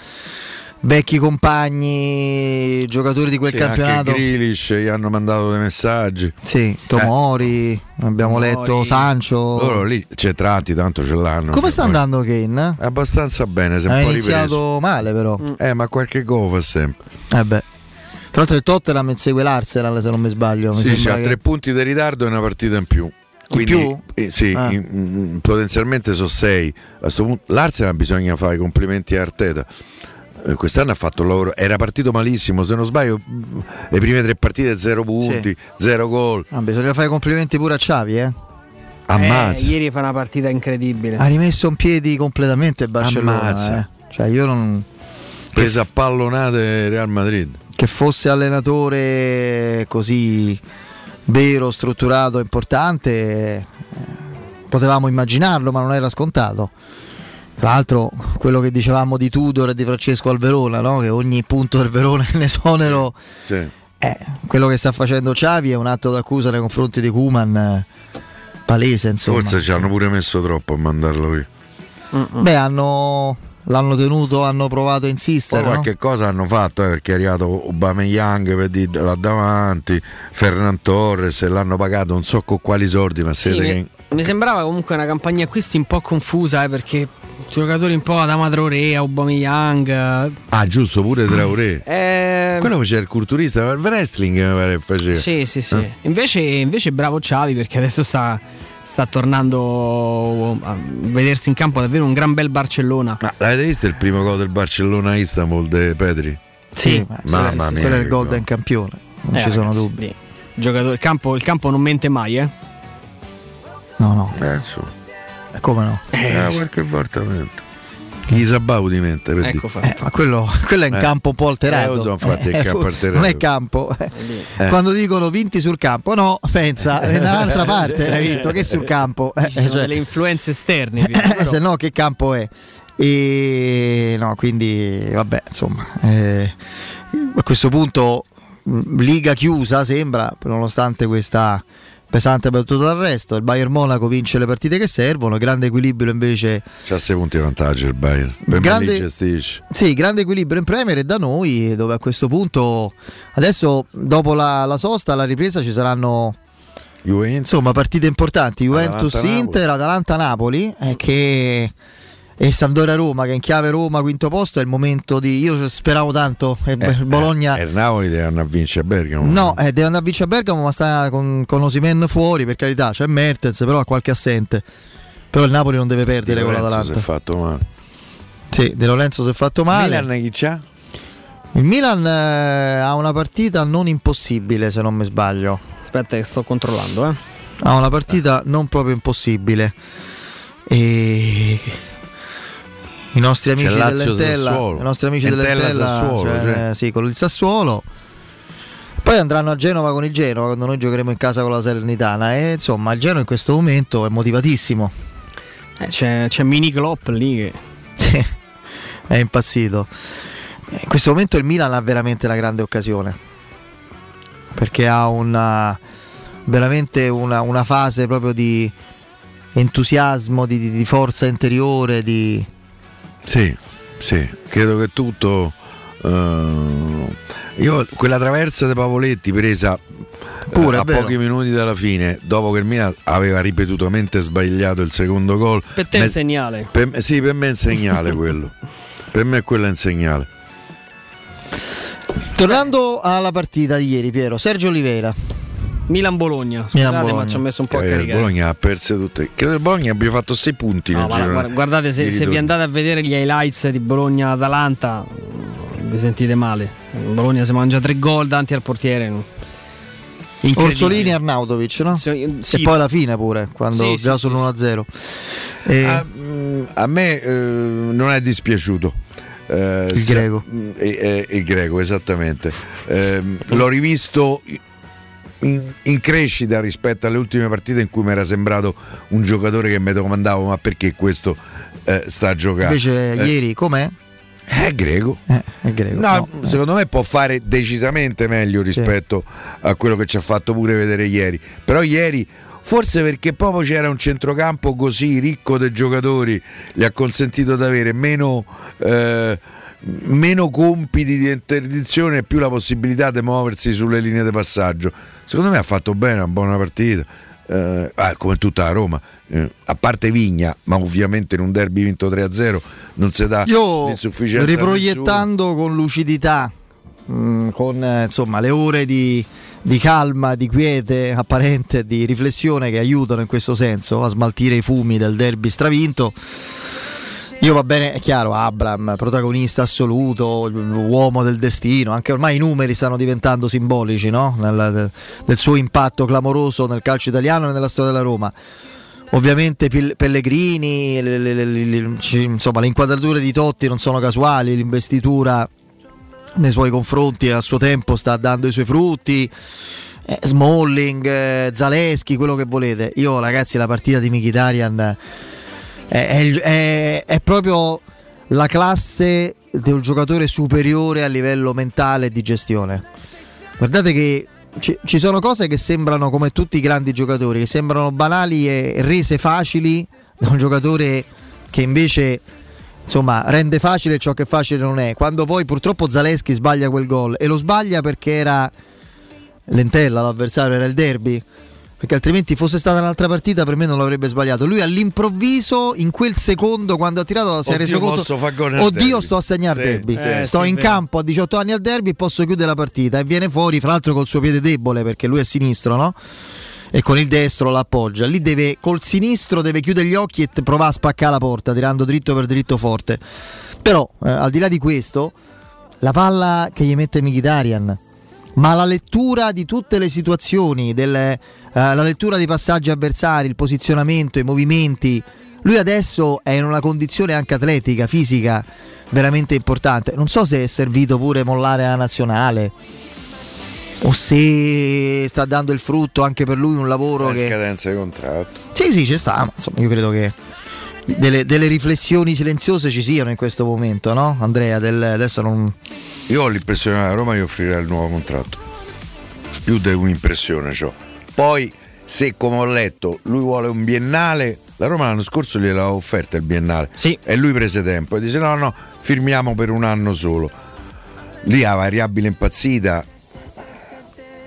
Speaker 2: vecchi compagni, giocatori di quel
Speaker 5: Sì,
Speaker 2: campionato.
Speaker 5: Anche Grealish gli hanno mandato dei messaggi.
Speaker 2: Sì, Tomori, abbiamo letto Sancho.
Speaker 5: Loro lì c'è tratti, tanto ce l'hanno.
Speaker 2: Come sta
Speaker 5: Poi-
Speaker 2: andando Kane?
Speaker 5: Abbastanza bene, si è
Speaker 2: Ha
Speaker 5: un po'
Speaker 2: iniziato
Speaker 5: ripreso.
Speaker 2: male però.
Speaker 5: Eh, ma qualche gol fa sempre.
Speaker 2: Eh beh. Tra l'altro il Tottenham insegue l'Arsenal se non mi sbaglio. Mi
Speaker 5: Sì, c'ha
Speaker 2: che-
Speaker 5: tre punti di ritardo e una partita in più. Quindi,
Speaker 2: più?
Speaker 5: eh, sì,
Speaker 2: Ah.
Speaker 5: in- in- potenzialmente sono sei. A sto punto, L'Arsenal bisogna fare i complimenti a Arteta. Eh, Quest'anno ha fatto un lavoro, era partito malissimo, se non sbaglio, le prime tre partite zero punti, zero gol.
Speaker 2: Ah, bisogna fare i complimenti pure a Xavi, eh.
Speaker 5: Ammazza.
Speaker 1: Eh, ieri fa una partita incredibile.
Speaker 2: Ha rimesso in piedi completamente il Barcellona.
Speaker 5: Ammazza.
Speaker 2: eh. Cioè, io non.
Speaker 5: Presa a pallonate Real Madrid.
Speaker 2: Che fosse allenatore così vero, strutturato, importante, eh, potevamo immaginarlo, ma non era scontato. Tra l'altro, quello che dicevamo di Tudor e di Francesco al Verona, no? che ogni punto del Verona è un esonero.
Speaker 5: Sì.
Speaker 2: Eh, quello che sta facendo Xavi è un atto d'accusa nei confronti di Kuman palese, insomma.
Speaker 5: Forse ci hanno pure messo troppo a mandarlo via.
Speaker 2: Beh, hanno, l'hanno tenuto, hanno provato a
Speaker 5: Poi
Speaker 2: insistere. no?
Speaker 5: qualche cosa hanno fatto eh, perché è arrivato Aubameyang per dire là davanti, Ferran Torres e l'hanno pagato non so con quali soldi, ma
Speaker 1: Sì,
Speaker 5: siete
Speaker 1: mi,
Speaker 5: che
Speaker 1: mi sembrava comunque una campagna acquisti un po' confusa eh, perché giocatori un po' ad Amatrore, Aubameyang. eh,
Speaker 5: Ah, giusto, pure Traoré.
Speaker 1: Eh,
Speaker 5: Quello faceva il culturista, il wrestling mi pare che faceva.
Speaker 1: Sì, sì, sì.
Speaker 5: Eh?
Speaker 1: Invece, invece bravo Xavi perché adesso sta, sta tornando a vedersi in campo davvero un gran bel Barcellona.
Speaker 5: Ma l'avete visto il primo gol del Barcellona a Istanbul de Pedri?
Speaker 1: Sì,
Speaker 2: ma
Speaker 5: mamma
Speaker 2: sì, sì,
Speaker 5: mia.
Speaker 2: quello è il
Speaker 5: che
Speaker 2: golden campione, non
Speaker 1: Eh,
Speaker 2: ci sono
Speaker 1: ragazzi,
Speaker 2: dubbi.
Speaker 1: lì, giocatore- il, campo, il campo non mente mai, eh?
Speaker 2: No, no.
Speaker 5: Eh, insomma.
Speaker 2: Eh, Come no?
Speaker 5: Eh, qualche volta mente. Chi Sabau di mente, per
Speaker 1: Ecco
Speaker 5: dire.
Speaker 2: Eh, ma quello, quello è un
Speaker 5: Eh.
Speaker 2: campo un po' alterato.
Speaker 5: Eh,
Speaker 2: Eh,
Speaker 5: campo.
Speaker 2: Non è campo.
Speaker 5: Eh.
Speaker 2: Quando dicono vinti sul campo, no, pensa, è dall'altra parte hai vinto che sul campo. Eh, cioè,
Speaker 1: delle influenze esterne.
Speaker 2: Eh, se no che campo è? E no, quindi vabbè, insomma, eh, a questo punto liga chiusa sembra, nonostante questa pesante battuta d'arresto, il Bayern Monaco vince le partite che servono, grande equilibrio invece
Speaker 5: C'ha 6 punti di vantaggio il Bayern. Per
Speaker 2: Grande-
Speaker 5: gestisce.
Speaker 2: sì, grande equilibrio in Premier e da noi, dove a questo punto, adesso dopo la, la sosta, la ripresa ci saranno
Speaker 5: Juventus.
Speaker 2: insomma partite importanti, Juventus
Speaker 5: Atalanta-Napoli.
Speaker 2: Inter, Atalanta-Napoli, eh, che e Sampdoria-Roma, che in chiave Roma quinto posto è il momento di... Io speravo tanto, eh, il Bologna...
Speaker 5: Eh, il Napoli deve andare a vincere a Bergamo.
Speaker 2: No, eh, deve andare a vincere a Bergamo, ma sta con, con Osimen fuori, per carità, c'è Mertens, però ha qualche assente. Però il Napoli non deve perdere con
Speaker 5: Lorenzo si
Speaker 2: l'Atalanta.
Speaker 5: è fatto male.
Speaker 2: Sì, De Lorenzo si è fatto male.
Speaker 5: Milan chi c'ha?
Speaker 2: Il Milan eh, ha una partita non impossibile, se non mi sbaglio.
Speaker 1: Aspetta, che sto controllando, eh.
Speaker 2: Ha una partita non proprio impossibile. E i nostri amici
Speaker 5: C'è Lazio
Speaker 2: dell'Entella,
Speaker 5: Sassuolo.
Speaker 2: i nostri amici
Speaker 5: Entella
Speaker 2: dell'Entella,
Speaker 5: Sassuolo,
Speaker 2: cioè,
Speaker 5: cioè.
Speaker 2: sì, con il Sassuolo. Poi andranno a Genova con il Genova quando noi giocheremo in casa con la Salernitana. E insomma, il Genova in questo momento è motivatissimo.
Speaker 1: Eh, c'è, c'è Mini Klopp lì che...
Speaker 2: è impazzito. Eh, In questo momento il Milan ha veramente una grande occasione perché ha una, veramente una, una fase proprio di entusiasmo, di, di- di forza interiore, di...
Speaker 5: Sì, sì, credo che tutto. eh, io quella traversa dei Pavoletti presa eh,
Speaker 2: Pure,
Speaker 5: a pochi minuti dalla fine, dopo che il Milan aveva ripetutamente sbagliato il secondo gol.
Speaker 1: Per te è
Speaker 5: me-
Speaker 1: un segnale.
Speaker 5: per sì, per me è un segnale quello. per me quello è un segnale.
Speaker 2: Tornando alla partita di ieri, Piero, Sergio Oliveira.
Speaker 29: Milan-Bologna, scusate
Speaker 2: Milan-Bologna.
Speaker 29: ma ci ho messo un po' a
Speaker 5: Eh, il
Speaker 29: caricare.
Speaker 5: Bologna ha perse tutte. Credo il Bologna abbia fatto 6 punti.
Speaker 29: No,
Speaker 5: nel
Speaker 29: ma
Speaker 5: girone
Speaker 29: guarda- guardate, se, se vi andate a vedere gli highlights di Bologna-Atalanta, mm, vi sentite male. Bologna si mangia tre gol davanti al portiere.
Speaker 2: Orsolini e Arnautovic, no?
Speaker 29: sì.
Speaker 2: E poi alla fine pure, quando
Speaker 29: Sì,
Speaker 2: già
Speaker 29: sì,
Speaker 2: sono
Speaker 29: sì,
Speaker 2: 1-0. E-
Speaker 5: A, mm, a me eh, non è dispiaciuto. Eh,
Speaker 2: Il
Speaker 5: se-
Speaker 2: greco.
Speaker 5: mm, eh, eh, il greco, esattamente. Ehm, l'ho rivisto in, in crescita rispetto alle ultime partite in cui mi era sembrato un giocatore che mi domandavo ma perché questo eh, sta a giocare.
Speaker 2: Invece
Speaker 5: Eh,
Speaker 2: ieri com'è?
Speaker 5: È greco.
Speaker 2: è greco.
Speaker 5: No,
Speaker 2: No,
Speaker 5: secondo me può fare decisamente meglio rispetto a quello che ci ha fatto pure vedere ieri. Però ieri, forse perché proprio c'era un centrocampo così ricco di giocatori, gli ha consentito di avere meno, eh, meno compiti di interdizione e più la possibilità di muoversi sulle linee di passaggio. Secondo me ha fatto bene, una buona partita. eh, ah, come tutta la Roma, eh, a parte Vigna, ma ovviamente in un derby vinto 3-0 non si dà
Speaker 2: Io
Speaker 5: l'insufficienza a nessuno.
Speaker 2: riproiettando con lucidità, mh, con eh, insomma le ore di, di calma, di quiete apparente, di riflessione che aiutano in questo senso a smaltire i fumi del derby stravinto. Io va bene, è chiaro, Abram, protagonista assoluto, uomo del destino, anche ormai i numeri stanno diventando simbolici no? Nel- del suo impatto clamoroso nel calcio italiano e nella storia della Roma. Ovviamente Pellegrini, le, le- le- insomma, le inquadrature di Totti non sono casuali, l'investitura nei suoi confronti a suo tempo sta dando i suoi frutti. Eh, Smalling, eh, Zaleschi, quello che volete. Io ragazzi la partita di Mkhitaryan è, è è- proprio la classe un giocatore superiore a livello mentale e di gestione. Guardate che ci, ci sono cose che sembrano come tutti i grandi giocatori, che sembrano banali e rese facili da un giocatore che invece insomma rende facile ciò che facile non è. Quando poi purtroppo Zaleschi sbaglia quel gol e lo sbaglia perché era lentella, l'avversario era il derby. Perché altrimenti fosse stata un'altra partita per me non l'avrebbe sbagliato. Lui all'improvviso, in quel secondo, quando ha tirato, si è reso conto. Oddio,
Speaker 5: derby."
Speaker 2: sto a segnare
Speaker 5: Sì,
Speaker 2: derby.
Speaker 5: sì,
Speaker 2: sto
Speaker 5: sì,
Speaker 2: in
Speaker 5: vero.
Speaker 2: campo a 18 anni al derby, posso chiudere la partita. E viene fuori, fra l'altro, col suo piede debole, perché lui è sinistro, no? E con il destro l'appoggia. Lì deve, col sinistro deve chiudere gli occhi e provare a spaccare la porta, tirando dritto per dritto forte. Però, eh, al di là di questo, la palla che gli mette Mkhitaryan ma la lettura di tutte le situazioni, del- eh, la lettura dei passaggi avversari, il posizionamento, i movimenti. Lui adesso è in una condizione anche atletica, fisica veramente importante. Non so se è servito pure mollare la nazionale o se sta dando il frutto anche per lui un lavoro
Speaker 5: È
Speaker 2: che...
Speaker 5: scadenza di contratto.
Speaker 2: Sì, sì, ci sta, ma insomma io credo che delle, delle riflessioni silenziose ci siano in questo momento, no? Andrea, del- adesso non...
Speaker 5: Io ho l'impressione che la Roma gli offrirà il nuovo contratto. Più di un'impressione c'ho. Poi, se come ho letto, lui vuole un biennale, la Roma l'anno scorso gliel'ha offerta il biennale. E lui prese tempo e dice no, no, firmiamo per un anno solo. Lì a variabile impazzita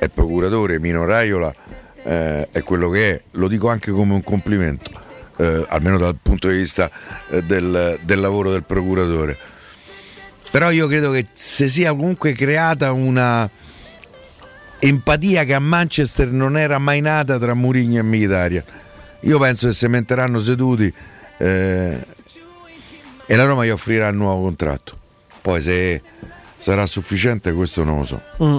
Speaker 5: è procuratore, Mino Raiola eh, è quello che è, lo dico anche come un complimento, eh, almeno dal punto di vista eh, del, del lavoro del procuratore. Però io credo che si sia comunque creata una empatia che a Manchester non era mai nata tra Mourinho e Mkhitaryan. Io penso che si metteranno seduti eh, e la Roma gli offrirà il nuovo contratto. Poi se sarà sufficiente questo non lo so.
Speaker 29: Mm.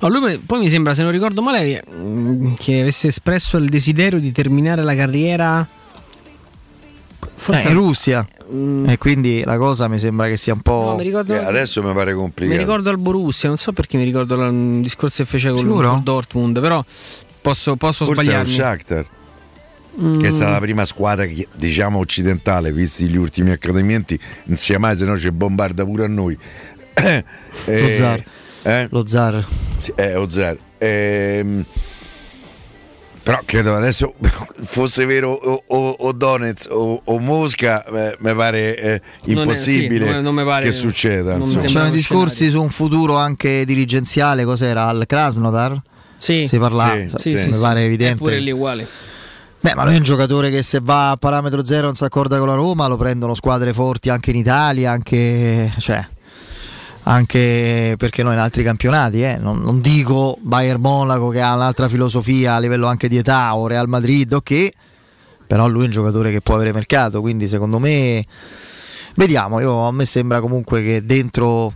Speaker 29: No, lui poi- poi mi sembra, se non ricordo male, mm, che avesse espresso il desiderio di terminare la carriera.
Speaker 2: Eh, in Russia. E quindi la cosa mi sembra che sia un po'.
Speaker 29: No, mi ricordo-
Speaker 5: Eh, adesso mi pare
Speaker 29: Mi
Speaker 5: complicato.
Speaker 29: ricordo al Borussia, non so perché mi ricordo il discorso che fece con Dortmund, però posso, posso
Speaker 5: Forse lo
Speaker 29: sbagliarmi.
Speaker 5: Shakhtar.
Speaker 29: Mm.
Speaker 5: Che è stata la prima squadra che, diciamo occidentale, visti gli ultimi accadimenti, non sia mai, se no ci bombarda pure a noi. Eh,
Speaker 2: Lo zar.
Speaker 5: eh?
Speaker 2: Lo zar.
Speaker 5: Sì, eh, o zero. Ehm, però credo adesso fosse vero o, o- o Donetsk o, o Mosca, eh, mi pare eh,
Speaker 2: Non è-
Speaker 5: impossibile
Speaker 2: sì, non- non pare-
Speaker 5: che succeda.
Speaker 2: Sono discorsi su un futuro anche dirigenziale, cos'era? Al Krasnodar?
Speaker 29: Sì.
Speaker 2: Si parlava,
Speaker 29: Sì,
Speaker 2: so-
Speaker 29: sì,
Speaker 2: mi
Speaker 29: sì,
Speaker 2: pare
Speaker 29: sì.
Speaker 2: evidente.
Speaker 29: È pure lì uguale.
Speaker 2: Beh, ma lui è un giocatore che se va a parametro zero non si accorda con la Roma, lo prendono squadre forti anche in Italia, anche cioè, anche perché noi in altri campionati, eh, non, non dico Bayern Monaco che ha un'altra filosofia a livello anche di età o Real Madrid, ok, però lui è un giocatore che può avere mercato, quindi secondo me vediamo, io, a me sembra comunque che dentro...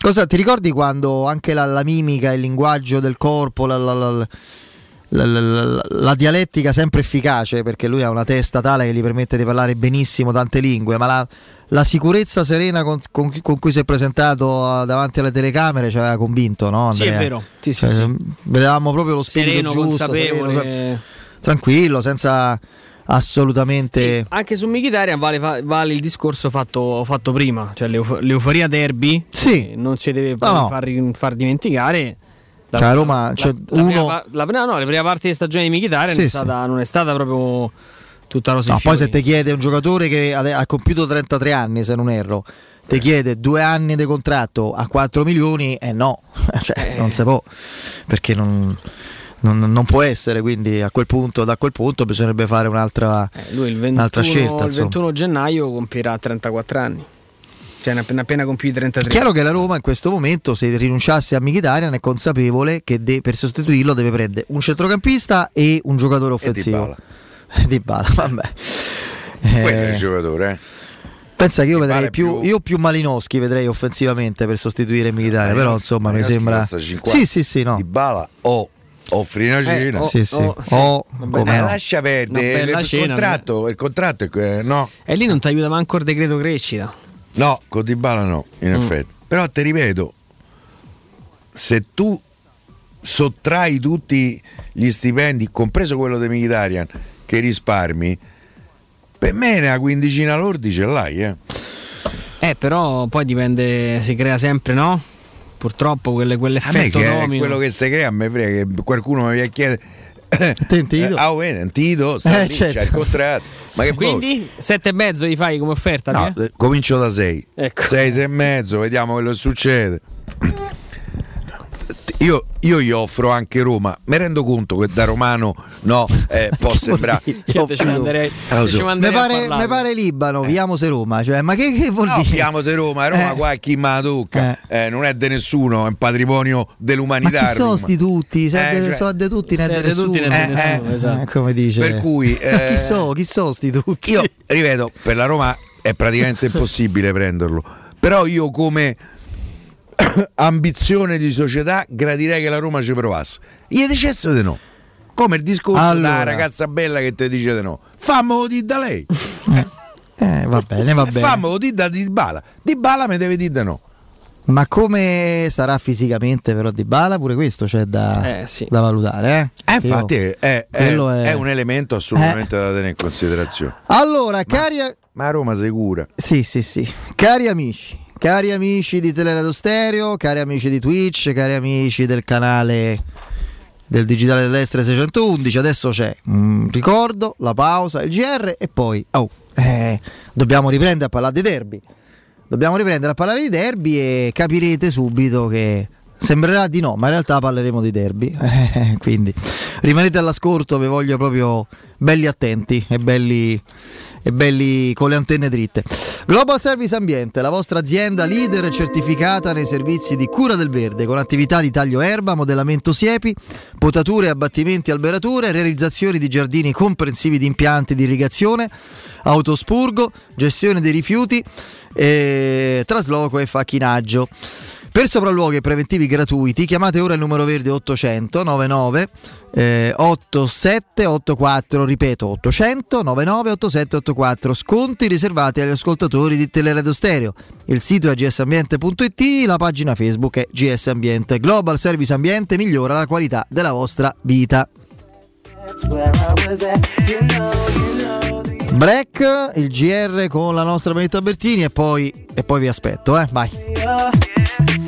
Speaker 2: Cosa, ti ricordi quando anche la, la mimica, il linguaggio del corpo, la, la- la- la, la- dialettica sempre efficace perché lui ha una testa tale che gli permette di parlare benissimo tante lingue, ma la, la sicurezza serena con, con- con cui si è presentato davanti alle telecamere ci aveva convinto, no?
Speaker 1: Sì, è
Speaker 2: Andrea?
Speaker 1: vero. Sì, sì,
Speaker 2: Cioè,
Speaker 1: sì.
Speaker 2: Vedevamo proprio lo spirito
Speaker 1: Sereno,
Speaker 2: giusto,
Speaker 1: consapevole.
Speaker 2: sereno, tranquillo, senza assolutamente...
Speaker 1: Anche su Mkhitaryan vale, vale il discorso fatto, fatto prima, cioè l'euf- l'euforia derby
Speaker 2: Sì.
Speaker 1: eh, non ci deve
Speaker 2: No, no.
Speaker 1: far, far dimenticare.
Speaker 2: Cioè, Roma, cioè,
Speaker 1: la prima,
Speaker 2: uno-
Speaker 1: pa- la, prima- no, la prima parte di stagione di Mkhitaryan
Speaker 2: Sì,
Speaker 1: è
Speaker 2: sì.
Speaker 1: non è stata proprio tutta rosy e
Speaker 2: No, poi se ti chiede un giocatore che ade- ha compiuto 33 anni, se non erro, ti chiede due anni di contratto a 4 milioni, eh no, cioè, non si può, perché non, non- non può essere, quindi a quel punto, da quel punto bisognerebbe fare un'altra,
Speaker 1: Eh, Lui il 21,
Speaker 2: un'altra scelta.
Speaker 1: il
Speaker 2: insomma.
Speaker 1: 21 gennaio compierà 34 anni. Cioè appena, appena compiuti 33.
Speaker 2: È chiaro che la Roma in questo momento, se rinunciasse a Mkhitaryan, è consapevole che de- per sostituirlo deve prendere un centrocampista e un giocatore offensivo. Di Bala, vabbè.
Speaker 5: Quello è
Speaker 2: Eh,
Speaker 5: il giocatore, eh.
Speaker 2: Pensa che io vedrei più,
Speaker 5: più-
Speaker 2: io più Malinowski vedrei offensivamente per sostituire Mkhitaryan, però insomma mi
Speaker 5: Malinowski
Speaker 2: sembra
Speaker 5: costa 50.
Speaker 2: Sì, sì, sì, no.
Speaker 5: Di Bala o offri una
Speaker 2: Eh,
Speaker 5: cena.
Speaker 2: o- Sì, sì. o- sì. O-
Speaker 1: Vabbè,
Speaker 2: come
Speaker 5: Eh,
Speaker 2: no.
Speaker 5: lascia perdere il,
Speaker 1: cena,
Speaker 5: contratto, il contratto è que- no.
Speaker 1: E lì non ti aiuta manco il decreto crescita.
Speaker 5: No, con Di Bala no, in
Speaker 1: Mm.
Speaker 5: effetti. Però ti ripeto, se tu sottrai tutti gli stipendi, compreso quello di Mkhitaryan, che risparmi, per me una quindicina lordi ce l'hai, eh.
Speaker 1: Eh, però poi dipende, si crea sempre, no? Purtroppo quelle,
Speaker 5: A me
Speaker 1: quell'effetto
Speaker 5: che è
Speaker 1: domino.
Speaker 5: quello che si crea, a me frega che qualcuno mi viene a chiedere.
Speaker 2: Tentito.
Speaker 5: ah, vedi, un tito, sta
Speaker 2: Eh,
Speaker 5: lì,
Speaker 2: certo.
Speaker 5: c'è il contratto. Ma che
Speaker 1: Quindi sette e mezzo gli fai come offerta?
Speaker 5: No, eh, comincio da 6.
Speaker 1: Ecco.
Speaker 5: 6, 6 e mezzo, vediamo quello che succede. Io, io gli offro anche Roma, mi rendo conto che da romano no, eh, può sembrare.
Speaker 1: Io te ci manderei,
Speaker 5: Ah,
Speaker 1: te
Speaker 5: so.
Speaker 1: ci
Speaker 2: Mi pare, mi pare Libano, Viamose Roma, cioè, ma che, che vuol
Speaker 5: No,
Speaker 2: dire?
Speaker 5: chiamo se Roma, Roma
Speaker 2: Eh.
Speaker 5: qua è chi me la tocca, Eh, non è di nessuno, è un patrimonio
Speaker 2: Ma
Speaker 5: dell'umanità.
Speaker 2: chi sono sti tutti? Se
Speaker 5: Eh, cioè-
Speaker 2: sono de tutti, ne è
Speaker 1: è de tutti,
Speaker 2: nessuno.
Speaker 1: ne è de
Speaker 2: Eh,
Speaker 1: nessuno,
Speaker 2: eh,
Speaker 1: esatto.
Speaker 2: eh, come dice.
Speaker 5: Per cui, eh,
Speaker 2: chi sono? Chi sono sti tutti?
Speaker 5: Io ripeto, per la Roma è praticamente impossibile prenderlo. Però io come ambizione di società gradirei che la Roma ci provasse. Gli dicesse di no. Come il discorso
Speaker 2: Allora.
Speaker 5: da ragazza bella che ti dice di no. Fammelo di da lei.
Speaker 2: Eh, va bene, va bene.
Speaker 5: Fammelo di da Di Bala. Di Bala mi deve dire di no.
Speaker 2: Ma come sarà fisicamente però Di Bala? Pure questo c'è da,
Speaker 1: Eh, sì.
Speaker 2: da valutare. Eh?
Speaker 5: Eh, infatti
Speaker 2: Io-
Speaker 5: è, è-
Speaker 2: quello
Speaker 5: è un elemento assolutamente da tenere in considerazione.
Speaker 2: Allora, cari, a-
Speaker 5: Ma Roma sicura.
Speaker 2: sì, sì, sì. cari amici, cari amici di Teleradio Stereo, cari amici di Twitch, cari amici del canale del Digitale dell'Estre 611, adesso c'è un ricordo, la pausa, il GR e poi oh, eh, dobbiamo riprendere a parlare di derby. Dobbiamo riprendere a parlare di derby e capirete subito che sembrerà di no, ma in realtà parleremo di derby. Eh, quindi rimanete all'ascolto, vi voglio proprio belli attenti e belli, e belli con le antenne dritte. Global Service Ambiente, la vostra azienda leader certificata nei servizi di cura del verde, con attività di taglio erba, modellamento siepi, potature, abbattimenti, alberature, realizzazioni di giardini comprensivi di impianti di irrigazione, autospurgo, gestione dei rifiuti, eh, trasloco e facchinaggio. Per sopralluoghi preventivi gratuiti chiamate ora il numero verde 800 99 eh, 8784, ripeto 800 99 8784, sconti riservati agli ascoltatori di Teleradio Stereo. Il sito è gsambiente.it, la pagina Facebook è GS Ambiente. Global Service Ambiente migliora la qualità della vostra vita. Break, il GR con la nostra Benetta Bertini e poi, e poi vi aspetto, eh? Vai.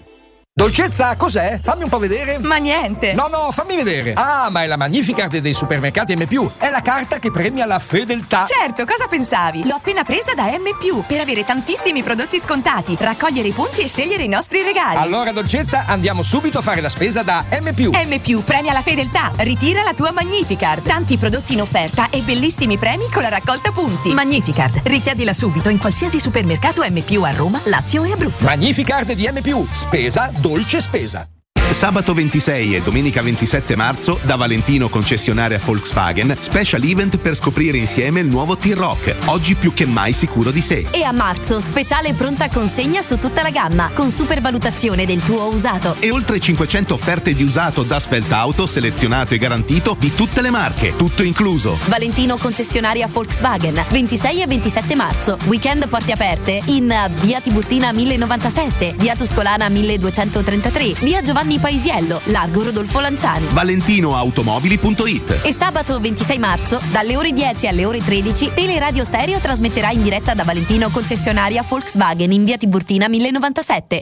Speaker 30: Dolcezza, cos'è? Fammi un po' vedere.
Speaker 31: Ma niente.
Speaker 30: No, no, fammi vedere. Ah, ma è la Magnificard dei supermercati M+. È la carta che premia la fedeltà.
Speaker 31: Certo, cosa pensavi? L'ho appena presa da M+, per avere tantissimi prodotti scontati, raccogliere i punti e scegliere i nostri regali.
Speaker 30: Allora, Dolcezza, andiamo subito a fare la spesa da M+.
Speaker 31: M+, premia la fedeltà. Ritira la tua Magnificard. Tanti prodotti in offerta e bellissimi premi con la raccolta punti. Magnificard. Richiedila subito in qualsiasi supermercato M+, a Roma, Lazio e Abruzzo.
Speaker 30: Magnificard di M+. Spesa, dolce spesa.
Speaker 32: Sabato 26 e domenica 27 marzo da Valentino concessionaria Volkswagen special event per scoprire insieme il nuovo T-Rock, oggi più che mai sicuro di sé.
Speaker 19: E a marzo, speciale pronta consegna su tutta la gamma, con supervalutazione del tuo usato.
Speaker 32: E oltre 500 offerte di usato da Spelt Auto selezionato e garantito di tutte le marche, tutto incluso.
Speaker 19: Valentino concessionaria Volkswagen, 26 e 27 marzo. Weekend porte aperte in via Tiburtina 1097, via Tuscolana 1233, via Giovanni Paisiello, largo Rodolfo Lanciani.
Speaker 32: ValentinoAutomobili.it
Speaker 19: E sabato 26 marzo, dalle ore 10 alle ore 13, Teleradio Stereo trasmetterà in diretta da Valentino concessionaria Volkswagen in via Tiburtina 1097.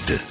Speaker 17: Suite.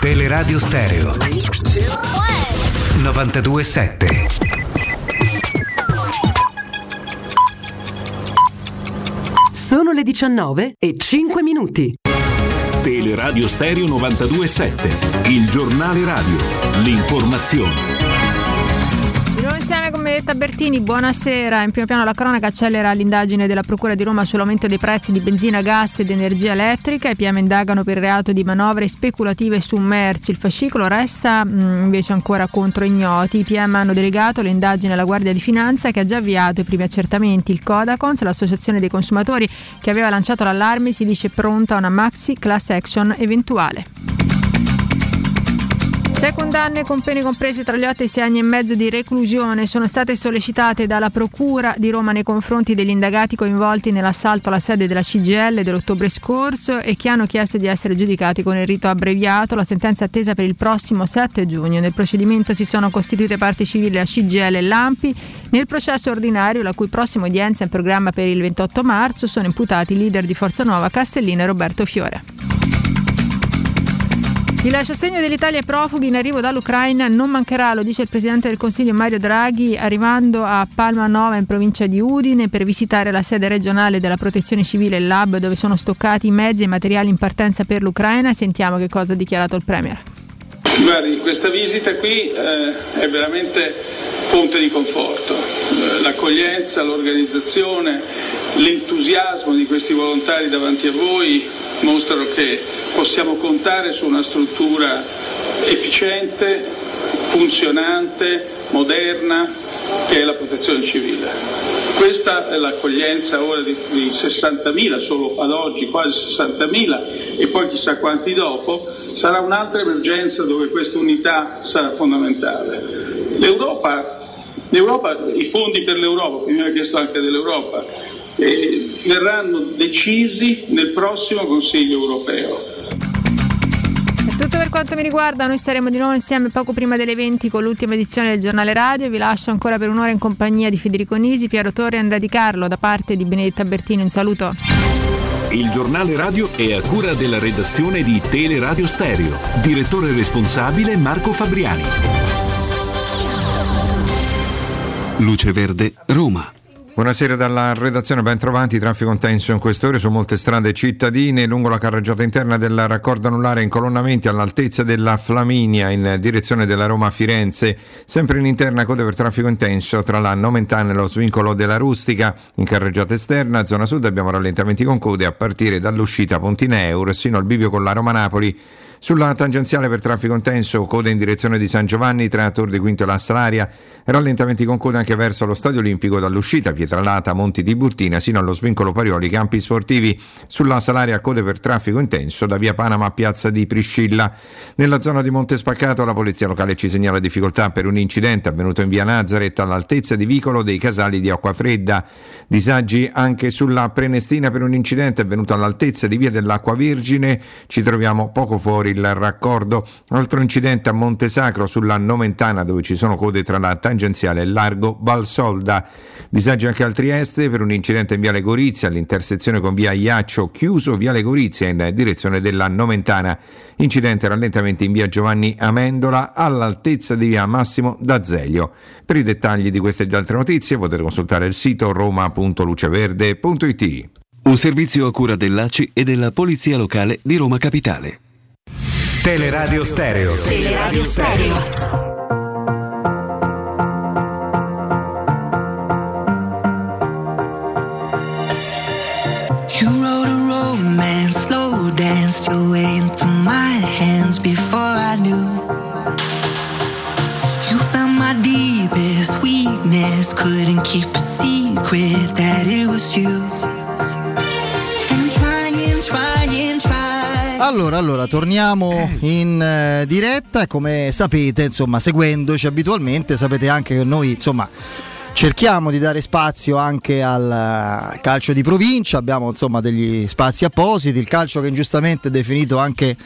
Speaker 33: Teleradio Stereo 92.7
Speaker 34: Sono le 19 e 5 minuti.
Speaker 16: Teleradio Stereo 92.7, il giornale radio, l'informazione.
Speaker 21: Benedetta Bertini, buonasera. In primo piano la cronaca accelera l'indagine della Procura di Roma sull'aumento dei prezzi di benzina, gas ed energia elettrica. I PM indagano per il reato di manovre speculative su merci. Il fascicolo resta mh, invece ancora contro ignoti. I PM hanno delegato l'indagine alla Guardia di Finanza che ha già avviato i primi accertamenti. Il Codacons, l'associazione dei consumatori che aveva lanciato l'allarme, si dice pronta a una maxi class action eventuale. Sei condanne con pene comprese tra gli 8 e i 6 anni e mezzo di reclusione sono state sollecitate dalla Procura di Roma nei confronti degli indagati coinvolti nell'assalto alla sede della CGL dell'ottobre scorso e che hanno chiesto di essere giudicati con il rito abbreviato. La sentenza attesa per il prossimo 7 giugno. Nel procedimento si sono costituite parti civili la CGL e l'AMPI. Nel processo ordinario, la cui prossima udienza è in programma per il 28 marzo, sono imputati i leader di Forza Nuova Castellino e Roberto Fiore. Il sostegno dell'Italia ai profughi in arrivo dall'Ucraina non mancherà, lo dice il Presidente del Consiglio Mario Draghi, arrivando a Palma Nova in provincia di Udine per visitare la sede regionale della Protezione Civile, il Lab, dove sono stoccati i mezzi e materiali in partenza per l'Ucraina. Sentiamo che cosa ha dichiarato il Premier.
Speaker 35: Guardi, questa visita qui eh, è veramente fonte di conforto. Eh, L'accoglienza, l'organizzazione, l'entusiasmo di questi volontari davanti a voi mostrano che possiamo contare su una struttura efficiente, funzionante, moderna, che è la protezione civile. Questa è l'accoglienza ora di, di 60.000, solo ad oggi quasi 60.000 e poi chissà quanti dopo, sarà un'altra emergenza dove questa unità sarà fondamentale. L'Europa, l'Europa i fondi per l'Europa, prima ha chiesto anche dell'Europa, eh, verranno decisi nel prossimo Consiglio europeo.
Speaker 21: È tutto per quanto mi riguarda, noi staremo di nuovo insieme poco prima delle 20 con l'ultima edizione del giornale radio. Vi lascio ancora per un'ora in compagnia di Federico Nisi, Piero Torre e Andrea Di Carlo da parte di Benedetta Bertino. Un saluto.
Speaker 16: Il giornale radio è a cura della redazione di Teleradio Stereo. Direttore responsabile Marco Fabriani.
Speaker 7: Luce Verde, Roma.
Speaker 25: Buonasera dalla redazione, ben trovati. Traffico intenso in queste ore su molte strade cittadine. Lungo la carreggiata interna del raccordo anulare incolonnamenti all'altezza della Flaminia in direzione della Roma Firenze. Sempre in interna code per traffico intenso tra la Nomentana e lo svincolo della Rustica. In carreggiata esterna, zona sud, abbiamo rallentamenti con code a partire dall'uscita Pontineur sino al bivio con la Roma Napoli. Sulla tangenziale per traffico intenso, code in direzione di San Giovanni tra Tor di Quinto e la Salaria, rallentamenti con code anche verso lo Stadio Olimpico dall'uscita Pietralata, Monti Tiburtina sino allo svincolo Parioli, campi sportivi. Sulla Salaria code per traffico intenso da via Panama a piazza di Priscilla. Nella zona di Monte Spaccato la polizia locale ci segnala difficoltà per un incidente avvenuto in via Nazareth all'altezza di vicolo dei casali di Acquafredda. Disagi anche sulla Prenestina per un incidente avvenuto all'altezza di via dell'Acqua Vergine. Ci troviamo poco fuori il raccordo. Altro incidente a Montesacro sulla Nomentana dove ci sono code tra la tangenziale e largo Valsolda. Disagi anche al Trieste per un incidente in Viale Gorizia all'intersezione con via Iaccio chiuso Viale Gorizia in direzione della Nomentana. Incidente rallentamenti in via Giovanni Amendola all'altezza di via Massimo D'Azeglio. Per i dettagli di queste ed altre notizie potete consultare il sito roma.luceverde.it.
Speaker 7: Un servizio a cura dell'ACI e della Polizia Locale di Roma Capitale.
Speaker 33: Teleradio Stereo.
Speaker 36: Teleradio Stereo.
Speaker 37: You wrote a romance, slow danced your way into my hands before I knew. You found my deepest weakness, couldn't keep a secret that it was you. And trying, trying, trying
Speaker 2: Allora, allora, torniamo in eh, diretta come sapete, insomma, seguendoci abitualmente, sapete anche che noi, insomma, cerchiamo di dare spazio anche al eh, calcio di provincia, abbiamo insomma degli spazi appositi, il calcio che ingiustamente è definito anche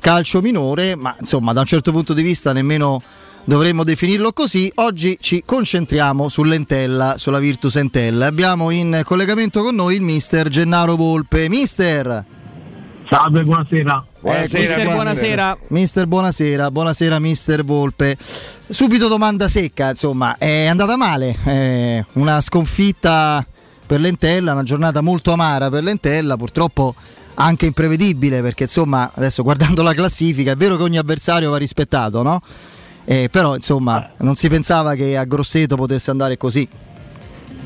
Speaker 2: calcio minore, ma insomma, da un certo punto di vista nemmeno dovremmo definirlo così. Oggi ci concentriamo sull'Entella, sulla Virtus Entella. Abbiamo in collegamento con noi il mister Gennaro Volpe. Mister!
Speaker 38: Salve, buonasera.
Speaker 2: Buonasera,
Speaker 29: mister, buonasera.
Speaker 2: Mister, buonasera. Buonasera, mister Volpe. Subito domanda secca, insomma, è andata male. È una sconfitta per l'Entella, una giornata molto amara per l'Entella, purtroppo anche imprevedibile perché insomma, adesso guardando la classifica, è vero che ogni avversario va rispettato, no? Eh, però insomma, non si pensava che a Grosseto potesse andare così.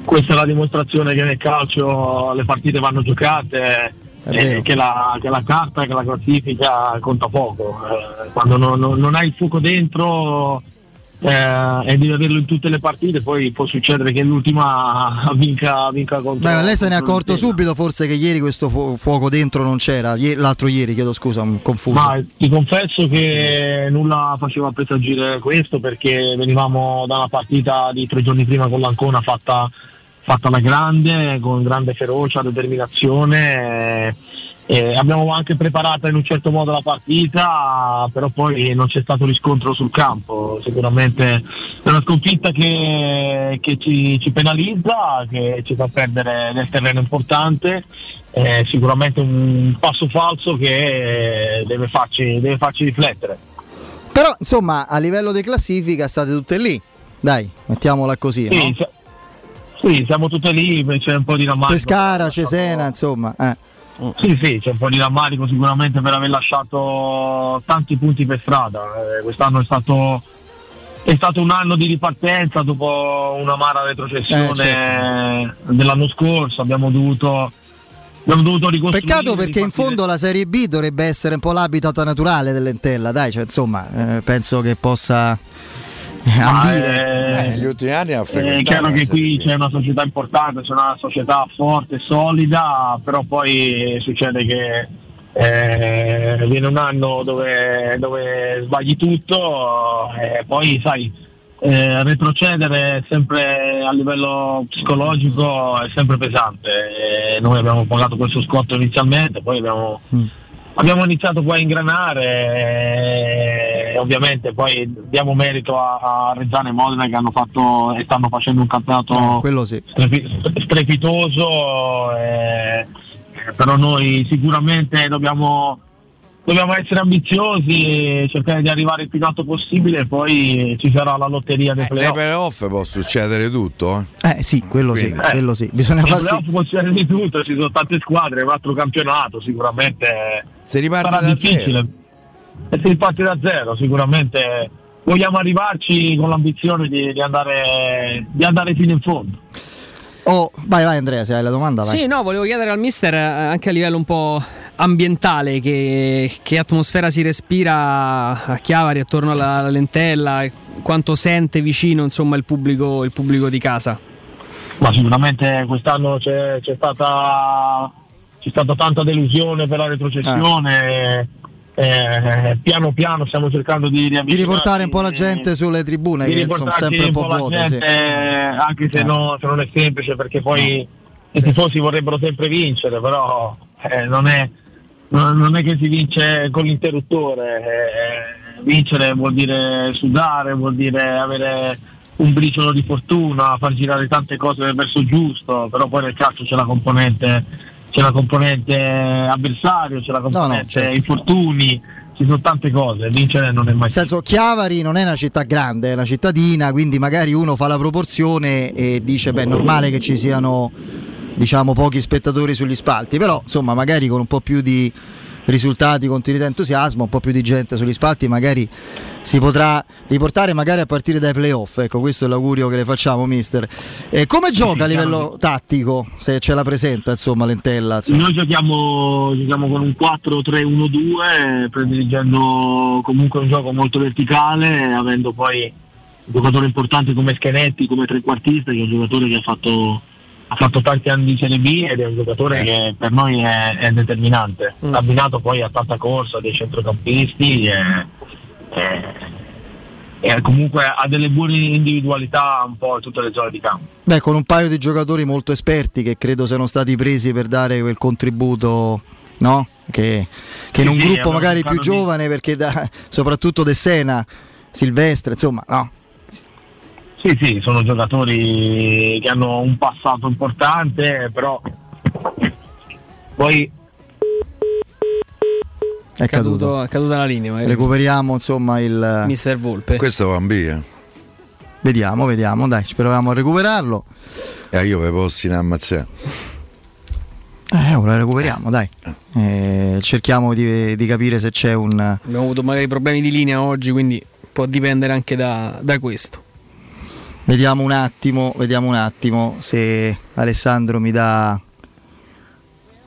Speaker 38: Questa è la dimostrazione che nel calcio le partite vanno giocate eh, che, la, che, la, carta, che la classifica conta poco. Eh, quando non, non, non, hai il fuoco dentro eh, e devi averlo in tutte le partite, poi può succedere che l'ultima vinca, vinca contro.
Speaker 2: Beh, lei se ne è accorto subito forse che ieri questo fu- fuoco dentro non c'era, l'altro ieri, chiedo scusa, confuso.
Speaker 38: Ma ti confesso che nulla faceva presagire questo perché venivamo da una partita di tre giorni prima con l'Ancona fatta fatta alla grande, con grande ferocia, determinazione. Eh, abbiamo anche preparato in un certo modo la partita, però poi non c'è stato riscontro sul campo. Sicuramente è una sconfitta che, che ci, ci, penalizza, che ci fa perdere nel terreno importante. Eh, sicuramente un passo falso che deve farci, deve farci riflettere.
Speaker 2: Però insomma a livello di classifica state tutte lì, dai, mettiamola così. Sì, no?
Speaker 38: Sì, siamo tutte lì, c'è un po' di rammarico.
Speaker 2: Pescara, Cesena, insomma. Eh.
Speaker 38: Sì, sì, c'è un po' di rammarico sicuramente per aver lasciato tanti punti per strada. Eh, quest'anno è stato, è stato, un anno di ripartenza dopo una mara retrocessione eh, certo. dell'anno scorso. Abbiamo dovuto, abbiamo dovuto ricostruire.
Speaker 2: Peccato perché in fondo la Serie B dovrebbe essere un po' l'habitat naturale dell'Entella, dai, cioè, insomma, eh, penso che possa ambire.
Speaker 38: Eh, negli ultimi anni ha frequentato. È chiaro che qui c'è una società importante, c'è una società forte, solida, però poi succede che eh, viene un anno dove, dove sbagli tutto e poi sai. Eh, retrocedere sempre a livello psicologico è sempre pesante. Eh, noi abbiamo pagato questo scotto inizialmente, poi abbiamo mm abbiamo iniziato poi a ingranare e ovviamente poi diamo merito a, a Reggiano e Modena che hanno fatto e stanno facendo un campionato
Speaker 2: no, sì.
Speaker 38: strepitoso eh, però noi sicuramente dobbiamo dobbiamo essere ambiziosi, cercare di arrivare il più in alto possibile e poi ci sarà la lotteria dei
Speaker 5: eh,
Speaker 38: playoff.
Speaker 5: Nei playoff può succedere tutto?
Speaker 2: Eh, eh sì, quello Quindi. sì, quello sì. Bisogna
Speaker 38: Nei
Speaker 2: farsi...
Speaker 38: playoff può succedere di tutto, ci sono tante squadre, un altro campionato sicuramente
Speaker 5: si riparte
Speaker 38: sarà
Speaker 5: da
Speaker 38: difficile.
Speaker 5: Zero.
Speaker 38: E si riparte da zero, sicuramente vogliamo arrivarci con l'ambizione di, di, andare, di andare fino in fondo.
Speaker 2: Oh, vai, vai Andrea, se hai la domanda. Vai.
Speaker 29: Sì, no, volevo chiedere al mister eh, anche a livello un po' ambientale che, che, atmosfera si respira a Chiavari attorno alla, alla lentella, quanto sente vicino insomma, il, pubblico, il pubblico di casa?
Speaker 38: Ma sicuramente quest'anno c'è, c'è, stata, c'è stata tanta delusione per la retrocessione. Eh. Eh, piano piano stiamo cercando di,
Speaker 2: di riportare un po' la gente sulle tribune che sono sempre un po' vuote
Speaker 38: gente, sì. anche se, eh. no, se, non è semplice perché poi no. i tifosi vorrebbero sempre vincere però eh, non, è, non, è, che si vince con l'interruttore eh, vincere vuol dire sudare vuol dire avere un briciolo di fortuna far girare tante cose nel verso giusto però poi nel calcio c'è la componente c'è la componente avversario, c'è la componente no, no, certo. infortuni, ci sono tante cose, vincere non è mai
Speaker 2: Nel senso, Chiavari non è una città grande, è una cittadina, quindi magari uno fa la proporzione e dice, beh, è normale che ci siano diciamo pochi spettatori sugli spalti, però insomma magari con un po' più di risultati, continuità e entusiasmo, un po' più di gente sugli spalti, magari si potrà riportare magari a partire dai playoff. Ecco, questo è l'augurio che le facciamo, mister. Eh, come gioca a livello tattico, se ce la presenta, insomma, Lentella? Insomma.
Speaker 38: Noi giochiamo, giochiamo con un 4-3-1-2, prediligendo comunque un gioco molto verticale, avendo poi un giocatore importante come Schenetti, come trequartista, che è un giocatore che ha fatto ha fatto tanti anni di Serie B ed è un giocatore che per noi è, è determinante. Abbinato poi a tanta corsa dei centrocampisti e, e- e comunque ha delle buone individualità un po' in tutte le zone di campo.
Speaker 2: Beh, con un paio di giocatori molto esperti che credo siano stati presi per dare quel contributo, no? Che, che in un
Speaker 38: sì,
Speaker 2: gruppo magari più giovane, perché da- soprattutto De Sena, Silvestre, insomma, no.
Speaker 38: Sì, sì, sono giocatori che hanno un passato importante, però poi
Speaker 2: È caduto.
Speaker 29: È caduta la linea. magari.
Speaker 2: Recuperiamo insomma il.
Speaker 29: Mister Volpe.
Speaker 5: Questo va in via.
Speaker 2: Vediamo, vediamo, dai, ci proviamo a recuperarlo.
Speaker 5: E io ve posso in ammazzare.
Speaker 2: Eh, ora recuperiamo, dai. Eh, cerchiamo di, di capire se c'è un.
Speaker 29: Abbiamo avuto magari problemi di linea oggi, quindi può dipendere anche da, da questo.
Speaker 2: Vediamo un attimo, vediamo un attimo se Alessandro mi dà.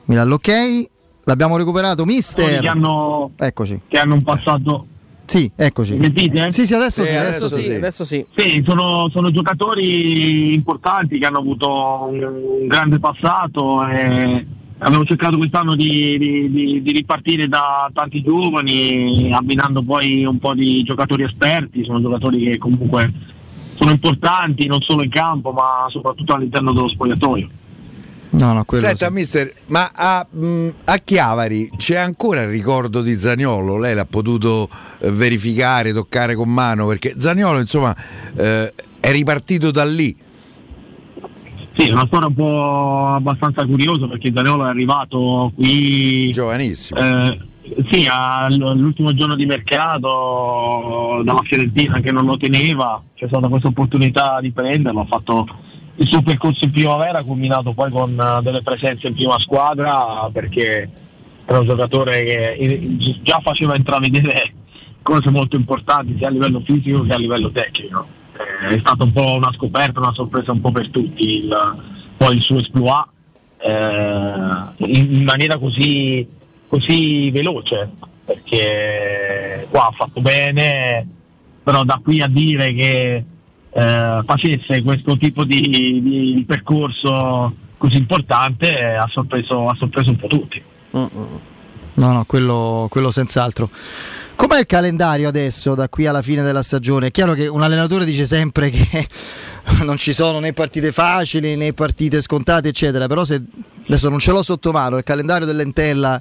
Speaker 2: Mi dà l'ok. L'abbiamo recuperato, mister.
Speaker 38: che hanno,
Speaker 2: Eccoci.
Speaker 38: che hanno un passato
Speaker 2: Sì, eccoci.
Speaker 38: Sentite?
Speaker 2: Sì, sì, adesso
Speaker 38: Sì,
Speaker 2: sì,
Speaker 38: adesso
Speaker 2: adesso
Speaker 38: sì,
Speaker 2: sì.
Speaker 29: Adesso sì.
Speaker 38: Sì, sono, sono giocatori importanti che hanno avuto un, un grande passato e abbiamo cercato quest'anno di, di- di- di ripartire da tanti giovani, abbinando poi un po' di giocatori esperti, sono giocatori che comunque sono importanti non solo in campo ma soprattutto all'interno dello spogliatoio.
Speaker 2: No, no,
Speaker 5: Senta, mister, ma a, mh, a Chiavari c'è ancora il ricordo di Zagnolo? Lei l'ha potuto eh, verificare, toccare con mano? Perché Zagnolo, insomma, eh, è ripartito da lì.
Speaker 38: Sì, è una storia un po' abbastanza curiosa perché Zaniolo è arrivato qui
Speaker 5: giovanissimo.
Speaker 38: Sì, all'ultimo giorno di mercato dalla Fiorentina che non lo teneva, c'è stata questa opportunità di prenderlo, ha fatto il suo percorso in primavera, combinato poi con eh, delle presenze in prima squadra perché era un giocatore che in- già faceva intravedere cose molto importanti sia a livello fisico che a livello tecnico. Eh, è stata un po' una scoperta, una sorpresa un po' per tutti, il- poi il suo esploit eh, in maniera così, così veloce, perché qua ha fatto bene, però da qui a dire che eh, facesse questo tipo di, di- percorso così importante eh, ha, sorpreso, ha sorpreso un po' tutti.
Speaker 2: No, no, quello, quello senz'altro. Com'è il calendario adesso da qui alla fine della stagione? È chiaro che un allenatore dice sempre che non ci sono né partite facili né partite scontate, eccetera, però se adesso non ce l'ho sotto mano, il calendario dell'Entella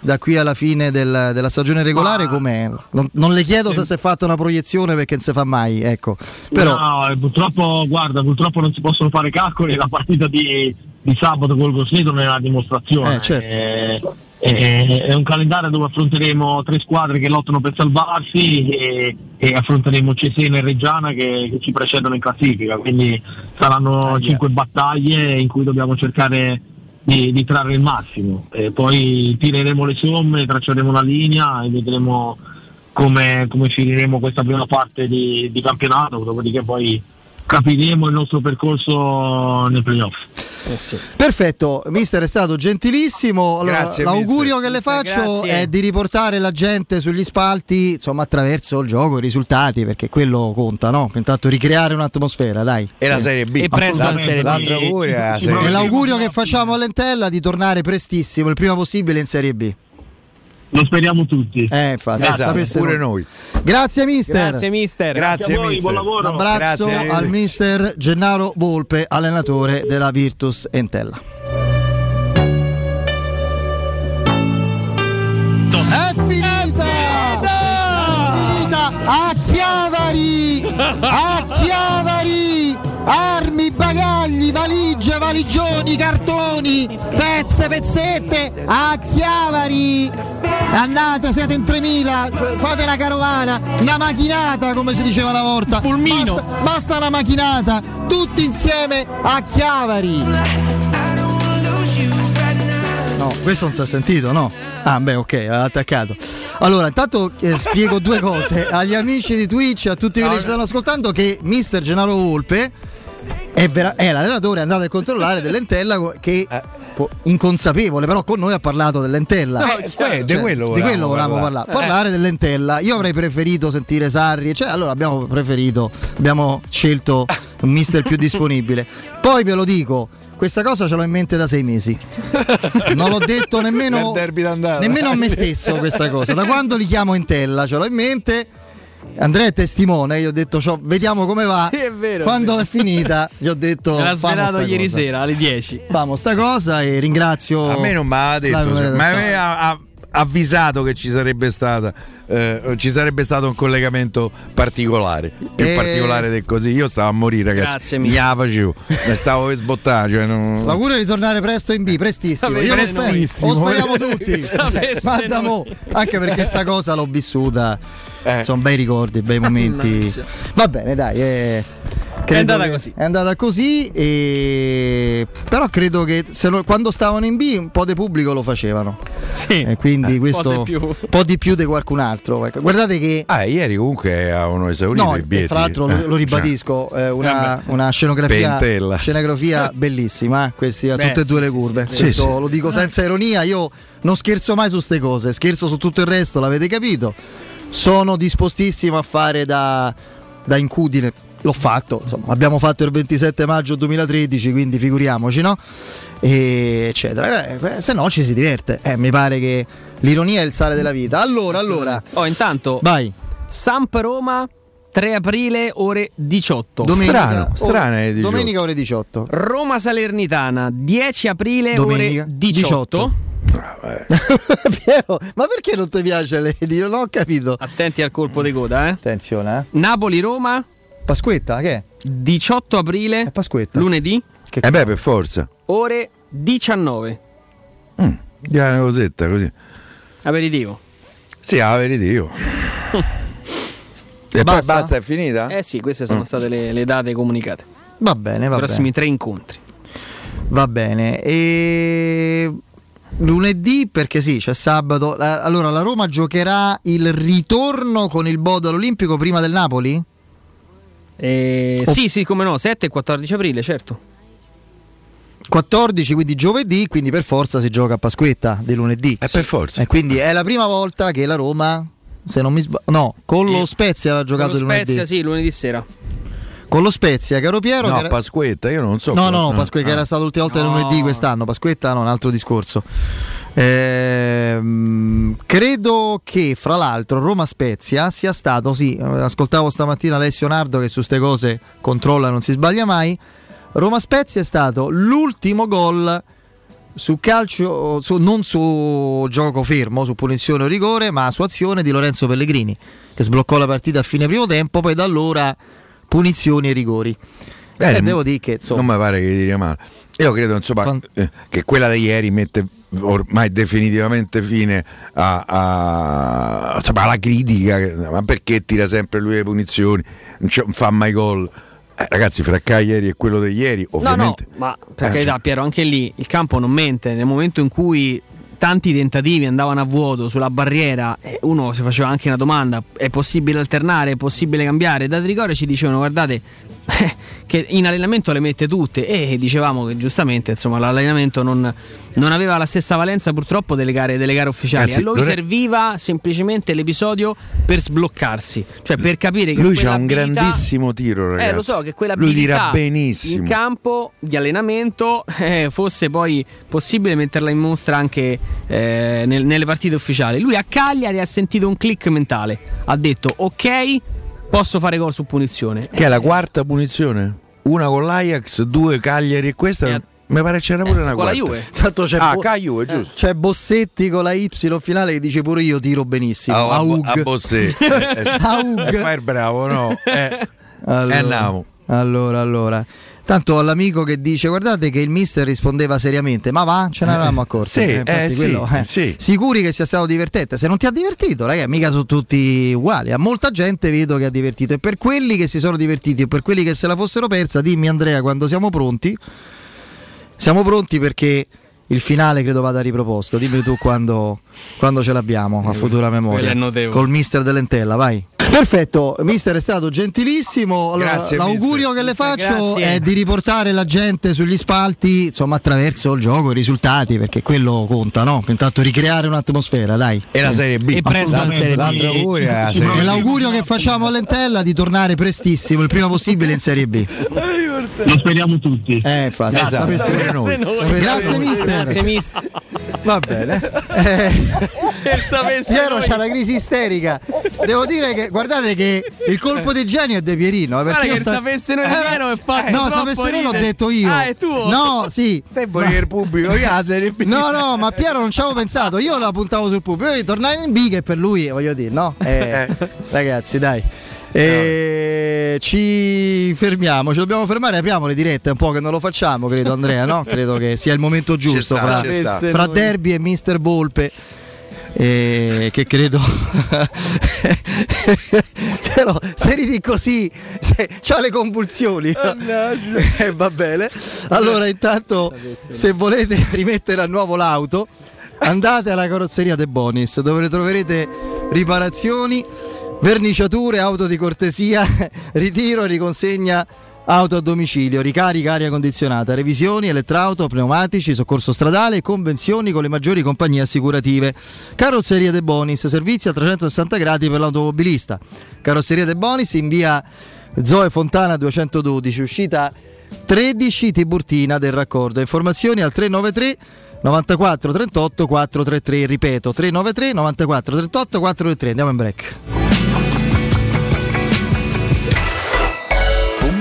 Speaker 2: da qui alla fine del- della stagione regolare com'è? Non, non le chiedo se si è fatta una proiezione perché non si fa mai, ecco. Però
Speaker 38: No, eh, purtroppo, guarda, purtroppo non si possono fare calcoli, la partita di, di sabato col Grosseto non è una dimostrazione.
Speaker 2: Eh, certo.
Speaker 38: Eh, eh, è un calendario dove affronteremo tre squadre che lottano per salvarsi e, e affronteremo Cesena e Reggiana che, che ci precedono in classifica, quindi saranno cinque battaglie in cui dobbiamo cercare di, di trarre il massimo. E poi tireremo le somme, tracceremo una linea e vedremo come, come finiremo questa prima parte di, di campionato, dopodiché poi capiremo il nostro percorso nei playoff.
Speaker 2: Perfetto, mister è stato gentilissimo. Allora,
Speaker 38: Grazie,
Speaker 2: l'augurio
Speaker 38: mister.
Speaker 2: che le faccio
Speaker 38: grazie.
Speaker 2: è di riportare la gente sugli spalti, insomma, attraverso il gioco, i risultati, perché quello conta, no? Intanto ricreare un'atmosfera, dai.
Speaker 5: E la Serie B.
Speaker 2: E presto in Serie B.
Speaker 5: l'altro augurio è la Serie B.
Speaker 2: E l'augurio che facciamo all'Entella è di tornare prestissimo, il prima possibile in Serie B.
Speaker 38: Lo speriamo tutti.
Speaker 2: Eh, infatti,
Speaker 5: Esatto,
Speaker 2: sapesse
Speaker 5: pure noi.
Speaker 2: Grazie mister.
Speaker 29: Grazie, mister.
Speaker 5: Grazie,
Speaker 38: a voi,
Speaker 5: mister.
Speaker 38: buon lavoro.
Speaker 2: Un abbraccio
Speaker 5: Grazie.
Speaker 2: al mister Gennaro Volpe, allenatore della Virtus Entella. È finita! È finita a Chiavari! A Chiavari! Valigie, valigioni, cartoni, pezze, pezzette a Chiavari! Andate, siete in 3000, fate la carovana, una macchinata come si diceva una volta. Pulmino! Basta, basta una macchinata, tutti insieme a Chiavari! No, questo non si è sentito, no? Ah, beh, ok, ha attaccato. Allora, intanto eh, spiego due cose agli amici di Twitch, a tutti quelli che ci stanno ascoltando, che Mister Gennaro Volpe è, vera- è l'allenatore, andate a controllare dell'Entella che po- inconsapevole, però con noi ha parlato dell'Entella.
Speaker 5: No, Eh, que- di quello
Speaker 2: di quello
Speaker 5: volevamo parlare.
Speaker 2: parlare. Parlare dell'Entella. Io avrei preferito sentire Sarri, cioè allora abbiamo preferito, abbiamo scelto un mister più disponibile. Poi ve lo dico, questa cosa ce l'ho in mente da sei mesi. Non l'ho detto nemmeno,
Speaker 5: Nel derby d'andata.
Speaker 2: nemmeno a me stesso questa cosa. Da quando li chiamo in tella ce l'ho in mente. Andrea è testimone, io ho detto "Ciao, vediamo come va.
Speaker 1: Sì, è vero,
Speaker 2: Quando
Speaker 1: è
Speaker 2: è finita, gli ho detto
Speaker 1: Me l'ha
Speaker 2: "Famo
Speaker 1: svelato ieri
Speaker 2: cosa".
Speaker 1: sera alle 10.
Speaker 2: Famo sta cosa e ringrazio
Speaker 5: A me non mi ha detto,
Speaker 2: la memoria
Speaker 5: ma
Speaker 2: del Sole.
Speaker 5: Avvisato che ci sarebbe stata eh, ci sarebbe stato un collegamento particolare più
Speaker 2: Eh.
Speaker 5: particolare del così io stavo a morire ragazzi
Speaker 1: Grazie,
Speaker 5: mi
Speaker 1: mister.
Speaker 5: la facevo mi stavo per sbottare cioè non...
Speaker 2: L'augurio è ritornare presto in B, prestissimo. Io
Speaker 5: Prestissimo.
Speaker 2: lo speriamo tutti. Guarda mo, anche perché sta cosa l'ho vissuta.
Speaker 5: Eh.
Speaker 2: Sono bei ricordi, bei momenti. Va bene, dai. eh, credo
Speaker 1: andata
Speaker 2: che-
Speaker 1: così.
Speaker 2: È andata così. E... Però credo che se lo- quando stavano in B un po' di pubblico lo facevano.
Speaker 1: Sì.
Speaker 2: E quindi questo
Speaker 1: di più.
Speaker 2: un po' di più di qualcun altro. Ecco, Guardate che
Speaker 5: ah ieri comunque avevano esaurito
Speaker 2: No,
Speaker 5: i biglietti
Speaker 2: tra l'altro lo, lo
Speaker 5: Eh, cioè,
Speaker 2: ribadisco, eh, una, una scenografia, scenografia bellissima, eh, questi a
Speaker 1: Beh,
Speaker 2: tutte e due
Speaker 1: sì,
Speaker 2: le curve.
Speaker 1: sì,
Speaker 2: Questo lo dico senza ironia, io non scherzo mai su queste cose, scherzo su tutto il resto, l'avete capito. Sono dispostissimo a fare da, da incudine. L'ho fatto, insomma, l'abbiamo fatto il 27 maggio 2013, quindi figuriamoci, no? E eccetera. Eh, se no ci si diverte. Eh, mi pare che l'ironia è il sale della vita. Allora, allora,
Speaker 1: Oh, intanto
Speaker 2: vai.
Speaker 1: Samp Roma 3 aprile ore 18.
Speaker 2: Domenica,
Speaker 5: Strano, strano è 18.
Speaker 2: domenica ore 18.
Speaker 1: Roma Salernitana 10 aprile
Speaker 2: Domenica,
Speaker 1: ore 18.
Speaker 2: Piero, ma perché non ti piace lei? Non ho capito.
Speaker 1: Attenti al colpo di coda, eh.
Speaker 2: Attenzione, eh.
Speaker 1: Napoli Roma
Speaker 2: Pasquetta, che è?
Speaker 1: 18 aprile
Speaker 2: È Pasquetta.
Speaker 1: lunedì
Speaker 5: eh beh per forza
Speaker 1: ore 19.
Speaker 5: Già una cosetta così
Speaker 1: Aperitivo.
Speaker 5: sì verità e
Speaker 2: Basta?
Speaker 5: poi basta è finita?
Speaker 1: Eh sì, queste sono state le, le date comunicate.
Speaker 2: Va bene, va
Speaker 1: I prossimi
Speaker 2: bene.
Speaker 1: tre incontri.
Speaker 2: Va bene. E lunedì perché sì, c'è sabato. Allora, la Roma giocherà il ritorno con il Bodo all'Olimpico prima del Napoli?
Speaker 1: Eh,
Speaker 2: Oh.
Speaker 1: Sì, sì, come no, 7 e 14 aprile, certo.
Speaker 2: 14, quindi giovedì, quindi per forza si gioca a Pasquetta di lunedì.
Speaker 5: Eh, per forza.
Speaker 2: E quindi è la prima volta che la Roma, se non mi sbaglio, no, con lo Spezia aveva giocato
Speaker 1: Con lo
Speaker 2: il lunedì.
Speaker 1: Spezia, sì, lunedì sera.
Speaker 2: Con lo Spezia, caro Piero.
Speaker 5: no
Speaker 2: era-
Speaker 5: Pasquetta io non so
Speaker 2: No, no, no, Pasquetta
Speaker 5: Ah.
Speaker 2: era stato l'ultima volta
Speaker 1: No.
Speaker 2: lunedì quest'anno, Pasquetta no, un altro discorso. Ehm, credo che fra l'altro Roma Spezia sia stato, sì, eh, ascoltavo stamattina Alessio Nardo che su queste cose controlla, non si sbaglia mai. Roma Spezia è stato l'ultimo gol su calcio, su- non su gioco fermo, su punizione o rigore, ma su azione di Lorenzo Pellegrini, che sbloccò la partita a fine primo tempo, poi da allora punizioni e rigori.
Speaker 5: Beh,
Speaker 2: e devo dire che insomma,
Speaker 5: non mi pare che diria male io credo insomma
Speaker 2: Quant-
Speaker 5: eh, che quella di ieri mette ormai definitivamente fine a, a- insomma, alla critica ma perché tira sempre lui le punizioni non, c'è- non fa mai gol Eh, ragazzi fra Cagliari e quello di ieri ovviamente
Speaker 1: No, no, ma per
Speaker 5: Eh,
Speaker 1: carità, Piero, anche lì il campo non mente. Nel momento in cui tanti tentativi andavano a vuoto sulla barriera, eh, uno si faceva anche una domanda: è possibile alternare? È possibile cambiare? Da Tricore ci dicevano: guardate. che in allenamento le mette tutte. E dicevamo che giustamente insomma, l'allenamento non, non aveva la stessa valenza purtroppo delle gare, delle gare ufficiali.
Speaker 5: Ragazzi,
Speaker 1: a lui
Speaker 5: non è-
Speaker 1: serviva semplicemente l'episodio per sbloccarsi cioè per capire che
Speaker 5: lui c'ha un
Speaker 1: quell'abilità-
Speaker 5: grandissimo tiro ragazzi
Speaker 1: eh, lo so che quella
Speaker 5: lui dirà benissimo.
Speaker 1: in campo di allenamento eh, fosse poi possibile metterla in mostra anche eh, nel- nelle partite ufficiali. Lui a Cagliari ha sentito un click mentale, ha detto ok, posso fare gol su punizione.
Speaker 5: che è la quarta punizione una con l'Ajax due Cagliari e questa
Speaker 1: Eh,
Speaker 5: mi pare c'era pure una
Speaker 1: con la Juve.
Speaker 2: Tanto c'è,
Speaker 5: ah
Speaker 2: Bo-
Speaker 5: Juve giusto
Speaker 2: c'è Bossetti con la Y finale che dice pure io tiro benissimo.
Speaker 5: Ah, a,
Speaker 2: Aug.
Speaker 5: a Bossè
Speaker 2: Aug.
Speaker 5: e fai il bravo no eh,
Speaker 2: Allora,
Speaker 5: eh, andiamo
Speaker 2: allora, allora. Tanto all'amico che dice guardate che il mister rispondeva seriamente, ma va, ce ne eravamo accorti.
Speaker 5: sì,
Speaker 2: infatti
Speaker 5: eh, sì,
Speaker 2: quello, eh.
Speaker 5: sì.
Speaker 2: Sicuri che sia stato divertente? Se non ti ha divertito, ragazzi, mica sono tutti uguali. A molta gente vedo che ha divertito. E per quelli che si sono divertiti e per quelli che se la fossero persa, dimmi Andrea quando siamo pronti. Siamo pronti perché il finale credo vada riproposto. Dimmi tu quando, quando ce l'abbiamo a futura memoria. Col mister dell'Entella, vai. Perfetto, mister è stato gentilissimo. Allora,
Speaker 5: Grazie,
Speaker 2: l'augurio
Speaker 5: mister.
Speaker 2: che le faccio
Speaker 29: grazie.
Speaker 2: è di riportare la gente sugli spalti, insomma, attraverso il gioco, i risultati, perché quello conta, no? Intanto ricreare un'atmosfera, dai.
Speaker 5: E la Serie B.
Speaker 29: E presto la Serie B.
Speaker 5: L'altro augurio è la Serie
Speaker 2: E l'augurio che facciamo all'Entella di tornare prestissimo, il prima possibile in Serie B.
Speaker 38: Lo speriamo tutti.
Speaker 2: Eh, infatti,
Speaker 5: Esatto. Grazie
Speaker 2: noi.
Speaker 29: noi.
Speaker 2: Grazie, mister.
Speaker 29: Grazie, mister.
Speaker 2: Va bene. Eh, Piero c'ha la crisi isterica. Devo dire che guardate che il colpo di genio è De Pierino. eh, Perché
Speaker 29: Guarda che
Speaker 2: sta-
Speaker 29: sapesse noi di
Speaker 2: Eh,
Speaker 29: Piero è fatto
Speaker 2: No,
Speaker 29: troppo
Speaker 2: sapesse noi l'ho detto io.
Speaker 29: Ah, è tuo?
Speaker 2: No, sì.
Speaker 5: Tempo che il pubblico B.
Speaker 2: No, no, ma Piero non ci avevo pensato. Io la puntavo sul pubblico. Io tornare in B che per lui, voglio dire, no? Eh, ragazzi, dai. Eh, ci fermiamo, ci dobbiamo fermare, apriamo le dirette, è un po' che non lo facciamo, credo Andrea, no? Credo che sia il momento giusto
Speaker 5: sta,
Speaker 2: fra, fra Derby e Mister Volpe. eh, che credo però se ridi così se, c'ha le convulsioni. Eh, va bene. Allora intanto se volete rimettere a nuovo l'auto andate alla carrozzeria De Bonis dove troverete riparazioni verniciature auto di cortesia ritiro riconsegna auto a domicilio, ricarica aria condizionata, revisioni, elettrauto, pneumatici, soccorso stradale e convenzioni con le maggiori compagnie assicurative. Carrozzeria De Bonis, servizi a 360 gradi per l'automobilista. Carrozzeria De Bonis in via Zoe Fontana 212, uscita 13 Tiburtina del raccordo. Informazioni al 393 94 38 433, ripeto 393 94 38 433. Andiamo in break.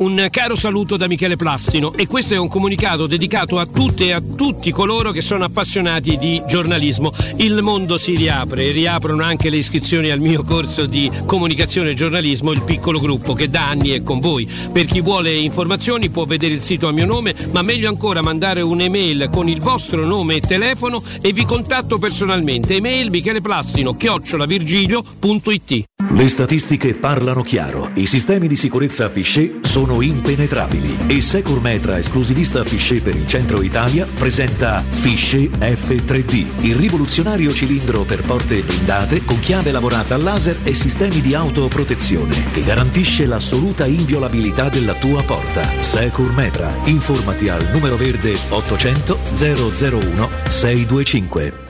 Speaker 39: Un caro saluto da Michele Plastino e questo è un comunicato dedicato a tutte e a tutti coloro che sono appassionati di giornalismo. Il mondo si riapre e riaprono anche le iscrizioni al mio corso di comunicazione e giornalismo, il piccolo gruppo che da anni è con voi. Per chi vuole informazioni può vedere il sito a mio nome, ma meglio ancora mandare un'email con il vostro nome e telefono e vi contatto personalmente. Email micheleplastino chiocciolavirgilio.it
Speaker 6: Le statistiche parlano chiaro. I sistemi di sicurezza Fichet sono impenetrabili e Secur Metra, esclusivista Fichet per il centro Italia, presenta Fichet F3D, il rivoluzionario cilindro per porte blindate con chiave lavorata a laser e sistemi di autoprotezione che garantisce l'assoluta inviolabilità della tua porta. Secur Metra. Informati al numero verde 800 001 625.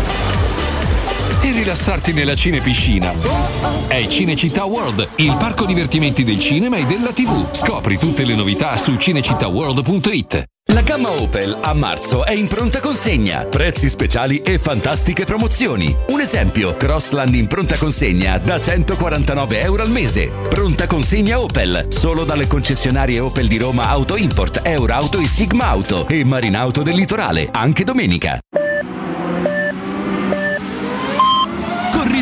Speaker 40: e rilassarti nella cinepiscina. È Cinecittà World, il parco divertimenti del cinema e della TV. Scopri tutte le novità su cinecittàworld.it.
Speaker 17: La gamma Opel a marzo è in pronta consegna. Prezzi speciali e fantastiche promozioni. Un esempio, Crossland in pronta consegna da 149 euro al mese. Pronta consegna Opel, solo dalle concessionarie Opel di Roma Auto Import, Eurauto e Sigma Auto e Marinauto del Litorale, anche domenica.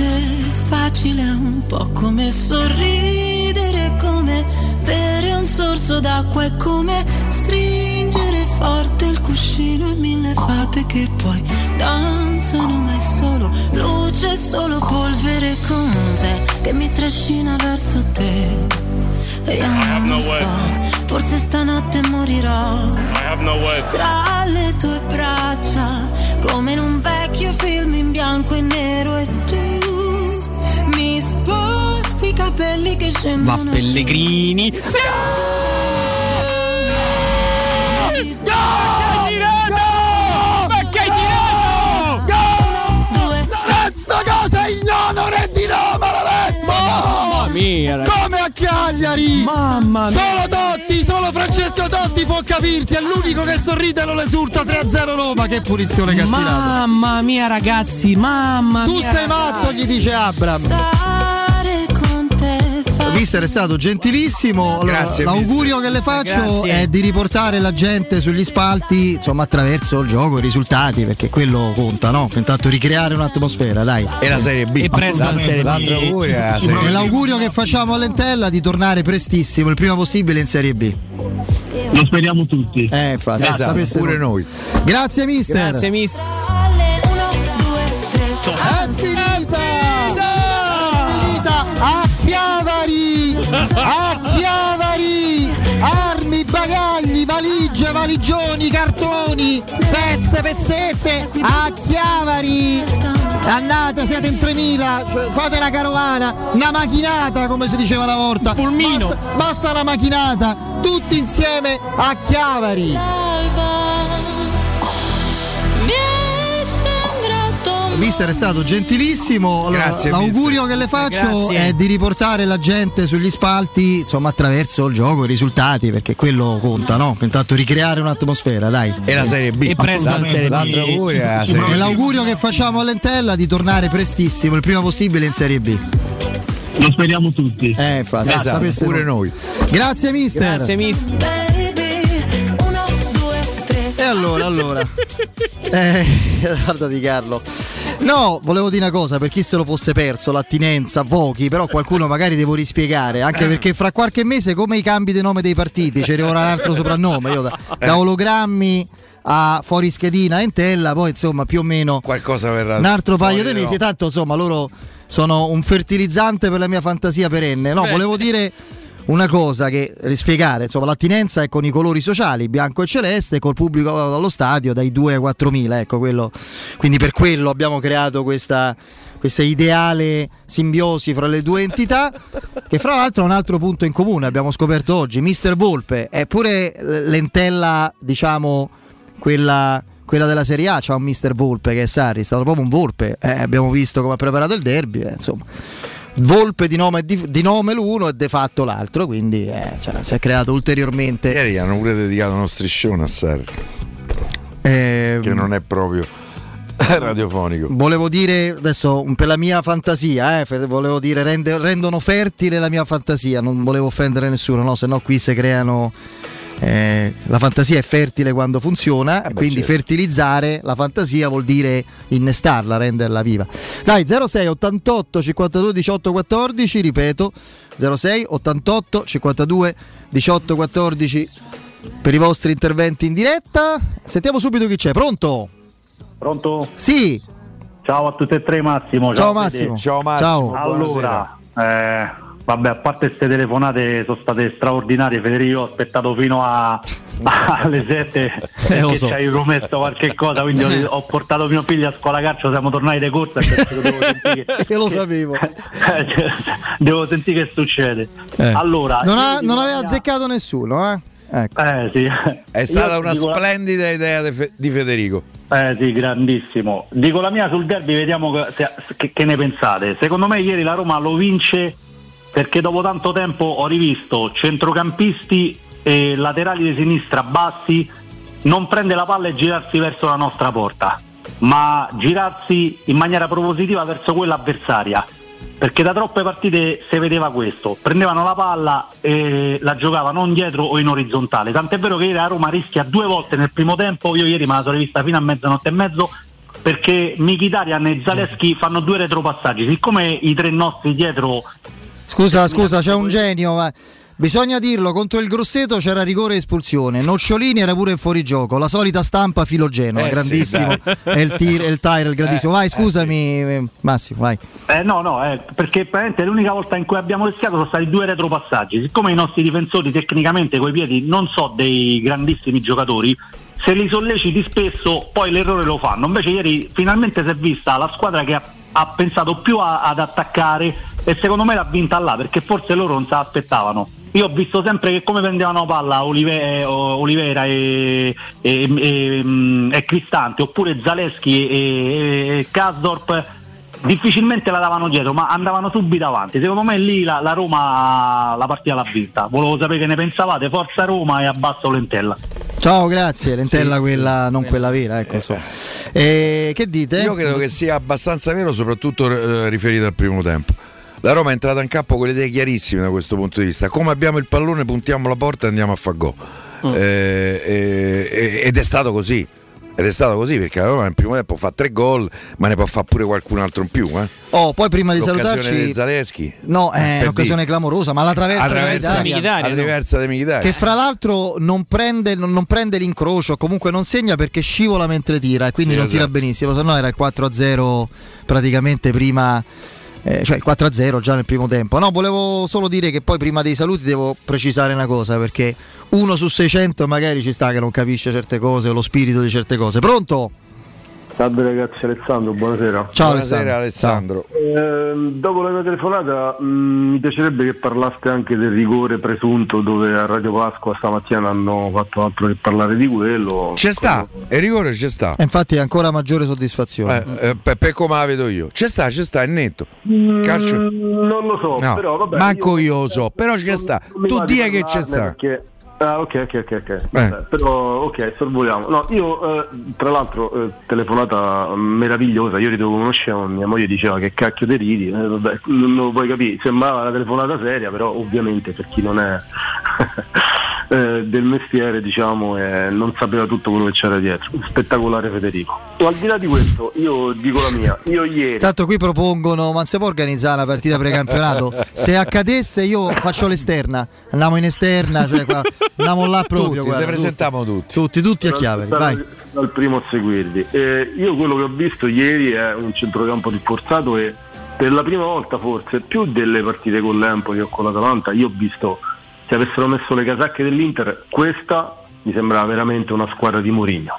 Speaker 41: Stare con te facile è un po' come sorridere, come bere un sorso d'acqua, è come stringere forte il cuscino e mille fate che poi danzano, ma è solo luce, solo polvere cos'è che mi trascina verso te. E io non so, forse stanotte morirò. Tra le tue braccia, come in un vecchio film in bianco e nero e tu mi sposti i capelli che
Speaker 1: Va
Speaker 41: scendono.
Speaker 1: Pellegrini.
Speaker 41: Ma che hai
Speaker 2: Terza cosa il nono re di Roma Lorenzo
Speaker 1: Mamma mia, ragazzi.
Speaker 2: Cagliari
Speaker 1: Mamma mia.
Speaker 2: solo Totti solo Francesco Totti può capirti è l'unico che sorride e non esulta 3-0 Roma che punizione che ha
Speaker 1: Mamma mia, ragazzi, mamma
Speaker 2: tu
Speaker 1: mia.
Speaker 2: sei matto gli dice Abram
Speaker 41: te
Speaker 2: Mister è stato gentilissimo. Allora,
Speaker 5: Grazie,
Speaker 2: l'augurio
Speaker 5: mister.
Speaker 2: che le faccio
Speaker 1: Grazie.
Speaker 2: è di riportare la gente sugli spalti, insomma, attraverso il gioco, i risultati, perché quello conta, no? Intanto ricreare un'atmosfera, dai.
Speaker 5: E la Serie B.
Speaker 1: E presto Serie B.
Speaker 5: L'altro augurio è la Serie
Speaker 2: E
Speaker 5: B.
Speaker 2: l'augurio che facciamo all'Entella è di tornare prestissimo, il prima possibile in Serie B.
Speaker 42: Lo speriamo tutti.
Speaker 2: Eh, infatti,
Speaker 5: Esatto, pure noi.
Speaker 2: Grazie, mister.
Speaker 1: Grazie, mister.
Speaker 2: A Chiavari! Armi, bagagli, valigie, valigioni, cartoni, pezze, pezzette a Chiavari! Andate, siete in 3000, cioè, fate la carovana, una macchinata come si diceva una volta. Basta, basta una macchinata, tutti insieme a Chiavari. Mister è stato gentilissimo. Allora,
Speaker 5: Grazie,
Speaker 2: l'augurio
Speaker 5: mister.
Speaker 2: che le faccio
Speaker 29: Grazie.
Speaker 2: è di riportare la gente sugli spalti, insomma, attraverso il gioco, i risultati, perché quello conta, no? Intanto ricreare un'atmosfera, dai.
Speaker 5: E la Serie B.
Speaker 29: E presto in Serie B.
Speaker 5: l'altro augurio è la Serie
Speaker 2: E
Speaker 5: B.
Speaker 2: l'augurio che facciamo all'Entella di tornare prestissimo, il prima possibile in Serie B.
Speaker 38: Lo speriamo tutti.
Speaker 2: Eh, infatti,
Speaker 5: Esatto,
Speaker 2: sapesse
Speaker 5: pure
Speaker 2: noi.
Speaker 5: noi.
Speaker 2: Grazie mister.
Speaker 29: Grazie mister.
Speaker 2: E allora, allora. Eh, guarda di Carlo. No, volevo dire una cosa, per chi se lo fosse perso, l'attinenza, pochi, però qualcuno magari devo rispiegare, anche perché fra qualche mese come i cambi di nome dei partiti, c'è ora un altro soprannome, io da, da ologrammi a fuori schedina a Entella, poi insomma più o meno
Speaker 5: Qualcosa verrà.
Speaker 2: un altro paio di mesi,
Speaker 5: no?
Speaker 2: tanto insomma loro sono un fertilizzante per la mia fantasia perenne. No, volevo dire una cosa che rispiegare, insomma, l'attinenza è con i colori sociali, bianco e celeste, col pubblico allo stadio dai 2 ai 4 mila, ecco quello. Quindi per quello abbiamo creato questa questa ideale simbiosi fra le due entità che fra l'altro ha un altro punto in comune abbiamo scoperto oggi. Mister Volpe è pure l'entella diciamo quella, quella della Serie A. C'ha un Mister Volpe che è Sarri è stato proprio un Volpe. Eh, abbiamo visto come ha preparato il derby eh, insomma Volpe di nome, di, di nome l'uno e de fatto l'altro quindi eh, cioè, si è creato ulteriormente
Speaker 5: Ieri hanno pure dedicato uno striscione a Sarri,
Speaker 2: eh,
Speaker 5: che non è proprio radiofonico.
Speaker 2: Volevo dire adesso per la mia fantasia, eh, volevo dire rende- rendono fertile la mia fantasia, non volevo offendere nessuno, no? se no qui si creano. Eh, la fantasia è fertile quando funziona, quindi
Speaker 5: certo.
Speaker 2: fertilizzare la fantasia vuol dire innestarla, renderla viva. Dai, 06 88 52 18 14, ripeto, 06 88 52 18 14 per i vostri interventi in diretta. Sentiamo subito chi c'è, pronto?
Speaker 43: Pronto?
Speaker 2: Sì.
Speaker 43: Ciao a tutti e tre Massimo.
Speaker 2: Ciao,
Speaker 43: Fede.
Speaker 2: Massimo. Ciao, Massimo. Ciao.
Speaker 43: Allora, eh, vabbè, a parte queste telefonate sono state straordinarie, Federico, ho aspettato fino a, alle 7
Speaker 2: Eh,
Speaker 43: che
Speaker 2: so.
Speaker 43: ci hai promesso qualche cosa, quindi ho, ho portato mio figlio a scuola calcio, siamo tornati e devo sentire che,
Speaker 2: Io lo sapevo.
Speaker 43: devo sentire che succede. Allora,
Speaker 2: non, ha- non aveva
Speaker 43: mia-
Speaker 2: azzeccato nessuno, eh? Ecco.
Speaker 43: Eh, sì.
Speaker 5: È stata
Speaker 43: Io
Speaker 5: una
Speaker 43: dico
Speaker 5: splendida idea de Fe- di Federico.
Speaker 43: Eh sì, grandissimo. Dico la mia sul derby, vediamo che, se- che- che ne pensate. Secondo me ieri la Roma lo vince perché dopo tanto tempo ho rivisto centrocampisti e laterali di sinistra bassi non prende la palla e girarsi verso la nostra porta, ma girarsi in maniera propositiva verso quella avversaria. Perché da troppe partite si vedeva questo, prendevano la palla e la giocavano non dietro o in orizzontale. Tant'è vero che ieri la Roma rischia due volte nel primo tempo, io ieri me la sono rivista fino a mezzanotte e mezzo perché Mkhitaryan e Zaleschi fanno due retropassaggi. Siccome i tre nostri dietro
Speaker 2: Scusa, scusa, c'è un genio. ma Bisogna dirlo, contro il Grosseto c'era rigore e espulsione. Nocciolini era pure in fuorigioco. La solita stampa filogeno,
Speaker 43: Eh sì,
Speaker 2: grandissimo.
Speaker 43: dai.
Speaker 2: è il tir, è il tire, il grandissimo. Vai, scusami, eh, Massimo, vai.
Speaker 43: Eh no, no, eh, perché praticamente l'unica volta in cui abbiamo rischiato sono stati due retropassaggi. Siccome i nostri difensori tecnicamente coi piedi non so dei grandissimi giocatori, se li solleciti spesso poi l'errore lo fanno. Invece ieri finalmente si è vista la squadra che ha, ha pensato più a- ad attaccare e secondo me l'ha vinta là perché forse loro non se l'aspettavano. Io ho visto sempre che come prendevano palla Olive- eh, Olivera e, e, e, mm, e Cristante oppure Zaleschi e, e, e Kasdorp difficilmente la davano dietro ma andavano subito avanti secondo me lì la, la Roma la partita l'ha vinta volevo sapere che ne pensavate forza Roma e abbasso Lentella
Speaker 2: Ciao, grazie. Lentella quella, non quella vera, ecco. so. Eh, che dite?
Speaker 5: Io credo che sia abbastanza vero, soprattutto eh, riferito al primo tempo. La Roma è entrata in campo con le idee chiarissime da questo punto di vista. Come abbiamo il pallone, puntiamo la porta e andiamo a far gol.
Speaker 2: Mm.
Speaker 5: Eh, eh, ed è stato così. Ed è stato così perché la Roma nel primo tempo fa tre gol, ma ne può fare pure qualcun altro in più. Eh.
Speaker 2: Oh, poi prima di
Speaker 5: L'occasione
Speaker 2: salutarci.
Speaker 5: di Zaleschi.
Speaker 2: No, è
Speaker 5: Per
Speaker 2: un'occasione clamorosa, ma la traversa
Speaker 5: traversa-
Speaker 2: di Mkhitaryan.
Speaker 5: la traversa di Mkhitaryan.
Speaker 2: Che fra l'altro non prende, non, non prende l'incrocio, comunque non segna perché scivola mentre tira e quindi
Speaker 5: Sì,
Speaker 2: non tira
Speaker 5: esatto.
Speaker 2: benissimo, se no era il 4-0 praticamente prima, eh, cioè il 4-0 già nel primo tempo. No, volevo solo dire che poi prima dei saluti devo precisare una cosa perché uno su 600 magari ci sta che non capisce certe cose o lo spirito di certe cose. Pronto?
Speaker 42: Salve ragazzi, Alessandro, buonasera.
Speaker 2: Ciao,
Speaker 5: Buonasera Alessandro.
Speaker 42: Ehm, dopo la mia telefonata mh, mi piacerebbe che parlaste anche del rigore presunto dove a Radio Pasqua stamattina hanno fatto altro che parlare di quello.
Speaker 5: C'è sta, il rigore c'è sta.
Speaker 2: E infatti è ancora maggiore soddisfazione.
Speaker 5: Eh, eh, per, per come la vedo io. C'è sta, c'è sta, è netto. Calcio.
Speaker 42: Mm, non lo so,
Speaker 5: No,
Speaker 42: però vabbè.
Speaker 5: manco io lo so, però c'è sta. Tu dia che c'è sta.
Speaker 42: perché- Ah, ok, ok, ok, ok. Vabbè, però ok, sorvoliamo. No, io eh, tra l'altro eh, telefonata meravigliosa, io eri conoscevo, mia moglie diceva che cacchio te ridi, eh, vabbè, non lo puoi capire, sembrava una telefonata seria, però ovviamente per chi non è eh, del mestiere diciamo eh, non sapeva tutto quello che c'era dietro. Spettacolare Federico. E al di là di questo, io dico la mia, io ieri
Speaker 2: Tanto qui propongono, ma si può organizzare una partita precampionato? Se accadesse io faccio l'esterna, andiamo in esterna, cioè qua, andiamo là proprio.
Speaker 5: Tutti,
Speaker 2: guarda,
Speaker 5: se presentiamo tutti.
Speaker 2: Tutti, tutti a chiave, vai.
Speaker 42: il primo a seguirvi. Eh, io quello che ho visto ieri è un centrocampo rinforzato e per la prima volta forse più delle partite con l'Empoli o con l'Atalanta io ho visto se avessero messo le casacche dell'Inter questa mi sembrava veramente una squadra di Mourinho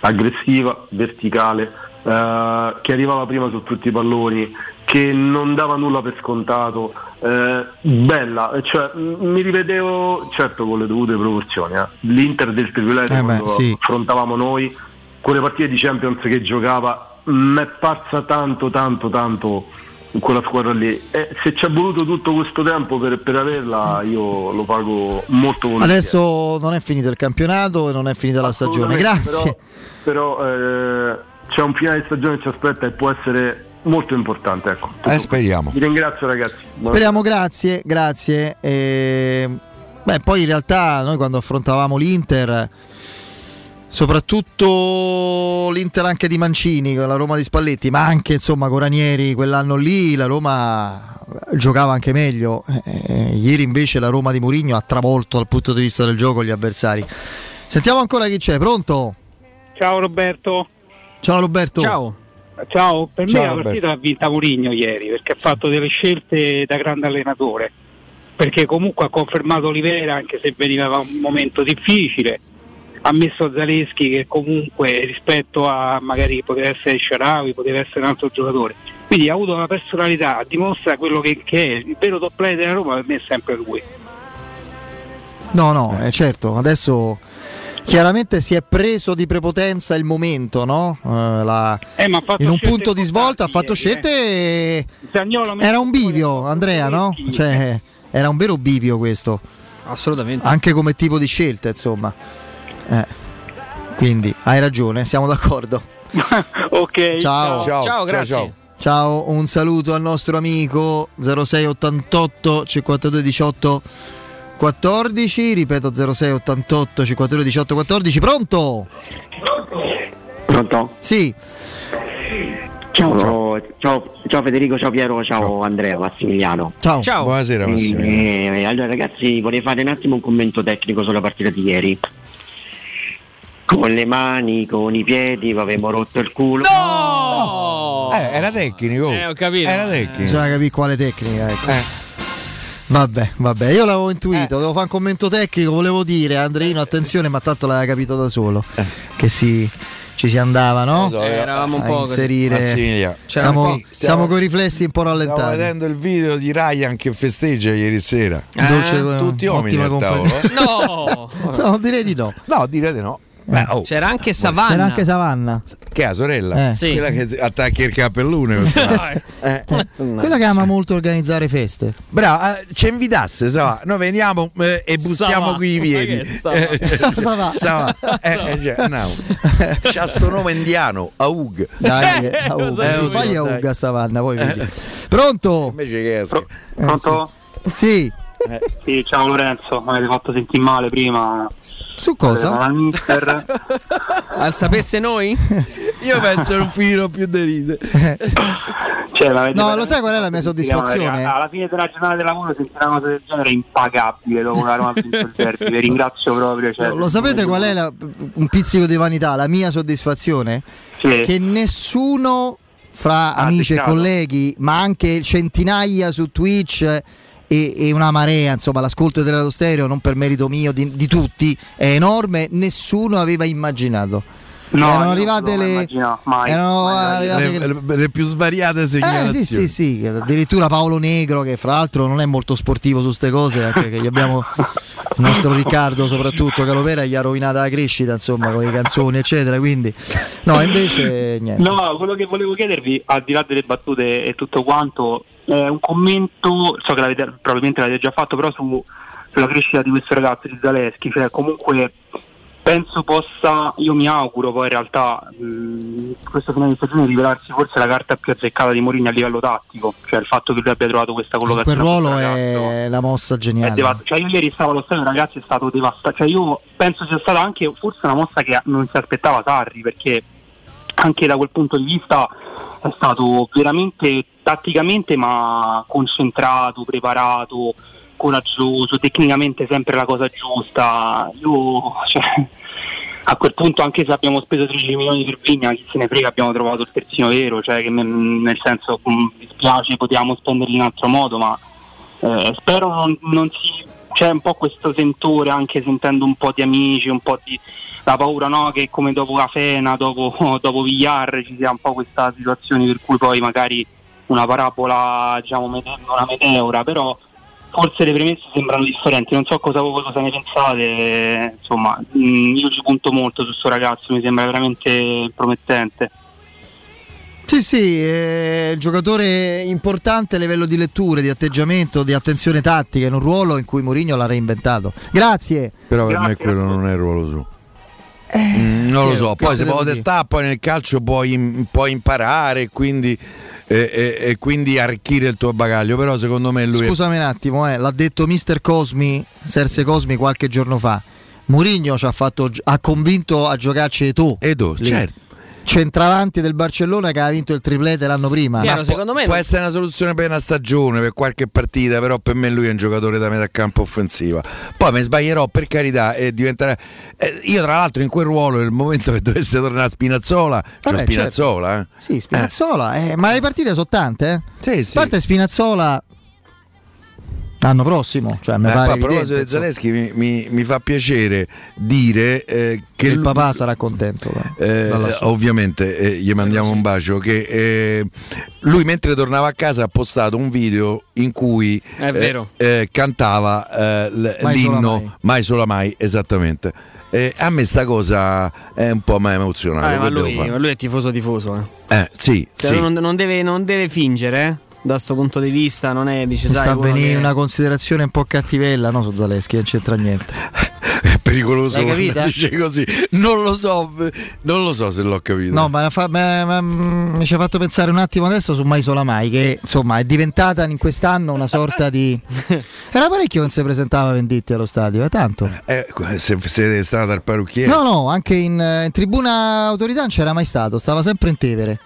Speaker 42: aggressiva, verticale eh, che arrivava prima su tutti i palloni che non dava nulla per scontato eh, bella, cioè, mi rivedevo certo con le dovute proporzioni eh. l'Inter del Tricolore
Speaker 2: Eh beh,
Speaker 42: quando
Speaker 2: sì.
Speaker 42: affrontavamo noi quelle partite di Champions che giocava mi è parsa tanto tanto tanto quella squadra lì e se ci è voluto tutto questo tempo per, per averla io lo pago molto volentieri
Speaker 2: Adesso non è finito il campionato e non è finita la stagione. Grazie.
Speaker 42: però, però, eh, c'è un finale di stagione che ci aspetta e può essere molto importante ecco.
Speaker 5: Eh, speriamo.
Speaker 42: vi ringrazio ragazzi Buona-
Speaker 2: Speriamo, grazie, grazie. E, beh, poi in realtà noi quando affrontavamo l'Inter, soprattutto l'Inter anche di Mancini con la Roma di Spalletti, ma anche insomma con Ranieri quell'anno lì, la Roma giocava anche meglio. Eh, ieri invece la Roma di Mourinho ha travolto dal punto di vista del gioco gli avversari. Sentiamo ancora chi c'è, pronto?
Speaker 44: Ciao Roberto.
Speaker 2: Ciao Roberto.
Speaker 44: Ciao. Ciao, per
Speaker 2: Ciao,
Speaker 44: me la partita l'ha vinta Mourinho ieri perché ha fatto delle scelte da grande allenatore. Perché comunque ha confermato Olivera anche se veniva da un momento difficile. Ha messo Zaleschi che comunque rispetto a magari poteva essere Sharawi, poteva essere un altro giocatore. Quindi ha avuto una personalità, dimostra quello che, che è. Il vero top player della Roma per me è sempre lui.
Speaker 2: No, no, eh, certo, adesso chiaramente si è preso di prepotenza il momento, no? Eh, la-
Speaker 44: Eh,
Speaker 2: in un punto di svolta ha fatto
Speaker 44: ieri,
Speaker 2: scelte e
Speaker 44: messo
Speaker 2: era un bivio, Andrea, no? Cioè, era un vero bivio questo.
Speaker 29: Assolutamente.
Speaker 2: Anche come tipo di scelta, insomma. Eh, Quindi hai ragione, siamo d'accordo.
Speaker 44: ok.
Speaker 2: Ciao.
Speaker 29: Ciao, Ciao, grazie. ciao.
Speaker 2: Ciao, un saluto al nostro amico 0688 52 18 14, ripeto 0688 52 18 14, pronto?
Speaker 45: Pronto?
Speaker 2: Sì.
Speaker 45: Ciao, ciao, ciao Federico, ciao Piero, ciao, Andrea, Massimiliano.
Speaker 2: Ciao.
Speaker 5: Buonasera
Speaker 45: Eh,
Speaker 5: Massimiliano.
Speaker 45: eh, allora ragazzi, vorrei fare un attimo un commento tecnico sulla partita di ieri. Con le mani, con i piedi, avevamo rotto il culo.
Speaker 29: No!
Speaker 5: Eh, era tecnico.
Speaker 29: Eh, ho capito.
Speaker 5: Era tecnico.
Speaker 2: Bisogna capire quale tecnica. Ecco. Vabbè, vabbè, io l'avevo intuito, devo fare un commento tecnico, volevo dire Andreino, attenzione, ma tanto l'aveva capito da solo. Che si, ci si andava, no?
Speaker 5: So,
Speaker 29: Eh, eravamo un po'
Speaker 2: inserire.
Speaker 5: Massimiliano.
Speaker 2: Siamo,
Speaker 5: Stiamo-
Speaker 2: siamo con i riflessi un po'
Speaker 5: Stavo
Speaker 2: rallentati.
Speaker 5: vedendo il video di Ryan che festeggia ieri sera.
Speaker 2: Dolce-
Speaker 5: Tutti uomini al tavolo.
Speaker 29: No!
Speaker 2: No, direi di no.
Speaker 5: No, direi di no. Beh, oh,
Speaker 29: C'era anche Savannah.
Speaker 2: C'era anche Savanna.
Speaker 5: che è la sorella?
Speaker 2: Eh.
Speaker 29: Sì.
Speaker 5: Quella che attacchi il cappellone. così. Eh.
Speaker 2: Quella che ama molto organizzare feste.
Speaker 5: Bravo, eh, ci invitasse, sa, noi veniamo eh, e bussiamo qui i piedi.
Speaker 29: Ma che sa va?
Speaker 5: Eh,
Speaker 2: Sa va.
Speaker 5: sa va. Eh, eh, cioè, andiamo. C'ha sto nome indiano, Aug.
Speaker 2: Dai, eh, a
Speaker 5: Cosa
Speaker 2: Uga.
Speaker 5: Eh,
Speaker 2: Fai
Speaker 5: sì,
Speaker 2: a Savanna, poi vedi. Pronto?
Speaker 5: Invece che esca.
Speaker 2: Eh,
Speaker 44: Pronto?
Speaker 2: Sì.
Speaker 44: Sì, ciao Lorenzo, mi avete fatto sentire male prima.
Speaker 2: Su cosa?
Speaker 44: Al mister.
Speaker 29: Al sapesse noi?
Speaker 5: Io penso non finirò più di ride.
Speaker 44: Cioè,
Speaker 2: No, lo sai qual è la mia soddisfazione?
Speaker 44: Alla fine della giornata del lavoro sentire una cosa del genere è impagabile dopo una Roma. Vi ringrazio proprio. Cioè,
Speaker 2: Lo sapete qual è la- un pizzico di vanità? La mia soddisfazione?
Speaker 44: Sì.
Speaker 2: Che nessuno fra
Speaker 44: Ha
Speaker 2: amici e colleghi, ma anche centinaia su Twitch e, e una marea, insomma, l'ascolto dello stereo, non per merito mio, di, di tutti, è enorme. Nessuno aveva immaginato
Speaker 43: No,
Speaker 2: erano
Speaker 43: io
Speaker 2: arrivate le, erano
Speaker 43: mai
Speaker 2: arrivate
Speaker 5: le, le- le più svariate
Speaker 2: Eh
Speaker 5: segnalazioni.
Speaker 2: sì, sì, sì, addirittura Paolo Negro che fra l'altro non è molto sportivo su queste cose, anche che gli abbiamo il nostro Riccardo soprattutto Calopera gli ha rovinata la crescita, insomma, con le canzoni eccetera, quindi no, invece niente.
Speaker 44: No, quello che volevo chiedervi, al di là delle battute e tutto quanto, è un commento, so che l'avete, probabilmente l'avete già fatto, però su- sulla crescita di questo ragazzo di Zaleschi, cioè comunque penso possa, io mi auguro poi in realtà mh, questo finale di stagione rivelarsi forse la carta più azzeccata di Mourinho a livello tattico, cioè il fatto che lui abbia trovato questa
Speaker 2: Quel
Speaker 44: collocazione. a
Speaker 2: ruolo è la mossa geniale.
Speaker 44: devast- cioè io ieri stavo allo stadio ragazzi è stato devastato cioè io penso sia stata anche forse una mossa che non si aspettava Sarri perché anche da quel punto di vista è stato veramente tatticamente ma concentrato, preparato, coraggioso, tecnicamente sempre la cosa giusta. Io cioè, a quel punto anche se abbiamo speso 13 milioni per Vigna, chi se ne frega abbiamo trovato il terzino vero, cioè che nel senso mm, mi dispiace potevamo spenderli in altro modo, ma eh, spero non, non si c'è un po' questo sentore anche sentendo un po' di amici, un po' di la paura no? che come dopo Cafena, dopo, dopo Villar ci sia un po' questa situazione per cui poi magari una parabola diciamo una meteora, però forse le premesse sembrano differenti, non so cosa voi cosa ne pensate, eh, insomma mh, io ci punto molto su questo ragazzo, mi sembra veramente promettente.
Speaker 2: Sì, sì, un giocatore importante a livello di letture, di atteggiamento, di attenzione tattica, in un ruolo in cui Mourinho l'ha reinventato. Grazie.
Speaker 5: Però per me quello non è il ruolo suo. Mm, non lo so, poi se può dettare, poi nel calcio puoi, im- puoi imparare e quindi, e- e- e quindi arricchire il tuo bagaglio, però secondo me lui
Speaker 2: Scusami un attimo, eh, l'ha detto Mister Cosmi, Serse Cosmi qualche giorno fa. Mourinho ci ha, fatto, ha convinto a giocarci. Eto'o, Lì.
Speaker 5: certo.
Speaker 2: Centravanti del Barcellona che ha vinto il triplete l'anno prima.
Speaker 5: Ma può, può essere una soluzione per una stagione, per qualche partita, però per me lui è un giocatore da metà campo offensiva. Poi mi sbaglierò per carità e diventerà. eh, io tra l'altro in quel ruolo nel momento che dovesse tornare a Spinazzola,
Speaker 2: Vabbè,
Speaker 5: Spinazzola. eh.
Speaker 2: Sì, Spinazzola, eh, ma le partite sono tante, eh?
Speaker 5: Sì, sì.
Speaker 2: A parte Spinazzola l'anno prossimo, cioè mi
Speaker 5: Eh,
Speaker 2: pare
Speaker 5: a proposito
Speaker 2: evidente,
Speaker 5: di Zaleschi mi, mi- mi fa piacere dire eh, che
Speaker 2: il
Speaker 5: lui-
Speaker 2: papà sarà contento.
Speaker 5: Eh, ovviamente eh, gli mandiamo un bacio che eh, lui mentre tornava a casa ha postato un video in cui
Speaker 29: È vero.
Speaker 5: eh, eh, cantava eh, l-
Speaker 2: Mai
Speaker 5: l'inno
Speaker 2: sola mai.
Speaker 5: mai sola mai esattamente Eh, a me sta cosa è un po' ma emozionale
Speaker 29: Eh, ma, lui, lui è tifoso tifoso. Eh.
Speaker 5: Eh, sì,
Speaker 29: Cioè,
Speaker 5: sì.
Speaker 29: non, non deve, non deve fingere, eh. Da sto punto di vista, non è, dice,
Speaker 2: Mi sta venire
Speaker 29: che-
Speaker 2: una considerazione un po' cattivella no, su Zaleschi, non c'entra niente.
Speaker 5: è pericoloso dice così non lo so non lo so se l'ho capito
Speaker 2: No, ma, fa- ma- ma- mm, mi ci ha fatto pensare un attimo adesso su Mai Sola Mai, che insomma è diventata in quest'anno una sorta di. Era parecchio che non si presentava Venditti allo stadio, è tanto.
Speaker 5: Eh, se siete stata dal parrucchiere
Speaker 2: No, no, anche in, eh, in tribuna autorità non c'era mai stato, stava sempre in Tevere.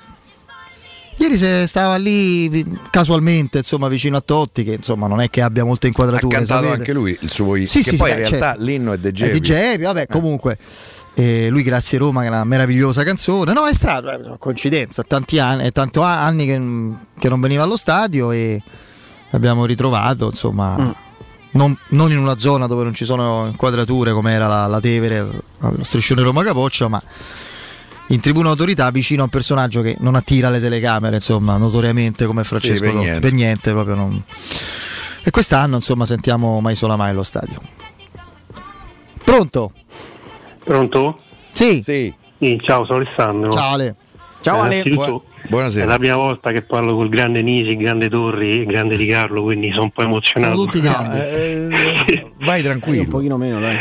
Speaker 2: Ieri se stava lì casualmente, insomma, vicino a Totti, che insomma non è che abbia molte
Speaker 5: ha
Speaker 2: inquadrature.
Speaker 5: cantato
Speaker 2: sapete.
Speaker 5: anche lui il suo
Speaker 2: Sì,
Speaker 5: che
Speaker 2: sì,
Speaker 5: poi
Speaker 2: sì,
Speaker 5: in
Speaker 2: beh,
Speaker 5: realtà
Speaker 2: certo.
Speaker 5: l'inno è De
Speaker 2: È
Speaker 5: Gevi.
Speaker 2: di Gevi, vabbè, comunque. eh, lui grazie Roma che è una meravigliosa canzone. No, è strano, è una coincidenza, tanti anni, è tanto anni che, che non veniva allo stadio e l'abbiamo ritrovato, insomma.
Speaker 29: Mm.
Speaker 2: Non, non in una zona dove non ci sono inquadrature come era la, la Tevere allo striscione Roma Capoccia, ma in tribuna autorità vicino a un personaggio che non attira le telecamere, insomma, notoriamente come Francesco
Speaker 5: per
Speaker 2: Totti.
Speaker 5: niente.
Speaker 2: Per niente, proprio non. E quest'anno, insomma, sentiamo mai sola mai allo stadio. Pronto?
Speaker 46: Pronto?
Speaker 2: Sì.
Speaker 46: Sì, ciao, sono Alessandro.
Speaker 2: Ciao Ale.
Speaker 46: Ciao Ale.
Speaker 5: Buonasera.
Speaker 46: È la prima volta che parlo col grande Nisi, il grande Torri, il grande Di Carlo, quindi sono un po' emozionato.
Speaker 2: Sono tutti grandi.
Speaker 5: eh, vai tranquillo.
Speaker 29: un pochino meno, dai.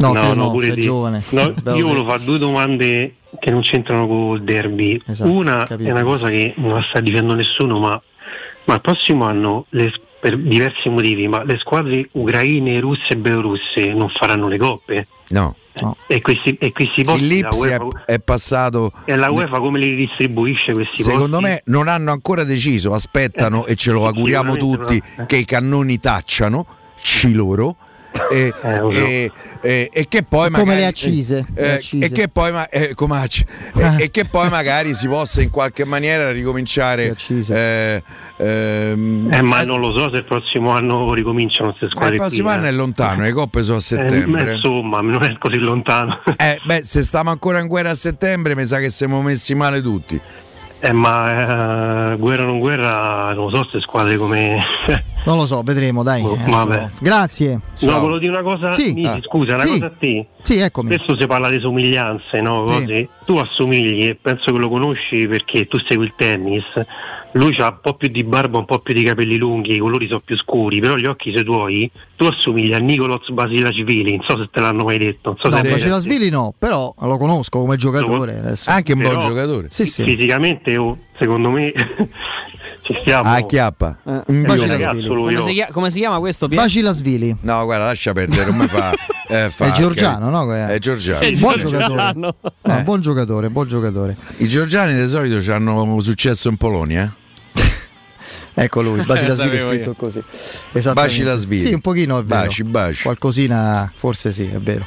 Speaker 2: No, te no,
Speaker 46: pure
Speaker 2: sei giovane.
Speaker 46: No, io volevo fare due domande che non c'entrano col derby.
Speaker 2: Esatto,
Speaker 46: una
Speaker 2: capito.
Speaker 46: è una cosa che non la sta dicendo nessuno, ma, ma il prossimo anno, le- per diversi motivi, ma le squadre ucraine, russe e belorusse non faranno le coppe.
Speaker 5: No.
Speaker 46: E questi, e questi posti
Speaker 5: Il
Speaker 46: la
Speaker 5: Lipsia è,
Speaker 46: UEFA,
Speaker 5: è passato.
Speaker 46: e la UEFA come li distribuisce questi
Speaker 5: Secondo
Speaker 46: posti?
Speaker 5: me non hanno ancora deciso, aspettano
Speaker 46: Eh,
Speaker 5: e ce lo auguriamo tutti
Speaker 46: no. Eh.
Speaker 5: che i cannoni tacciano, ci loro. E,
Speaker 46: so.
Speaker 5: e- e- e che poi
Speaker 2: Come
Speaker 5: magari,
Speaker 2: le accise,
Speaker 5: eh,
Speaker 2: le accise.
Speaker 5: e che poi ma- eh, come acc- e- e che poi magari si possa in qualche maniera ricominciare eh, ehm,
Speaker 46: Eh, ma non lo so se il prossimo anno ricominciano queste
Speaker 5: eh,
Speaker 46: squadre.
Speaker 5: il prossimo
Speaker 46: qui,
Speaker 5: anno
Speaker 46: eh.
Speaker 5: è lontano, le coppe sono a
Speaker 46: Eh,
Speaker 5: settembre.
Speaker 46: ma insomma, non è così lontano.
Speaker 5: Eh, beh, se stiamo ancora in guerra a settembre, mi sa che siamo messi male tutti.
Speaker 46: Eh, ma eh, guerra o non guerra, non lo so se squadre come.
Speaker 2: Non lo so, vedremo, dai.
Speaker 46: Oh.
Speaker 2: Grazie.
Speaker 46: No, volevo dire una cosa,
Speaker 2: Sì.
Speaker 46: Misi,
Speaker 2: Ah.
Speaker 46: scusa, una
Speaker 2: Sì.
Speaker 46: cosa a te.
Speaker 2: Sì, eccomi.
Speaker 46: Spesso si parla di somiglianze, no?
Speaker 2: Sì.
Speaker 46: Cose. Tu assomigli, e penso che lo conosci perché tu segui il tennis. Lui ha un po' più di barba, un po' più di capelli lunghi, i colori sono più scuri, però gli occhi se tuoi, tu assomigli a Nicolas Basilashvili, non so se te l'hanno mai detto. Non so
Speaker 2: No,
Speaker 46: se
Speaker 2: Bacilasvili no, però lo conosco come giocatore. adesso.
Speaker 5: Anche un buon giocatore.
Speaker 2: Sì, sì.
Speaker 46: Fisicamente, oh, secondo me, ci stiamo.
Speaker 5: Ah, chiappa.
Speaker 46: È un lui,
Speaker 29: Come si, chia- come si chiama questo? Pier?
Speaker 2: Bacilasvili.
Speaker 5: No, guarda, lascia perdere, non mi fa. eh, fa-
Speaker 2: È georgiano, no?
Speaker 5: È georgiano.
Speaker 2: È buon giocatore. No,
Speaker 5: Eh.
Speaker 2: buon giocatore, buon giocatore.
Speaker 5: I georgiani di solito hanno successo in Polonia. Eh?
Speaker 2: Ecco lui, Bacilasvili è
Speaker 5: sapevo
Speaker 2: scritto
Speaker 5: io.
Speaker 2: così. Esattamente.
Speaker 5: Bacilasvili.
Speaker 2: Sì, un pochino è vero.
Speaker 5: Baci, baci.
Speaker 2: Qualcosina, forse sì, è vero.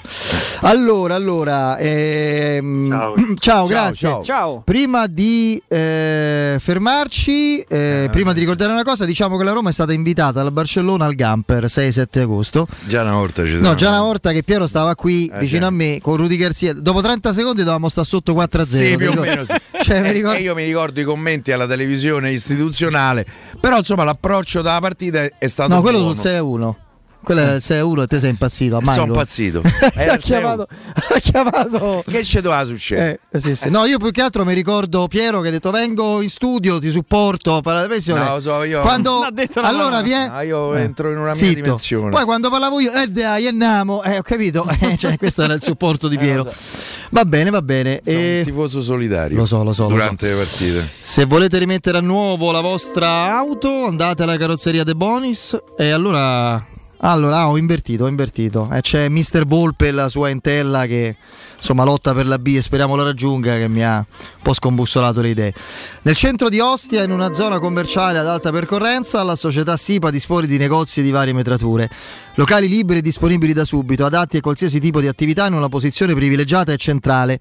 Speaker 2: Allora, allora, ehm, ciao, grazie.
Speaker 29: Ciao.
Speaker 2: Prima di eh, fermarci, eh, prima di ricordare una cosa, diciamo che la Roma è stata invitata al Barcellona al Gamper 6-7 agosto.
Speaker 5: Già una volta ci
Speaker 2: No,
Speaker 5: siamo.
Speaker 2: già una volta che Piero stava qui
Speaker 5: Eh,
Speaker 2: vicino
Speaker 5: già.
Speaker 2: a me con Rudy Garzia, dopo 30 secondi dovevamo stare sotto 4-0.
Speaker 5: Sì,
Speaker 2: mi
Speaker 5: più o
Speaker 2: ricordo-
Speaker 5: meno sì.
Speaker 2: Cioè, mi ricordo-
Speaker 5: e io mi ricordo i commenti alla televisione istituzionale, però insomma l'approccio della partita è- stato
Speaker 2: No, quello
Speaker 5: buono.
Speaker 2: sul 6-1. Quello era il 6-1 e te sei impazzito.
Speaker 5: Sono impazzito. Era
Speaker 2: ha,
Speaker 5: 6-1.
Speaker 2: chiamato, ha chiamato.
Speaker 5: Che ci doveva succedere?
Speaker 2: Eh, sì, sì. No, io più che altro mi ricordo Piero che ha detto vengo in studio, ti supporto per la televisione.
Speaker 5: No, lo so, io-
Speaker 2: Quando, allora viene.
Speaker 5: Ah, io entro in una mia
Speaker 2: Zitto.
Speaker 5: dimensione.
Speaker 2: Poi quando parlavo io, eh, dai, andiamo, eh, ho capito. Eh, cioè, questo era il supporto di Piero. Va bene, va bene.
Speaker 5: Sono
Speaker 2: E-
Speaker 5: un tifoso solitario.
Speaker 2: Lo so, lo so, lo
Speaker 5: Durante le partite.
Speaker 2: Se volete rimettere a nuovo la vostra auto, andate alla carrozzeria De Bonis e allora. Allora, ah, ho invertito, ho invertito. E c'è Mister Volpe e la sua entella che insomma lotta per la B e speriamo la raggiunga che mi ha un po' scombussolato le idee. Nel centro di Ostia, in una zona commerciale ad alta percorrenza, la società SIPA dispone di negozi di varie metrature. Locali liberi e disponibili da subito, adatti a qualsiasi tipo di attività in una posizione privilegiata e centrale.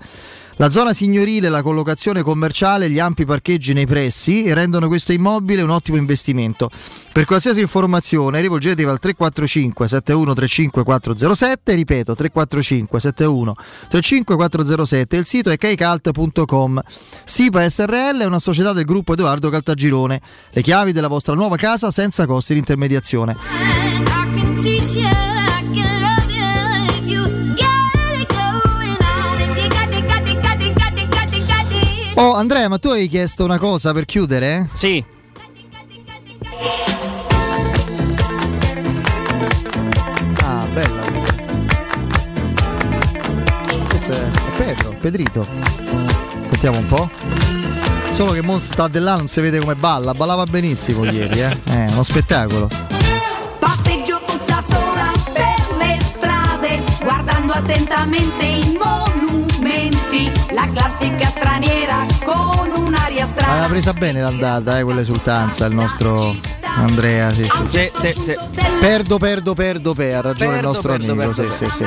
Speaker 2: La zona signorile, la collocazione commerciale e gli ampi parcheggi nei pressi rendono questo immobile un ottimo investimento. Per qualsiasi informazione rivolgetevi al 345 7135 407, ripeto 345 71 35 407 il sito è keikalt.com. SIPA SRL è una società del gruppo Edoardo Caltagirone. Le chiavi della vostra nuova casa senza costi di intermediazione. Oh Andrea, ma tu hai chiesto una cosa per chiudere?
Speaker 29: Sì.
Speaker 2: Ah, bella questa. Questo è Pedro, Pedrito. Sentiamo un po'. Solo che Mon sta là non si vede come balla, ballava benissimo ieri, eh. È uno spettacolo.
Speaker 47: Passeggio tutta sola per le strade, guardando attentamente i monumenti. La classica straniera con un'aria strana.
Speaker 2: Aveva presa bene l'andata, eh, quell'esultanza, il nostro Andrea, sì, sì, sì.
Speaker 29: Sì, sì, sì.
Speaker 2: Perdo, perdo, perdo, per, ha ragione il
Speaker 29: Perdo,
Speaker 2: nostro
Speaker 29: perdo,
Speaker 2: amico,
Speaker 29: perdo,
Speaker 2: sì, sì,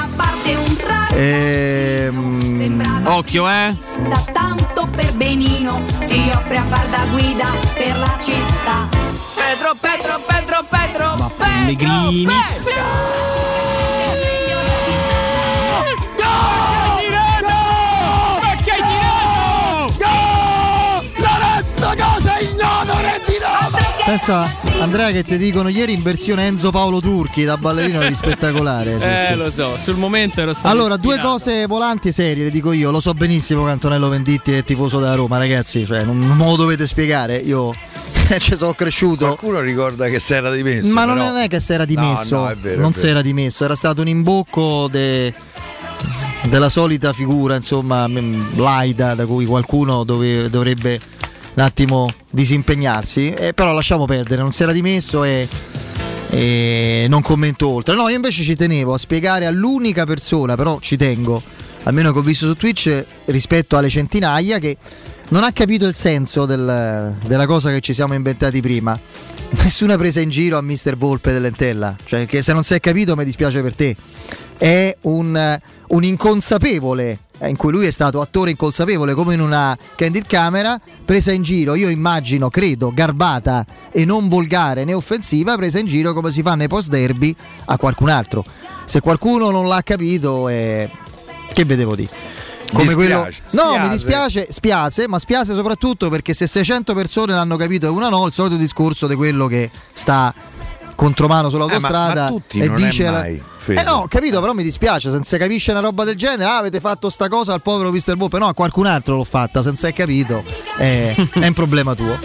Speaker 2: Ehm,
Speaker 29: Occhio, eh.
Speaker 47: sta tanto per benino, si offre a far da guida per la città.
Speaker 29: Pedro, Pedro, Pedro, Pedro.
Speaker 2: Ma Pellegrini.
Speaker 47: Lorenzo
Speaker 2: Pensa Andrea che ti dicono ieri in versione Enzo Paolo Turchi da ballerino eri spettacolare. sì,
Speaker 29: Eh,
Speaker 2: sì.
Speaker 29: lo so, sul momento ero stato
Speaker 2: Allora, due
Speaker 29: ispirato.
Speaker 2: cose volanti serie, le dico io. Lo so benissimo che Antonello Venditti è tifoso della Roma, ragazzi. Cioè, non, me lo dovete spiegare. Io ci sono cresciuto.
Speaker 5: Qualcuno ricorda che si era dimesso.
Speaker 2: Ma
Speaker 5: però-
Speaker 2: non è che si era dimesso.
Speaker 5: No, no, è vero,
Speaker 2: non si era dimesso, era stato un imbocco de- della solita figura, insomma, m- laida, da cui qualcuno dove- dovrebbe un attimo disimpegnarsi. Eh, però lasciamo perdere, non si era dimesso e E non commento oltre. No, io invece ci tenevo a spiegare all'unica persona, però ci tengo, almeno che ho visto su Twitch, rispetto alle centinaia, che non ha capito il senso del- della cosa che ci siamo inventati prima. Nessuna presa in giro a Mister Volpe dell'Entella. Cioè, che se non si è capito mi dispiace per te. È un, un inconsapevole, in cui lui è stato attore inconsapevole, come in una candid camera, presa in giro, io immagino, credo, garbata e non volgare né offensiva, presa in giro come si fa nei post derby a qualcun altro. Se qualcuno non l'ha capito, eh, che vedevo di? Come quello...
Speaker 5: Dispiace,
Speaker 2: No, mi
Speaker 5: spiace.
Speaker 2: dispiace, spiace, ma spiace soprattutto perché se 600 persone l'hanno capito e una no, il solito discorso di quello che sta contromano sull'autostrada
Speaker 5: Eh, ma- ma
Speaker 2: e dice. Eh no, capito, però mi dispiace, se non si capisce una roba del genere, ah, avete fatto sta cosa al povero Mr. Volpe, no, a qualcun altro l'ho fatta, se non si è capito, eh, è un problema tuo.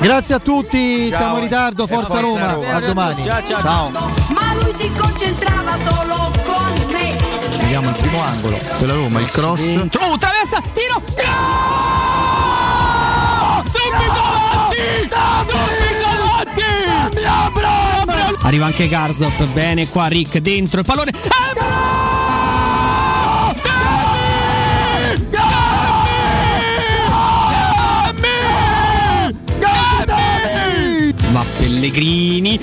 Speaker 2: Grazie a tutti,
Speaker 47: Ciao.
Speaker 2: siamo in ritardo,
Speaker 47: E
Speaker 2: forza,
Speaker 47: forza
Speaker 2: Roma.
Speaker 47: Roma.
Speaker 2: a domani.
Speaker 47: Ciao, ciao, ciao. Ma lui si concentrava solo con me.
Speaker 2: Vediamo il primo angolo della Roma, il cross.
Speaker 1: Oh, traversa, tiro! Arriva anche Garzop, bene qua Rick dentro il pallone. Va Pellegrini.